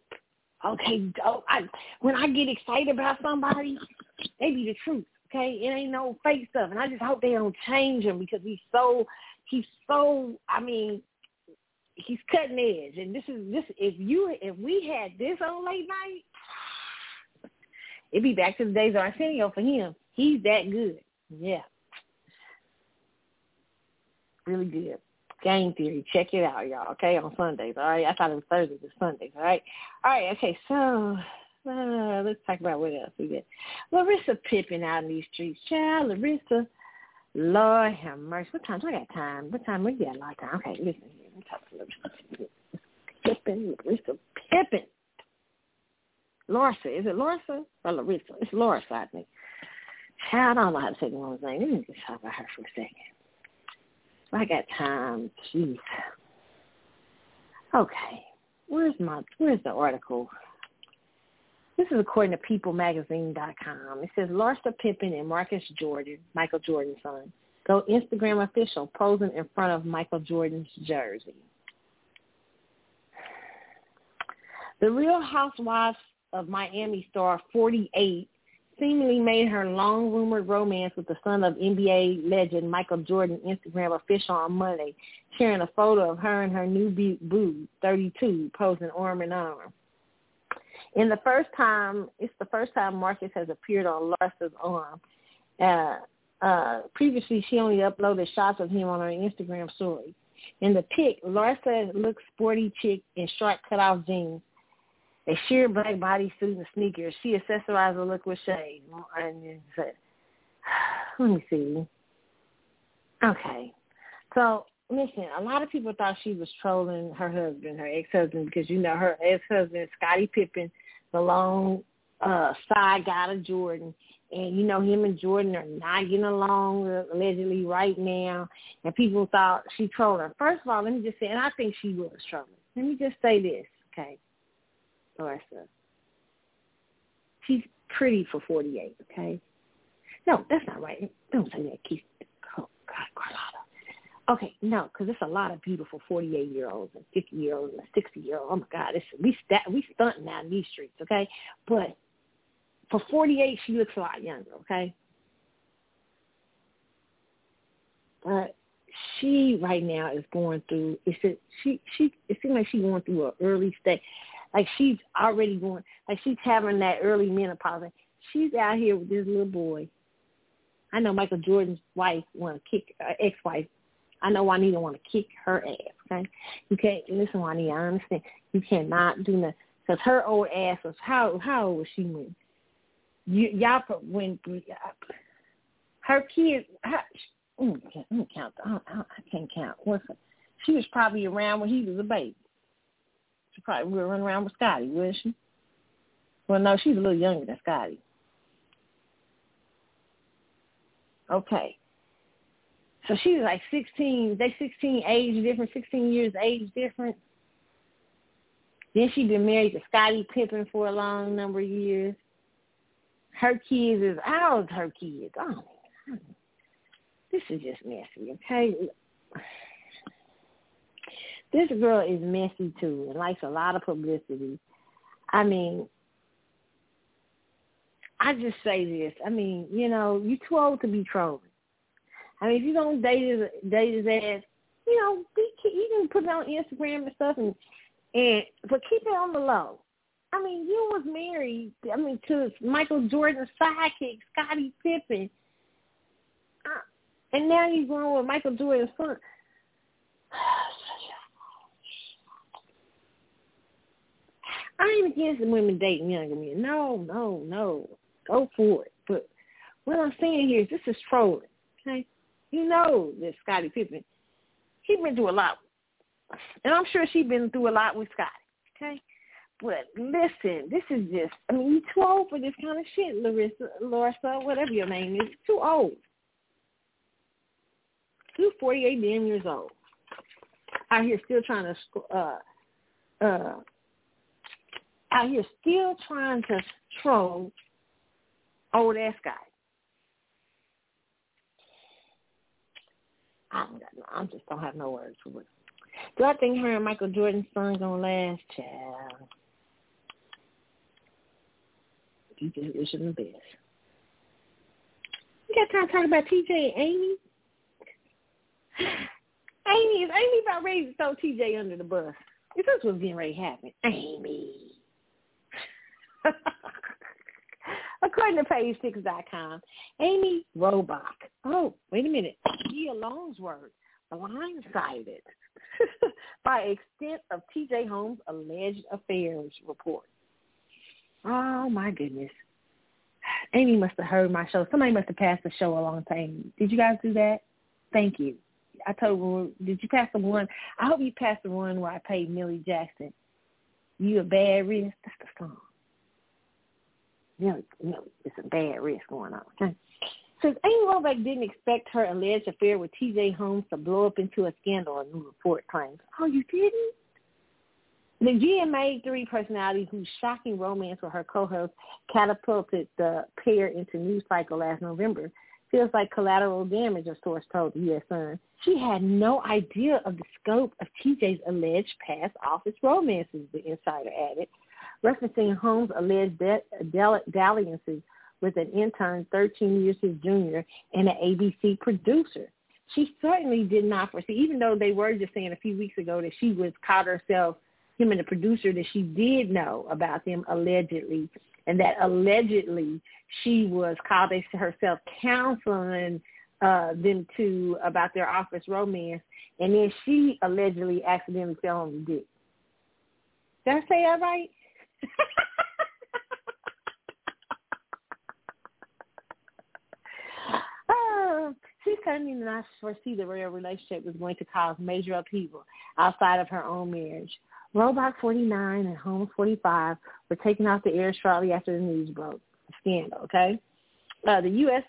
Okay, dope. I when I get excited about somebody, they be the truth. Okay, it ain't no fake stuff, and I just hope they don't change him because he's so he's so. I mean, he's cutting edge, and this is this. If you if we had this on late night, it'd be back to the days of Arsenio for him. He's that good. Yeah. Really good. Game theory. Check it out, y'all. Okay, on Sundays. All right. I thought it was Thursdays but Sundays. All right. All right. Okay. So uh, let's talk about what else we get. Larissa Pippen out in these streets. Child, Larissa. Lord have mercy. What time? I got time. What time? We got a lot of time. Okay, listen here. Let me talk to Larissa Pippen. Larissa Pippen. Larissa. Is it Larissa or Larissa? It's Larissa, I think. I don't know how to the woman's name. Let me just talk about her for a second. I got time. Jeez. Okay. Where's my where's the article? This is according to PeopleMagazine.com. It says Larsa Pippen and Marcus Jordan, Michael Jordan's son, go Instagram official posing in front of Michael Jordan's jersey. The Real Housewives of Miami star 48 seemingly made her long-rumored romance with the son of NBA legend Michael Jordan Instagram official on Monday, sharing a photo of her and her new boo, 32, posing arm in arm. In the first time, it's the first time Marcus has appeared on Larsa's arm. Uh, uh, previously, she only uploaded shots of him on her Instagram story. In the pic, Larsa looks sporty chick in short cutoff jeans a sheer black bodysuit and sneakers. She accessorized the look with shade. And let me see. Okay. So listen, a lot of people thought she was trolling her husband, her ex-husband, because you know her ex-husband, Scottie Pippen, the long uh, side guy to Jordan, and you know him and Jordan are not getting along allegedly right now, and people thought she trolled her. First of all, let me just say, and I think she was trolling. Let me just say this, okay, Larissa. She's pretty for 48, okay? No, that's not right. Don't say that, Keith. Oh, God, Carlotta. Okay, no, because it's a lot of beautiful 48-year-olds and 50-year-olds and 60-year-olds. Oh, my God, it's, we, st- we stunting out in these streets, okay? But for 48, she looks a lot younger, okay? But she right now is going through. It's a, she she. It seems like she's going through an early stage, like she's already going, like she's having that early menopause. She's out here with this little boy. I know Michael Jordan's wife want to kick uh, ex-wife. I know Juanita want to kick her ass. Okay, you can't listen, Juanita. I understand you cannot do nothing because her old ass was how how old was she when you y'all when her kids. Her, mm, I can't count. I, I, I can't count. What's? She was probably around when he was a baby. She probably would run around with Scottie, would she? Well, no, she's a little younger than Scottie. Okay. So she was like 16. They 16 age different, 16 years age different. Then she been married to Scottie Pippen for a long number of years. Her kids is out. Her kids. Oh, this is just messy. Okay. This girl is messy too and likes a lot of publicity. I mean, I just say this. I mean, you know, you're too old to be trolling. I mean, if you don't date his date his ass, you know, be, you can put it on Instagram and stuff, and and but keep it on the low. I mean, you was married. I mean, to Michael Jordan's sidekick, Scottie Pippen, uh, and now you're going with Michael Jordan's son. I ain't against women dating younger men. No, no, no. Go for it. But what I'm saying here is this is trolling. Okay? You know that Scottie Pippen, he been through a lot. And I'm sure she been through a lot with Scottie. Okay? But listen, this is just, I mean, you're too old for this kind of shit, Larissa, Larissa, whatever your name is. Too old. You're 48 damn years old. Out here still trying to, uh, uh, out here still trying to troll old ass guy. I I just don't have no words for it. Do I think her and Michael Jordan's son gonna last, child? You just wishing the best. You got time to talk about TJ and Amy? Amy is Amy about ready to throw TJ under the bus. If this was getting ready to happen, Amy. According to page6.com, Amy Robach, oh, wait a minute, Gia Longsworth, blindsided by extent of T.J. Holmes' alleged affairs report. Oh, my goodness. Amy must have heard my show. Somebody must have passed the show along to Amy. Did you guys do that? Thank you. I told her, did you pass the one? I hope you passed the one where I paid Millie Jackson. You a bad risk? That's the song really, really, it's a bad risk going on. Okay. Says Amy Robach didn't expect her alleged affair with T.J. Holmes to blow up into a scandal, a new report claims. Oh, you didn't? The GMA3 personality whose shocking romance with her co-host catapulted the pair into news cycle last November feels like collateral damage, a source told the U.S. Sun. She had no idea of the scope of TJ's alleged past office romances, the insider added referencing Holmes' alleged dalliances with an intern 13 years his junior and an ABC producer. She certainly did not foresee, even though they were just saying a few weeks ago that she was caught herself, him and the producer, that she did know about them allegedly, and that allegedly she was called herself counseling uh, them to about their office romance, and then she allegedly accidentally fell on the dick. Did I say that right? she certainly did not foresee the real relationship was going to cause major upheaval outside of her own marriage. Robach 49 and Holmes 45 were taken off the air shortly after the news broke. Scandal, okay? Uh, the U.S.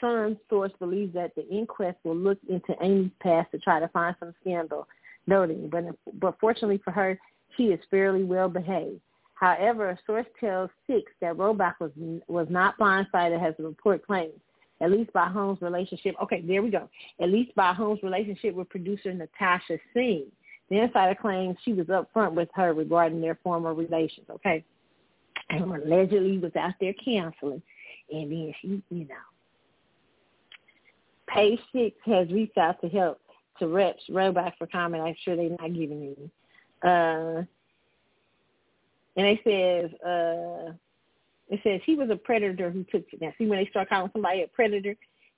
Sun source believes that the inquest will look into Amy's past to try to find some scandal, noting, but, but fortunately for her, she is fairly well behaved. However, a source tells Six that Robach was was not blindsided as the report claims, at least by Holmes' relationship. Okay, there we go. At least by Holmes' relationship with producer Natasha Singh. The insider claims she was upfront with her regarding their former relations. Okay, and allegedly was out there counseling, and then she, you know, Page Six has reached out to help to reps Robach for comment. I'm sure they're not giving any. Uh, and it says, uh, it says he was a predator who took it. Now, see when they start calling somebody a predator,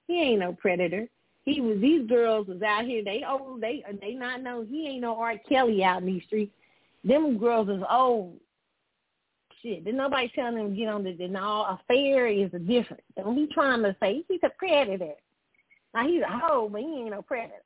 he ain't no predator. He was these girls was out here. They old. They they not know he ain't no R. Kelly out in these streets. Them girls is old. Shit, did nobody telling them get on the no affair is a different. And he trying to say he's a predator. Now he's a hoe, but he ain't no predator.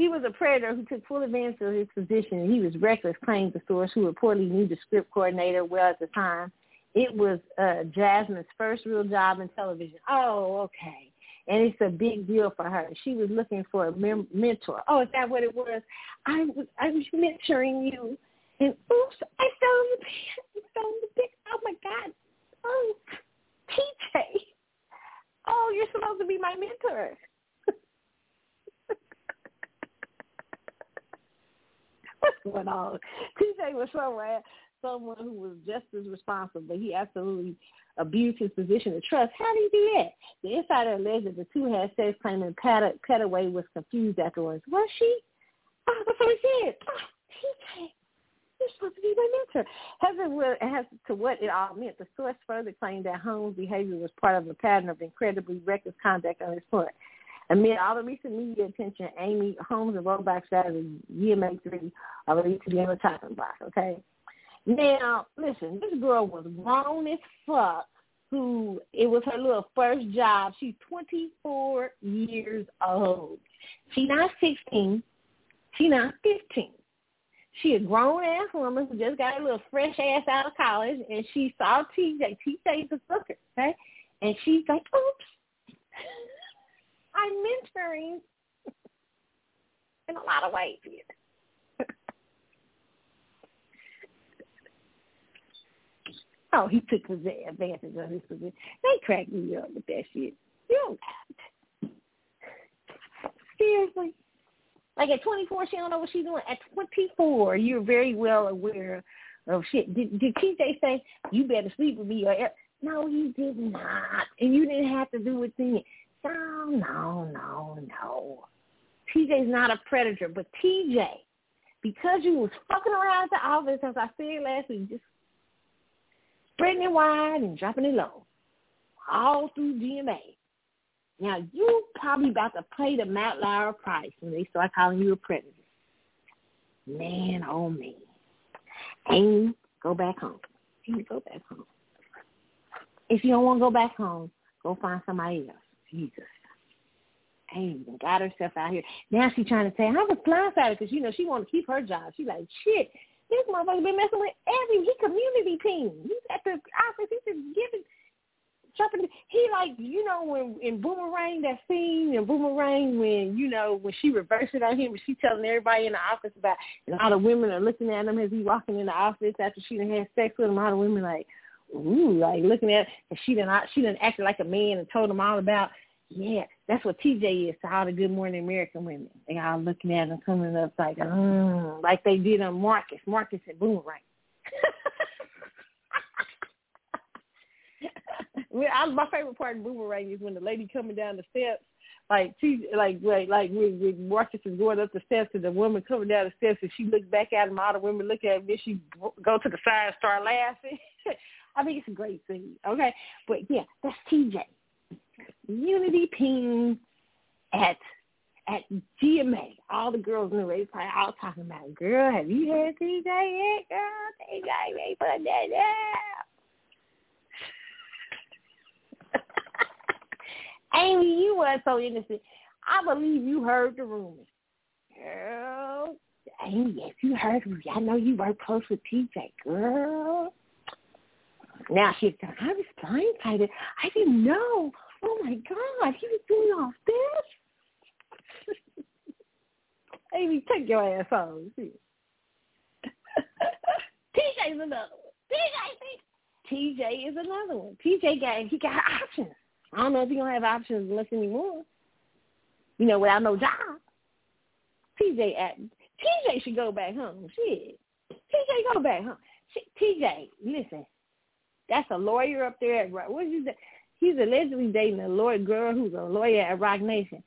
He was a predator who took full advantage of his position. He was reckless, claims the source, who reportedly knew the script coordinator well at the time. It was uh, Jasmine's first real job in television. Oh, okay. And it's a big deal for her. She was looking for a mem- mentor. Oh, is that what it was? I was I was mentoring you, and oops, I found the I found the big. Oh my God! Oh, TJ. Oh, you're supposed to be my mentor. What's going on? TJ was somewhere, someone who was just as responsible, but he absolutely abused his position of trust. How did he do that? The insider alleged that the two had sex, claiming Pat, Petaway was confused afterwards. Was she? Oh, that's what he said. Ah, oh, TJ, you're supposed to be my mentor. As, as to what it all meant, the source further claimed that Holmes' behavior was part of a pattern of incredibly reckless conduct on his part. Amid all the recent media attention, Amy Holmes and Robach Saturday, GMA3 are released to be on the chopping block, okay? Now, listen, this girl was grown as fuck who, it was her little first job. She's 24 years old. She's not 16. She's not 15. She a grown ass woman who just got a little fresh ass out of college, and she saw TJ. TJ's a sucker, okay? And she's like, oops, I'm mentoring in a lot of ways oh, he took advantage of his position. They cracked me up with that shit. You don't Seriously. Like at 24, she don't know what she's doing. At 24, you're very well aware of shit. Did, did TJ say, you better sleep with me? Or, no, he did not. And you didn't have to do it then. No, no, no. TJ's not a predator, but TJ, because you was fucking around at the office, as I said last week, just spreading it wide and dropping it low, all through GMA. Now you probably about to pay the Matt Lauer price when they start calling you a predator. Man, oh man. Amy, go back home. Amy, go back home. If you don't want to go back home, go find somebody else. Jesus. Amy got herself out here. Now she's trying to say, I was blindsided because, you know, she want to keep her job. She's like, shit, this motherfucker been messing with every, he community team. He's at the office. He's just giving, jumping. He like, you know, when in Boomerang, that scene in Boomerang when, you know, when she reversed it on him and she telling everybody in the office about, and all the women are looking at him as he walking in the office after she done had sex with him. All the women like, ooh, like looking at, and she done, she done acted like a man and told them all about, yeah, that's what TJ is to all the Good Morning American women. They all looking at him coming up like, mm, like they did on Marcus, Marcus and Boomerang. I, my favorite part of Boomerang is when the lady coming down the steps like she like like like when, Marcus is going up the steps and the woman coming down the steps and she look back at him, all the women look at him, and she go to the side and start laughing. I think it's a great scene. Okay, but yeah, that's TJ. Unity Ping at at GMA. All the girls knew they probably all talking about, girl, have you had TJ yet? Girl, TJ ain't put that down. Amy, you were so innocent. I believe you heard the rumors. Girl, Amy, if you heard me, I know you work close with TJ, girl. Now she's done. I was blindsided. I didn't know. Oh my God, he was doing all this. Amy, take your ass home. TJ's another one. TJ, TJ is another one. TJ got he got options. I don't know if he gonna have options less anymore. You know, without no job. TJ at TJ should go back home. Shit. TJ go back home. TJ, listen. That's a lawyer up there at what is that? He's allegedly dating a lawyer girl who's a lawyer at Roc Nation.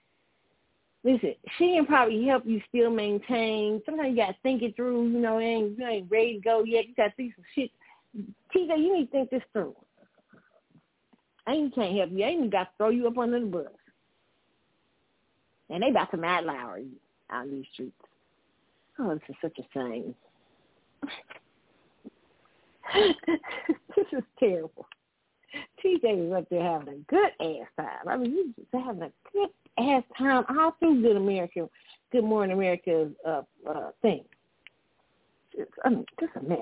Listen, she can probably help you still maintain. Sometimes you gotta think it through. You know, ain't you ain't ready to go yet. You gotta think some shit. TJ, you need to think this through. I ain't can't help you. I ain't got to throw you up under the bus. And they about to Matt Lauer out in these streets. Oh, this is such a shame. This is terrible. TJ is up there having a good ass time. I mean, you just having a good ass time all through Good America, Good Morning America's uh, uh, thing. It's, I mean, just a mess.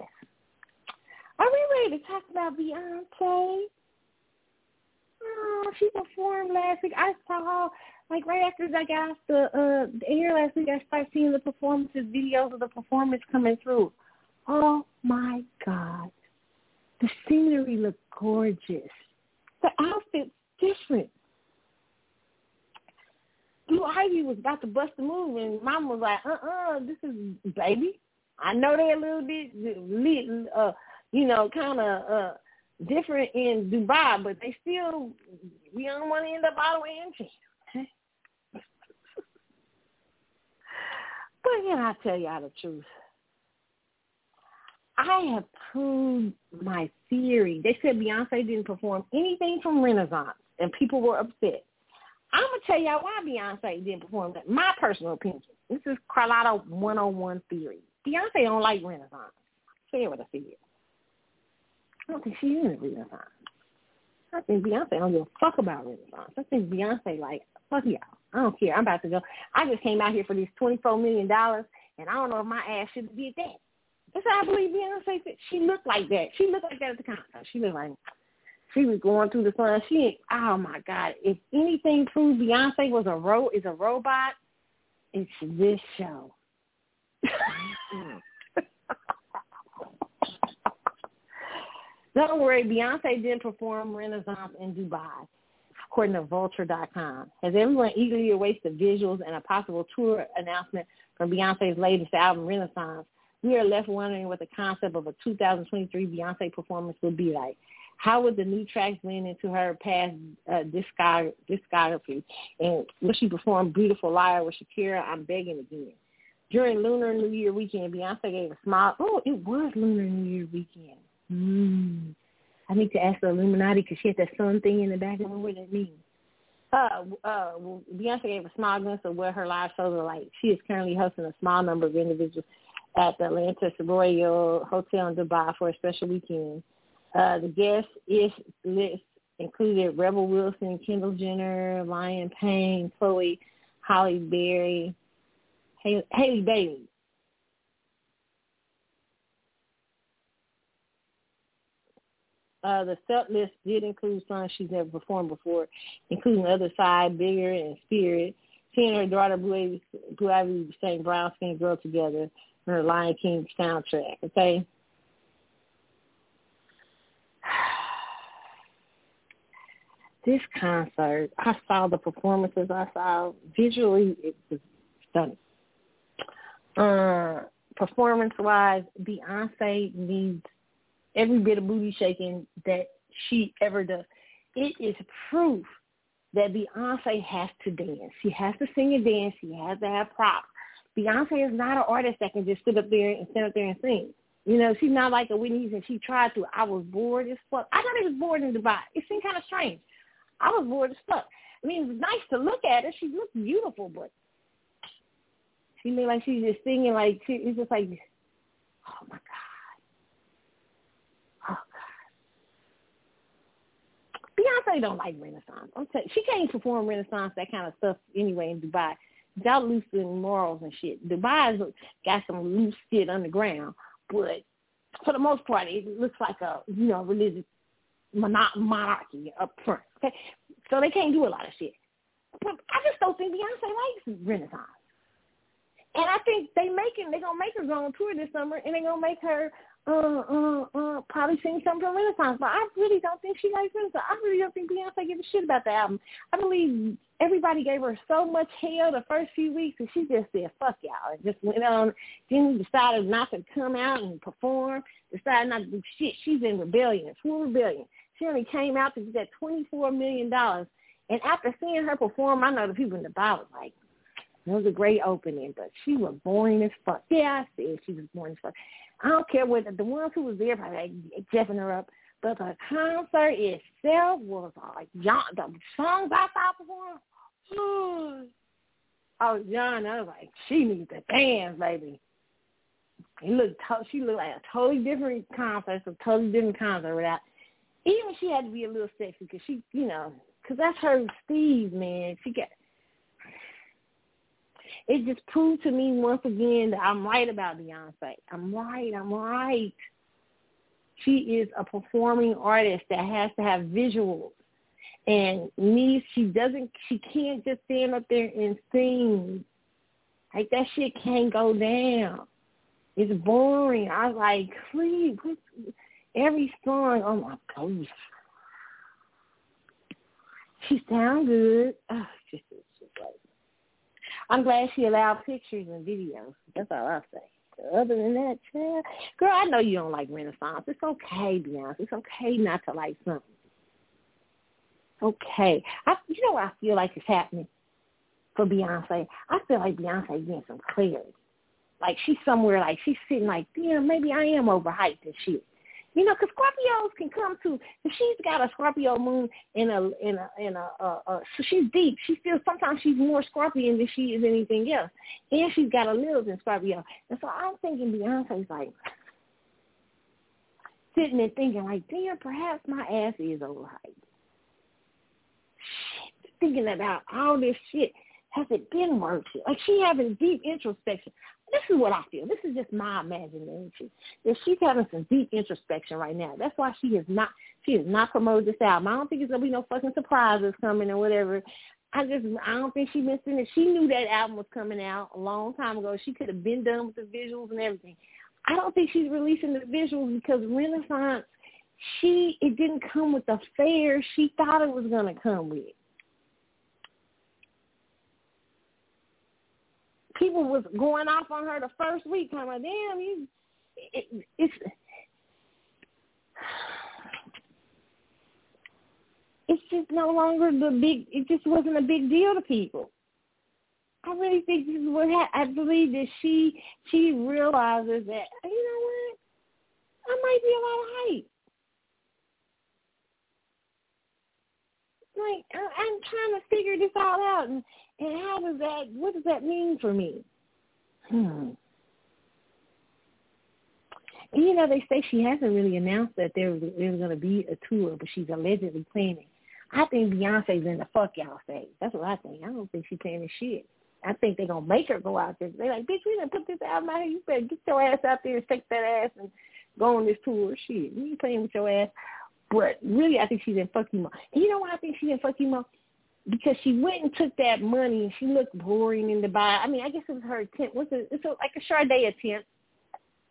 Are we ready to talk about Beyonce? Oh, she performed last week. I saw like right after I got off the uh the air last week I started seeing the performances, videos of the performance coming through. Oh my God. The scenery looked gorgeous. The outfit's different. Blue Ivy was about to bust a move, and Mom was like, "Uh-uh, this is baby. I know they're a little bit, uh, you know, kind of uh different in Dubai, but they still we don't want to end up all the way in China. but can I tell y'all the truth? I have proved my theory. They said Beyonce didn't perform anything from Renaissance, and people were upset. I'm gonna tell y'all why Beyonce didn't perform that. My personal opinion. This is Carlotta 101 theory. Beyonce don't like Renaissance. Say what I feel. I don't think she's in Renaissance. I think Beyonce don't give a fuck about Renaissance. I think Beyonce like, fuck y'all. I don't care. I'm about to go. I just came out here for these $24 million, and I don't know if my ass should have did that. That's how I believe Beyonce. Said. She looked like that. She looked like that at the concert. She looked like she was going through the sun. She, oh my God! If anything proves Beyonce was a ro is a robot, it's this show. Don't worry, Beyonce didn't perform Renaissance in Dubai, according to Vulture.com. As everyone eagerly awaits the visuals and a possible tour announcement from Beyonce's latest album, Renaissance, we are left wondering what the concept of a 2023 Beyonce performance would be like. How would the new tracks blend into her past uh, discography? And will she perform Beautiful Liar with Shakira? I'm begging again. During Lunar New Year weekend, Beyonce gave a smile. Oh, it was Lunar New Year weekend. Mm. I need to ask the Illuminati because she had that sun thing in the background. What does that mean? Uh, uh, Beyonce gave a small glimpse of what her live shows are like. She is currently hosting a small number of individuals at the Atlantis Royal Hotel in Dubai for a special weekend. Uh, the guest is list included Rebel Wilson, Kendall Jenner, Liam Payne, Chloe, Halle Berry, Halle Bailey, Uh, the set list did include songs she's never performed before, including Other Side, Bigger, and Spirit. She and her daughter Blue Ivy, Blue Ivy sang Brown Skin Girl together her Lion King soundtrack, okay? This concert, I saw the performances I saw. Visually, it was stunning. Uh, performance-wise, Beyonce needs every bit of booty shaking that she ever does. It is proof that Beyonce has to dance. She has to sing and dance. She has to have props. Beyonce is not an artist that can just sit up there and stand up there and sing. You know, she's not like a Whitney Houston. She tried to. I was bored as fuck. I thought it was bored in Dubai. It seemed kind of strange. I was bored as fuck. I mean, it was nice to look at her. She looked beautiful, but she looked like she's just singing like she, it's just like, oh my god. Oh god. Beyonce don't like Renaissance. I'm saying she can't perform Renaissance that kind of stuff anyway in Dubai. Y'all loosening morals and shit. Dubai's got some loose shit underground, but for the most part, it looks like a you know religious monarchy up front. Okay, so they can't do a lot of shit. But I just don't think Beyonce likes Renaissance. And I think they making they gonna make her go on tour this summer, and they're gonna make her uh uh uh probably sing something from Renaissance. But I really don't think she likes Renaissance. I really don't think Beyonce gives a shit about the album. I believe everybody gave her so much hell the first few weeks, and she just said fuck y'all, and just went on. Then decided not to come out and perform. Decided not to do shit. She's in rebellion, full rebellion. She only came out to get twenty four million dollars. And after seeing her perform, I know the people in the bar was like, it was a great opening, but she was boring as fuck. Yeah, I said she was boring as fuck. I don't care whether the ones who was there probably like, jeffing her up, but the concert itself was uh, like, John, the songs I saw perform, oh, John, I was like, she needs to dance, baby. It looked, to- she looked like a totally different concert, a totally different concert without, even she had to be a little sexy because she, you know, because that's her Steve, man. She got, it just proved to me once again that I'm right about Beyonce. I'm right. I'm right. She is a performing artist that has to have visuals. And me, she doesn't, she can't just stand up there and sing. Like that shit can't go down. It's boring. I was like, please, every song, oh my gosh. She sound good. Ah, oh, just, just like I'm glad she allowed pictures and videos. That's all I'll say. Other than that, child, girl, I know you don't like Renaissance. It's okay, Beyonce. It's okay not to like something. Okay. I, you know what I feel like is happening for Beyonce? I feel like Beyonce is getting some clarity. Like she's somewhere like she's sitting like, damn, maybe I am overhyped and shit. You know, because Scorpios can come to. If she's got a Scorpio moon in a in a in a, uh, uh, so she's deep. She feels sometimes she's more Scorpion than she is anything else, and she's got a little in Scorpio. And so I'm thinking Beyonce's like sitting and thinking like, damn, perhaps my ass is overhyped. Shit, thinking about all this shit. Has it been worth it? Like she having deep introspection this is what I feel. This is just my imagination. That she's having some deep introspection right now. That's why she is not she is not promoted this album. I don't think it's gonna be no fucking surprises coming or whatever. I just I don't think she missed it. She knew that album was coming out a long time ago. She could have been done with the visuals and everything. I don't think she's releasing the visuals because Renaissance, she it didn't come with the fare she thought it was gonna come with. People was going off on her the first week. I'm like, damn, you, it, it's it's just no longer the big. It just wasn't a big deal to people. I really think this is what ha- I believe that she she realizes that you know what I might be a lot of hype. Like I'm trying to figure this all out, and and how does that, what does that mean for me? Hmm. And, you know, they say she hasn't really announced that there there's going to be a tour, but she's allegedly planning. I think Beyonce's in the fuck y'all stage. That's what I think. I don't think she's planning shit. I think they're going to make her go out there. They're like, bitch, we done put this album out here. You better get your ass out there and take that ass and go on this tour. Shit, you ain't playing with your ass. But really, I think she's in fuck you mode. And you know why I think she's in fuck you mode? Because she went and took that money and she looked boring in Dubai. I mean, I guess it was her attempt. Was it? It's a, like a Sade attempt.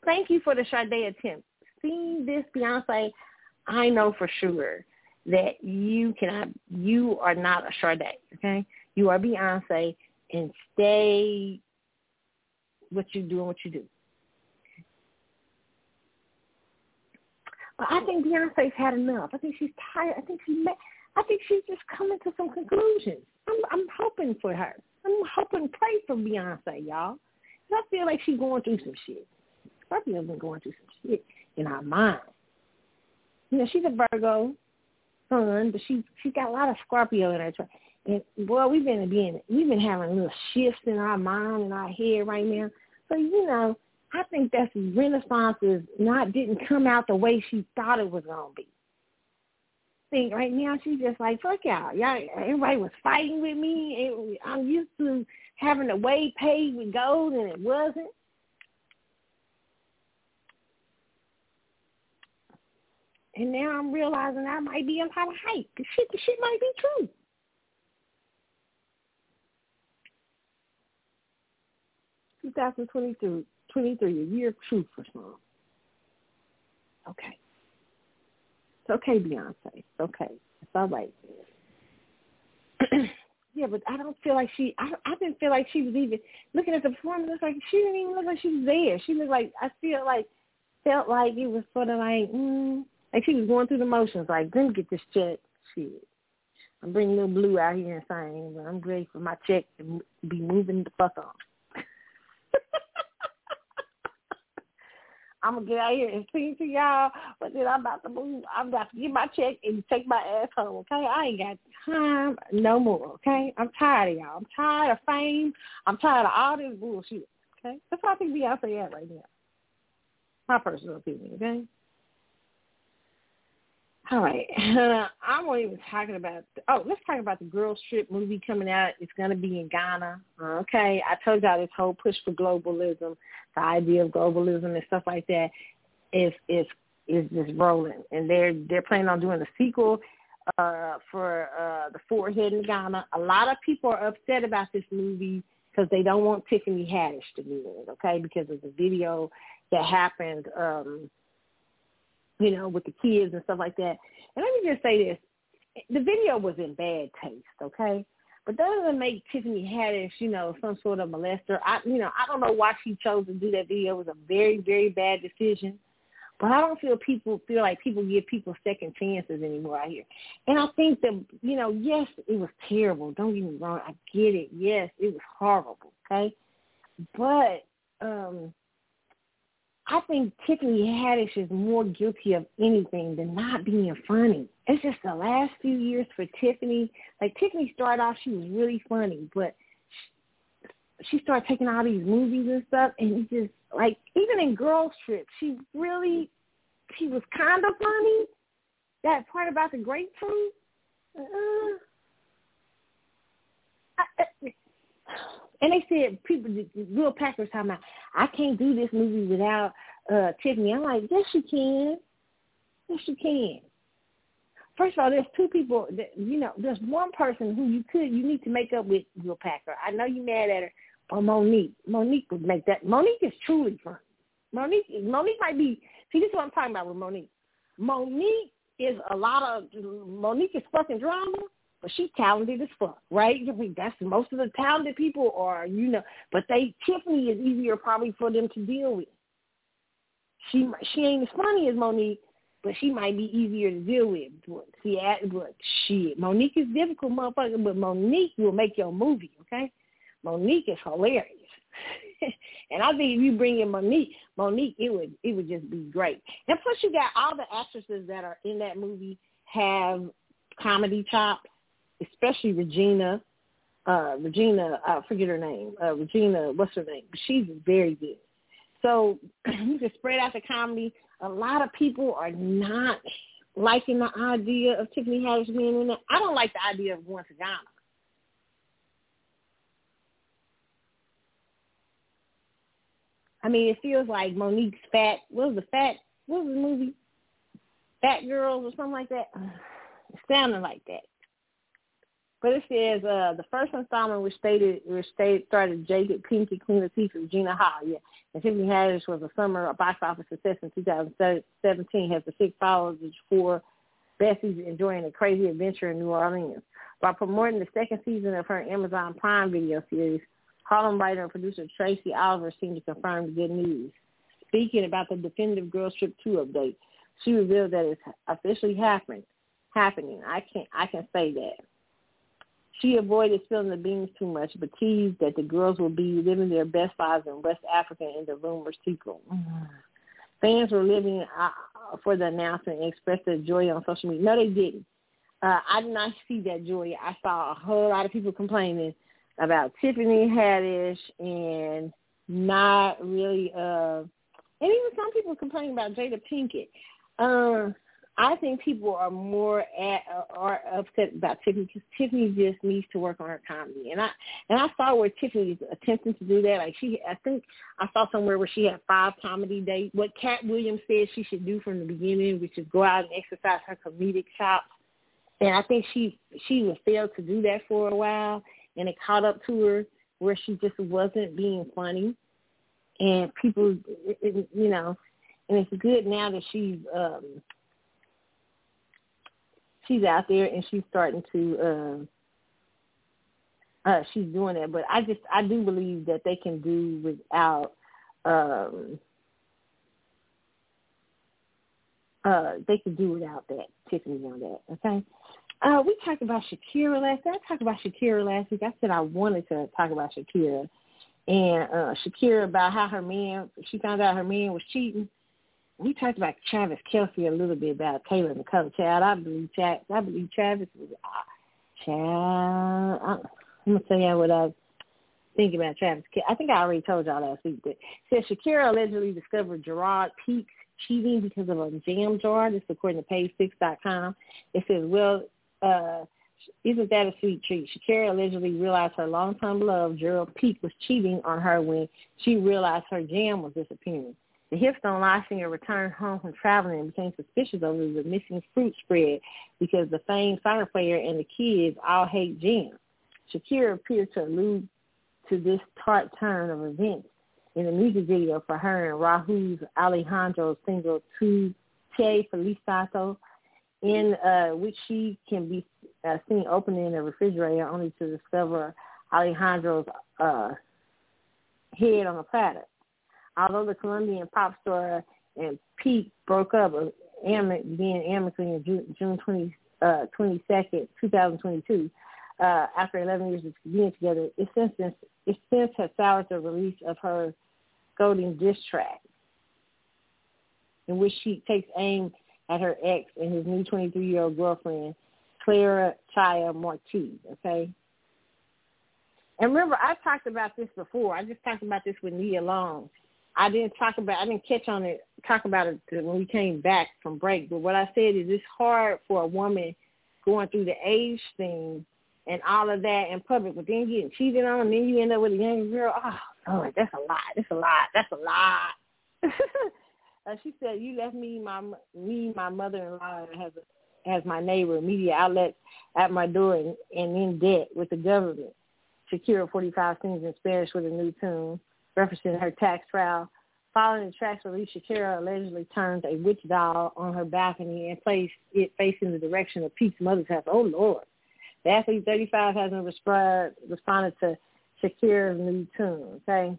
Thank you for the Sade attempt. Seeing this, Beyonce, I know for sure that you cannot. You are not a Sade. Okay, you are Beyonce, and stay what you do and what you do. But I think Beyonce's had enough. I think she's tired. I think she met I think she's just coming to some conclusions. I'm I'm hoping for her. I'm hoping pray for Beyonce, y'all. I feel like she's going through some shit. Scorpio's been going through some shit in her mind. You know, she's a Virgo sun, but she she's got a lot of Scorpio in her. And boy, we've been being we've been having little shifts in our mind and our head right now. So you know, I think that's Renaissance is not didn't come out the way she thought it was gonna be. Think right now she's just like fuck y'all. Y'all, everybody was fighting with me. It, I'm used to having a way paid with gold, and it wasn't. And now I'm realizing I might be on top of hype. The shit, the shit might be true. Two thousand twenty-three, twenty-three, a year of truth for some. Okay. Okay, Beyonce. It's okay. It's all right. yeah, but I don't feel like she. I I didn't feel like she was even looking at the performance. Like she didn't even look like she was there. She looked like I feel like felt like it was sort of like mm, like she was going through the motions. Like, didn't get this check. Shit. I'm bringing little blue out here and saying, but I'm ready for my check to be moving the fuck on. I'm gonna get out here and sing to y'all, but then I'm about to move. I'm about to get my check and take my ass home. Okay, I ain't got time no more. Okay, I'm tired of y'all. I'm tired of fame. I'm tired of all this bullshit. Okay, that's why I think Beyonce at right now. My personal opinion. Okay. All right. Uh, I won't even talking about. Oh, let's talk about the Girls Trip movie coming out. It's going to be in Ghana. Okay. I told y'all this whole push for globalism, the idea of globalism and stuff like that, is is is just rolling, and they're they're planning on doing a sequel uh, for uh, the Forehead in Ghana. A lot of people are upset about this movie because they don't want Tiffany Haddish to be in it. Okay, because of the video that happened. Um, you know, with the kids and stuff like that. And let me just say this. The video was in bad taste, okay? But doesn't make Tiffany Haddish, you know, some sort of molester. I, you know, I don't know why she chose to do that video. It was a very, very bad decision. But I don't feel people feel like people give people second chances anymore out here. And I think that, you know, yes, it was terrible. Don't get me wrong. I get it. Yes, it was horrible. Okay. But um I think Tiffany Haddish is more guilty of anything than not being funny. It's just the last few years for Tiffany. Like Tiffany started off, she was really funny, but she started taking all these movies and stuff, and just like even in Girls Trip, she really she was kind of funny. That part about the grapefruit. Uh, I, and they said people, Will Packer was talking about, I can't do this movie without uh Tiffany. I'm like, yes, you can. Yes, you can. First of all, there's two people. That, you know, there's one person who you could, you need to make up with Will Packer. I know you're mad at her, but Monique, Monique would make that. Monique is truly fun. Monique, Monique might be. See, this is what I'm talking about with Monique. Monique is a lot of. Monique is fucking drama but she's talented as fuck, right? I mean, that's most of the talented people are, you know, but they Tiffany is easier probably for them to deal with. She she ain't as funny as Monique, but she might be easier to deal with. But see, but shit, Monique is difficult, motherfucker. But Monique will make your movie, okay? Monique is hilarious, and I think if you bring in Monique, Monique, it would it would just be great. And plus, you got all the actresses that are in that movie have comedy chops especially Regina, uh, Regina, I forget her name, uh, Regina, what's her name? She's very good. So you can spread out the comedy. A lot of people are not liking the idea of Tiffany Haddish being in it. I don't like the idea of going to Ghana. I mean, it feels like Monique's fat. What was the fat? What was the movie? Fat Girls or something like that. It sounded like that. But it says uh, the first installment, which stated which stated started Jada Pinkett, Queen Latifah, Regina Hall, yeah, and Tiffany Haddish was a summer box office success in 2017. Has the six followers for Bessie's enjoying a crazy adventure in New Orleans. By promoting the second season of her Amazon Prime Video series, Harlem writer and producer Tracy Oliver seemed to confirm the good news. Speaking about the definitive Girls Trip 2 update, she revealed that it's officially happening. Happening. I can I can say that. She avoided spilling the beans too much, but teased that the girls will be living their best lives in West Africa in the rumored sequel. Mm-hmm. Fans were living uh, for the announcement and expressed their joy on social media. No, they didn't. Uh, I did not see that joy. I saw a whole lot of people complaining about Tiffany Haddish and not really, uh, and even some people complaining about Jada Pinkett. Uh, I think people are more at are upset about Tiffany because Tiffany just needs to work on her comedy, and I and I saw where Tiffany is attempting to do that. Like she, I think I saw somewhere where she had five comedy dates. What Katt Williams said she should do from the beginning, which is go out and exercise her comedic chops. And I think she she was failed to do that for a while, and it caught up to her where she just wasn't being funny, and people, you know, and it's good now that she's um she's out there and she's starting to uh uh she's doing that. But i just i do believe that they can do without um uh they can do without that tiffany on that okay? Uh we talked about shakira last i talked about shakira last week. I said i wanted to talk about shakira and uh shakira about how her man she found out her man was cheating we talked about Travis Kelce a little bit about Taylor and Cole. Child, I believe Travis. I believe Travis was uh, child. I, I'm gonna tell you what I think about Travis. I think I already told y'all last week. But says Shakira allegedly discovered Gerard Piqué cheating because of a jam jar. This is according to PageSix.com. It says, well, uh, isn't that a sweet treat? Shakira allegedly realized her longtime love, Gerald Piqué, was cheating on her when she realized her jam was disappearing. The Hips Don't Lie singer returned home from traveling and became suspicious over the missing fruit spread because the famed soccer player and the kids all hate jam. Shakira appeared to allude to this tart turn of events in the music video for her and Rauw Alejandro's single Tu Te Felicito, in uh, which she can be uh, seen opening a refrigerator only to discover Alejandro's uh, head on a platter. Although the Colombian pop star and Pete broke up, amic, being amicably in June, June 20, uh, 22nd, 2022, uh, after 11 years of being together, it since, it since has soured the release of her scolding diss track, in which she takes aim at her ex and his new 23-year-old girlfriend, Clara Chía Marti, okay? And remember, I talked about this before. I just talked about this with Nia Long. I didn't talk about, I didn't catch on it, talk about it when we came back from break. But what I said is it's hard for a woman going through the age thing and all of that in public, but then getting cheated on, and then you end up with a young girl. Oh, oh that's a lot. That's a lot. That's a lot. uh, she said, "You left me, my me, my mother-in-law has a, has my neighbor, media outlets at my door, and, and in debt with the government." Shakira, 45, sings in Spanish with a new tune referencing her tax trial. Following the track's release, Shakira allegedly turned a witch doll on her balcony and placed it facing the direction of Pete's mother's house. Oh, Lord. The athlete 35 hasn't responded, responded to Shakira's new tune, okay?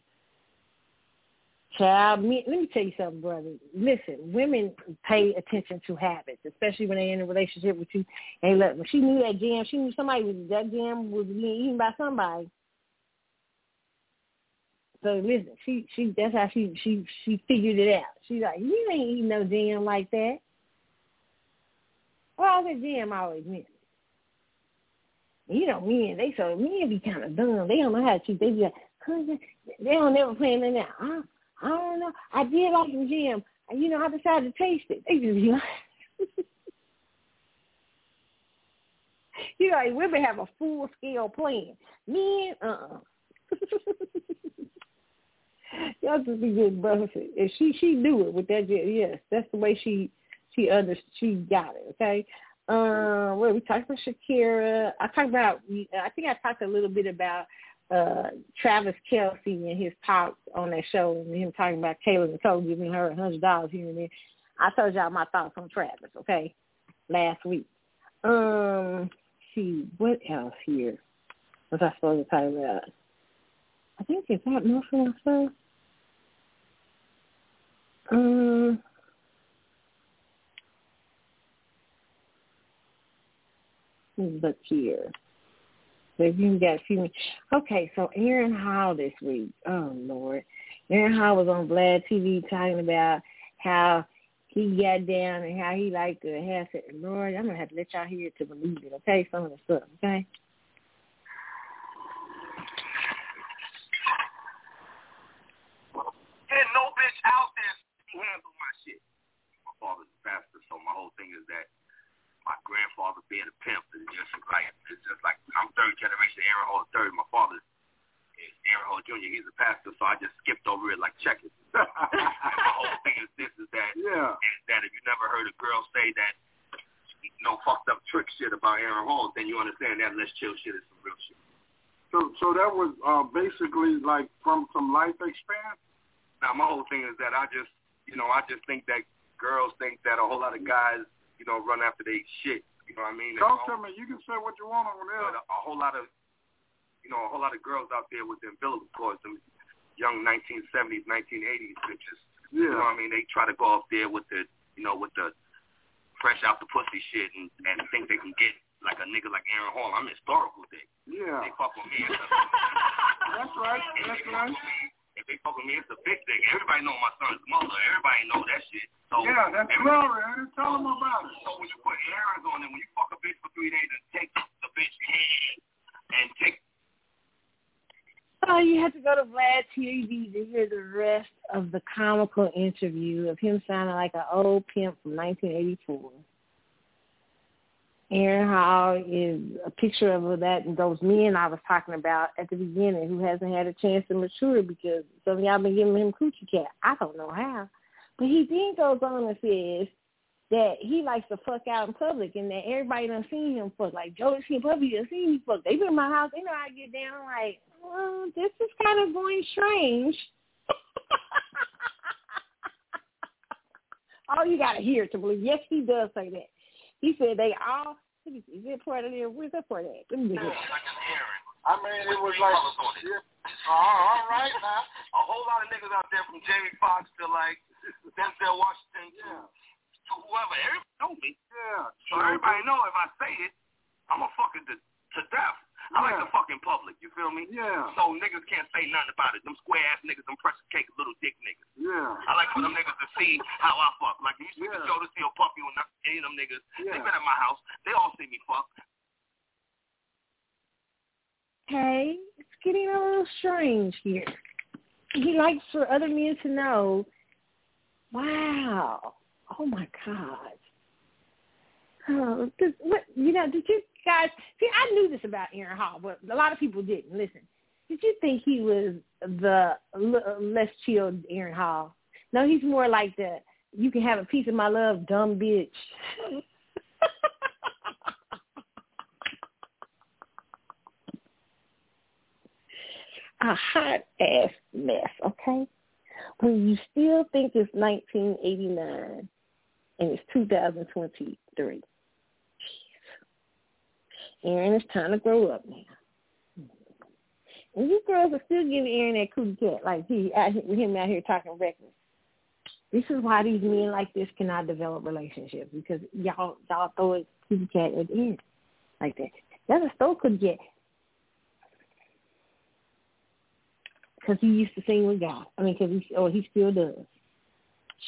Child, me, let me tell you something, brother. Listen, women pay attention to habits, especially when they're in a relationship with you. And look, when she knew that jam, she knew somebody was that jam was being eaten by somebody. So listen, she she that's how she she she figured it out. She's like, you ain't eating no jam like that. Well, the jam always missing. You know, men they so men be kind of dumb. They don't know how to cheat. They just they don't never plan it out. I, I don't know. I did like the jam. You know, I decided to taste it. They just be like. you know, like women have a full scale plan. Men, uh. uh Y'all just be good brothers. And she she knew it with that. Yes, that's the way she she under she got it. Okay. Uh, well, we talked about Shakira. I talked about. I think I talked a little bit about uh Travis Kelce and his talk on that show, and him talking about Taylor Nicole giving her a hundred dollars here and there. I told y'all my thoughts on Travis. Okay, last week. Um, see what else here was I supposed to talk about? I think it's that most of. Um, look here. So you got a few. Okay, so Aaron Hall this week. Oh Lord, Aaron Hall was on Vlad TV talking about how he got down and how he liked to have it. Lord, I'm gonna have to let y'all hear it to believe it. Okay, some of the stuff. Okay. father's a pastor, so my whole thing is that my grandfather being a pimp is just like it's just like I'm third generation Aaron Hall third. My father is Aaron Hall Jr. He's a pastor, so I just skipped over it like check it. my whole thing is this is that yeah. is that if you never heard a girl say that no fucked up trick shit about Aaron Hall, then you understand that less chill shit is some real shit. So so that was uh, basically like from some life experience. Now my whole thing is that I just you know I just think that girls think that a whole lot of guys you know run after they shit. You know what I mean? There's to me. You can say what you want over But there. a, a whole lot of, you know, a whole lot of girls out there with the umbilical cords, them young 1970s, 1980s bitches. You know what I mean? They try to go up there with the, you know, with the fresh out the pussy shit and and think they can get like a nigga like Aaron Hall. I'm historical dick. Yeah. They fuck with me. That's right. That's right. Fuck with me, they fuck me, it's a big dick. Everybody know my son's mother. Everybody know that shit. So Yeah, that's everybody- glory. I tell them about it. so when you put errands on it, when you fuck a bitch for three days and take the bitch head and take So you have to go to Vlad TV to hear the rest of the comical interview of him sounding like an old pimp from 1984. Aaron Hall is a picture of that and those men I was talking about at the beginning who hasn't had a chance to mature because some of y'all been giving him coochie cat. I don't know how. But he then goes on and says that he likes to fuck out in public and that everybody done seen him fuck. Like Joe and Puppy done seen me fuck. They been in my house. They know I get down. I'm like, well, this is kind of going strange. all you got to hear to believe. Yes, he does say that. He said they all. Let me see. Is it part of there? Where's that part at? Let me get it. like. I mean, it was like, yeah. Uh, all right now. A whole lot of niggas out there from Jamie Foxx to like Denzel Washington to, Yeah. to whoever. Everybody know me. Yeah. So everybody know if I say it, I'm a fucking to, to death. I like the fucking public. You feel me? Yeah. So niggas can't say nothing about it. Them square ass niggas, them pressure cake little dick niggas. Yeah. I like for them niggas to see how I fuck. Like you see the Yeah. show to see a puppy or not, any of them niggas, they been at my house. They all see me fuck. Okay, it's getting a little strange here. He likes for other men to know, wow, oh my God. Oh, what, you know, did you guys, see, I knew this about Aaron Hall, but a lot of people didn't. Listen, did you think he was the l- less chilled Aaron Hall? No, he's more like the, you can have a piece of my love, dumb bitch. a hot ass mess, okay? When you still think it's 1989 and it's 2023. Aaron, it's time to grow up now. And you girls are still giving Aaron that cootie cat like he with him out here talking reckless. This is why these men like this cannot develop relationships because y'all y'all throw a cootie cat at the like that. That's a stole cootie cat. because he used to sing with God. I mean, because he or he still does.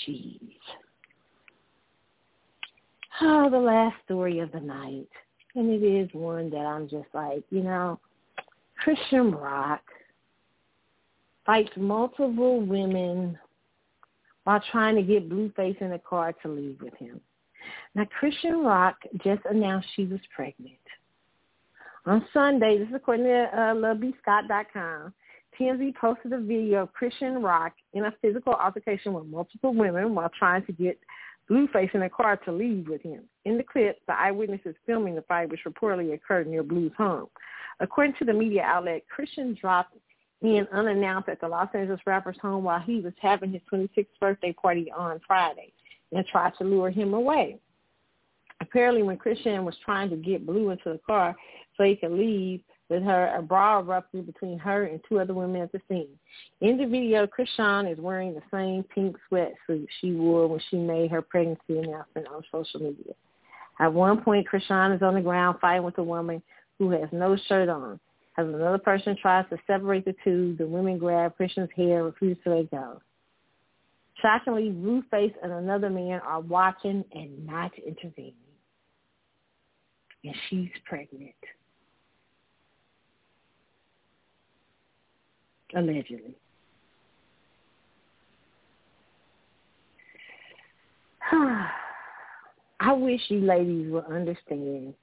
Jeez. Oh, the last story of the night, and it is one that I'm just like, you know, Chrisean Rock fights multiple women while trying to get Blueface in the car to leave with him. Now, Chrisean Rock just announced she was pregnant. On Sunday, this is according to uh, lovebscott.com, TMZ posted a video of Chrisean Rock in a physical altercation with multiple women while trying to get Blueface in a car to leave with him. In the clip, the eyewitnesses filming the fight, which reportedly occurred near Blue's home. According to the media outlet, Chrisean dropped in unannounced at the Los Angeles rapper's home while he was having his 26th birthday party on Friday and tried to lure him away. Apparently, when Chrisean was trying to get Blue into the car so he could leave, with her, a brawl erupted between her and two other women at the scene. In the video, Chrisean is wearing the same pink sweatsuit she wore when she made her pregnancy announcement on social media. At one point, Chrisean is on the ground fighting with a woman who has no shirt on. As another person tries to separate the two, the women grab Chrisean's hair and refuse to let go. Shockingly, Blueface and another man are watching and not intervening. And she's pregnant. Allegedly. I wish you ladies would understand.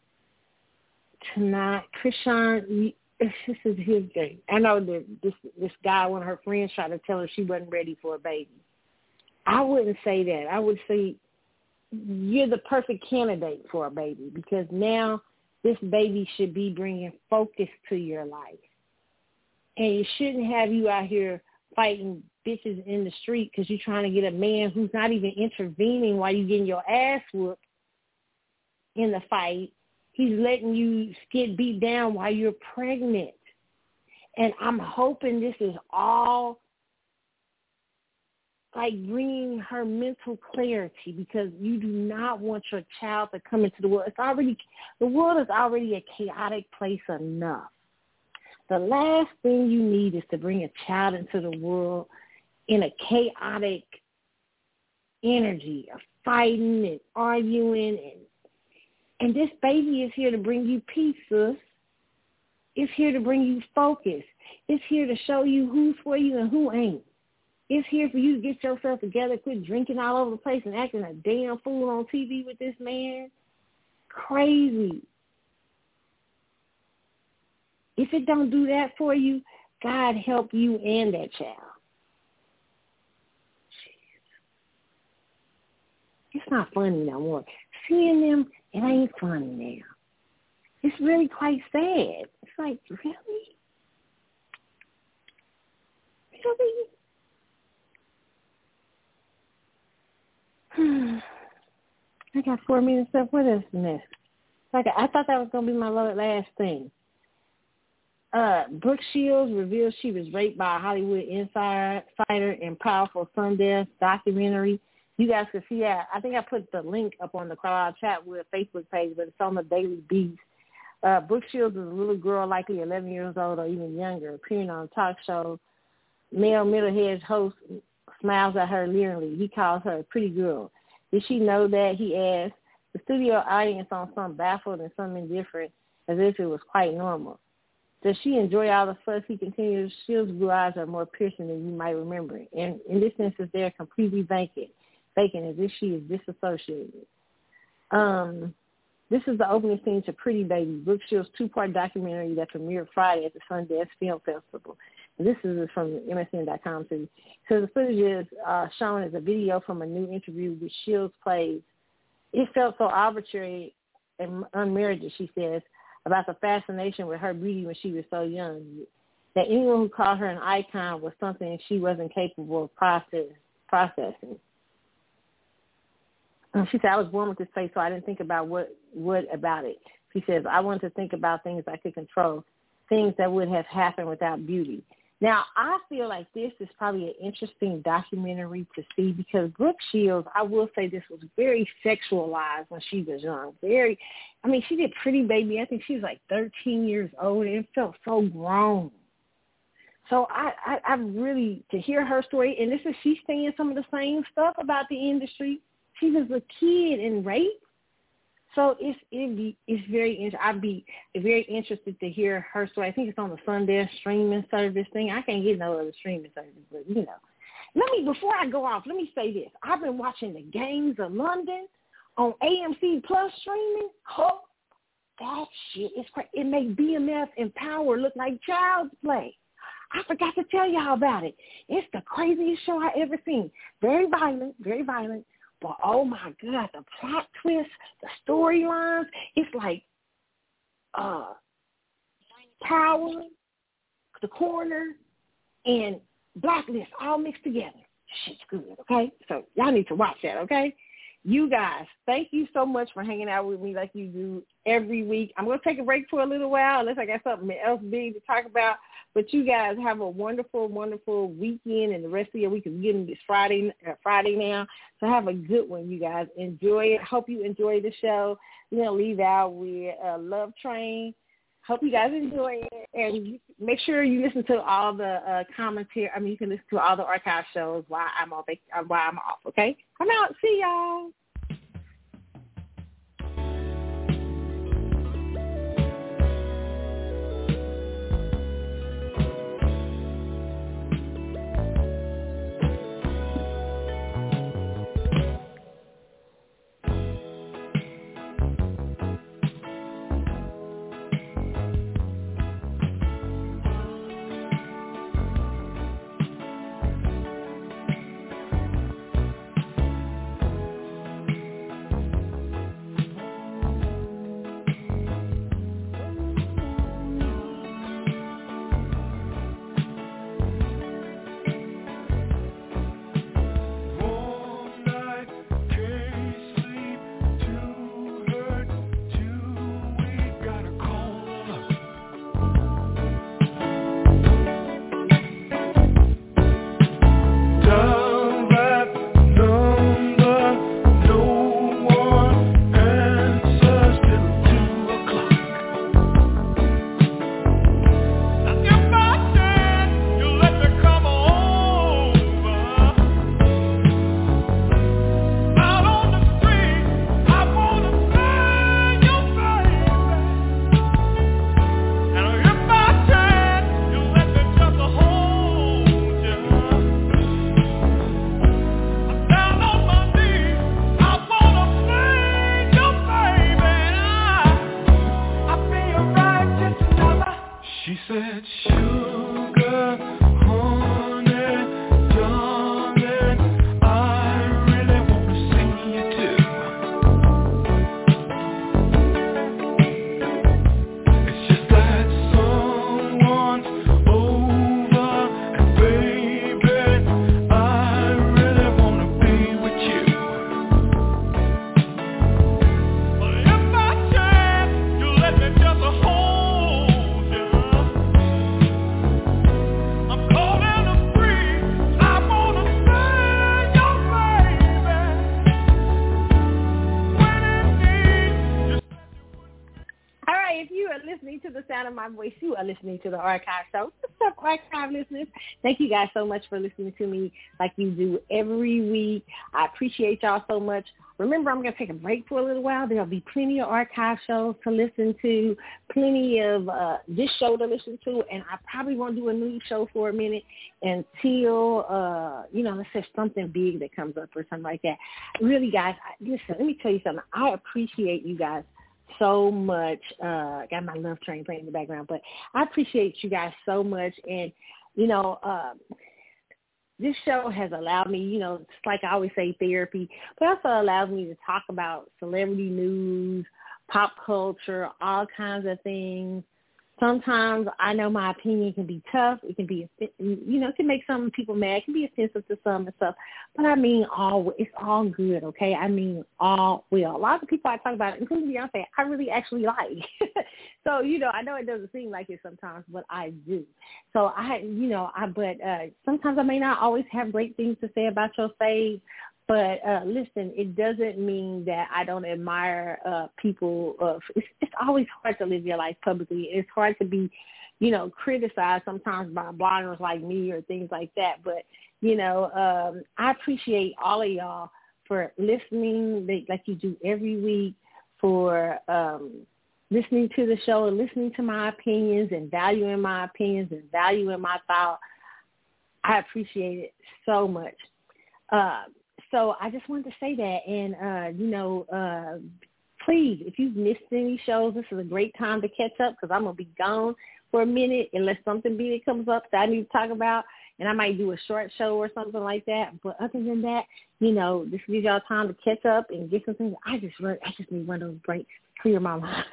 Tonight, Chrisean, this is his day. I know that this this guy, one of her friends, tried to tell her she wasn't ready for a baby. I wouldn't say that. I would say you're the perfect candidate for a baby because now this baby should be bringing focus to your life. And you shouldn't have you out here fighting bitches in the street because you're trying to get a man who's not even intervening while you're getting your ass whooped in the fight. He's letting you get beat down while you're pregnant. And I'm hoping this is all like bringing her mental clarity because you do not want your child to come into the world. It's already the world is already a chaotic place enough. The last thing you need is to bring a child into the world in a chaotic energy of fighting and arguing and and this baby is here to bring you peace, sis. It's here to bring you focus. It's here to show you who's for you and who ain't. It's here for you to get yourself together, quit drinking all over the place and acting a damn fool on TV with this man. Crazy. If it don't do that for you, God help you and that child. It's not funny no more. Seeing them, it ain't funny now. It's really quite sad. It's like, really? Really? I got four minutes left. What is this? Like I thought that was gonna be my last thing. Uh, Brooke Shields reveals she was raped by a Hollywood insider in powerful Sundance documentary. You guys can see that. I think I put the link up on the crowd chat with Facebook page, but it's on the Daily Beast. Uh, Brooke Shields is a little girl, likely 11 years old or even younger, appearing on a talk show. Male middle-aged host smiles at her leeringly. He calls her a pretty girl. Did she know that? He asks. The studio audience on some baffled and some indifferent, as if it was quite normal. Does she enjoy all the fuss? He continues. Shield's blue eyes are more piercing than you might remember. And in this instance, they are completely vacant, vacant as if she is disassociated. Um, this is the opening scene to Pretty Baby, Brooke Shields' two-part documentary that premiered Friday at the Sundance Film Festival. This is from MSN.com. So, so the footage is uh, shown as a video from a new interview with Shields plays. It felt so arbitrary and unmerited, she says, about the fascination with her beauty when she was so young, that anyone who called her an icon was something she wasn't capable of process, processing. And she said, I was born with this face, so I didn't think about what, what about it. She says, I wanted to think about things I could control, things that would have happened without beauty. Now, I feel like this is probably an interesting documentary to see because Brooke Shields, I will say this was very sexualized when she was young. Very, I mean, she did Pretty Baby. I think she was like 13 years old and it felt so grown. So I, I, I really, to hear her story, and this is, she's saying some of the same stuff about the industry. She was a kid and raped so it's it be it's very I'd be very interested to hear her story. I think it's on the Sundance streaming service thing. I can't get no other streaming service, but you know. Let me before I go off, let me say this. I've been watching the Gangs of London on AMC Plus streaming. Oh, that shit is crazy. It makes BMF and Power look like child's play. I forgot to tell y'all about it. It's the craziest show I ever seen. Very violent, very violent. But oh my God, the plot twist, the storylines, it's like uh Power, The Coroner, and Blacklist all mixed together. Shit's good, okay? So y'all need to watch that, okay? You guys, thank you so much for hanging out with me like you do every week. I'm going to take a break for a little while unless I got something else big to talk about. But you guys have a wonderful, wonderful weekend, and the rest of your week is getting this Friday, uh, Friday now. So have a good one, you guys. Enjoy it. Hope you enjoy the show. We're gonna leave out with uh, Love Train. Hope you guys enjoy it, and make sure you listen to all the uh, comments here. I mean, you can listen to all the archive shows while I'm off. While I'm off, okay? I'm out. See y'all. To the Archive Show. What's up, Archive listeners? Thank you guys so much for listening to me like you do every week. I appreciate y'all so much. Remember, I'm going to take a break for a little while. There'll be plenty of archive shows to listen to, plenty of uh, this show to listen to, and I probably won't do a new show for a minute until, uh, you know, let's say something big that comes up or something like that. Really, guys, I, listen, let me tell you something. I appreciate you guys so much. Uh, got my love train playing in the background, but I appreciate you guys so much. And, you know, uh, this show has allowed me, you know, it's like I always say therapy, but also allows me to talk about celebrity news, pop culture, all kinds of things sometimes I know my opinion can be tough. It can be, you know, it can make some people mad. It can be offensive to some and stuff. But I mean, all it's all good, okay? I mean, all well. A lot of people I talk about, including Beyonce, I really actually like. so you know, I know it doesn't seem like it sometimes, but I do. So I, you know, I but uh sometimes I may not always have great things to say about your faith but uh, listen, it doesn't mean that I don't admire uh, people. Of, it's, it's always hard to live your life publicly. It's hard to be, you know, criticized sometimes by bloggers like me or things like that. But you know, um, I appreciate all of y'all for listening, like you do every week, for um, listening to the show and listening to my opinions and valuing my opinions and valuing my thought. I appreciate it so much. Uh, so I just wanted to say that, and uh, you know, uh, please, if you've missed any shows, this is a great time to catch up because I'm gonna be gone for a minute unless something big comes up that I need to talk about, and I might do a short show or something like that. But other than that, you know, this gives y'all time to catch up and get some things. I just, I just need one of those breaks, clear my mind.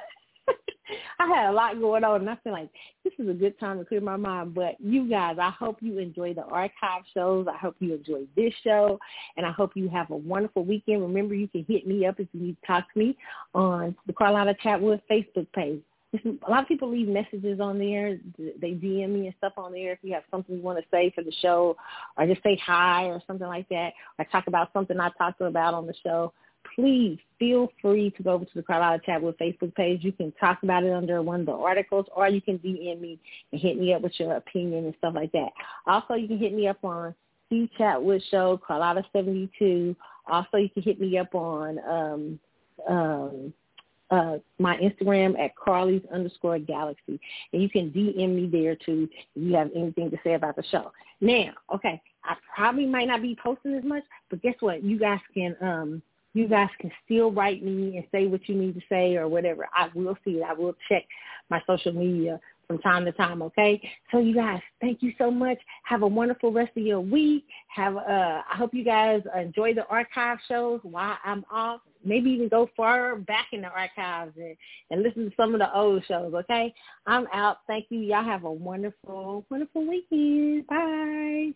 I had a lot going on, and I feel like this is a good time to clear my mind. But you guys, I hope you enjoy the archive shows. I hope you enjoy this show, and I hope you have a wonderful weekend. Remember, you can hit me up if you need to talk to me on the Carlotta Chatwood Facebook page. A lot of people leave messages on there. They DM me and stuff on there if you have something you want to say for the show or just say hi or something like that. Or talk about something I talked about on the show please feel free to go over to the Carlotta Chatwood Facebook page. You can talk about it under one of the articles, or you can DM me and hit me up with your opinion and stuff like that. Also, you can hit me up on C Chatwood Show, Carlotta72. Also, you can hit me up on um, um, uh, my Instagram at Carly's underscore Galaxy. And you can DM me there too if you have anything to say about the show. Now, okay, I probably might not be posting as much, but guess what? You guys can um, you guys can still write me and say what you need to say or whatever. I will see it. I will check my social media from time to time, okay? So you guys, thank you so much. Have a wonderful rest of your week. Have uh I hope you guys enjoy the archive shows while I'm off. Maybe even go far back in the archives and, and listen to some of the old shows, okay? I'm out. Thank you. Y'all have a wonderful, wonderful weekend. Bye.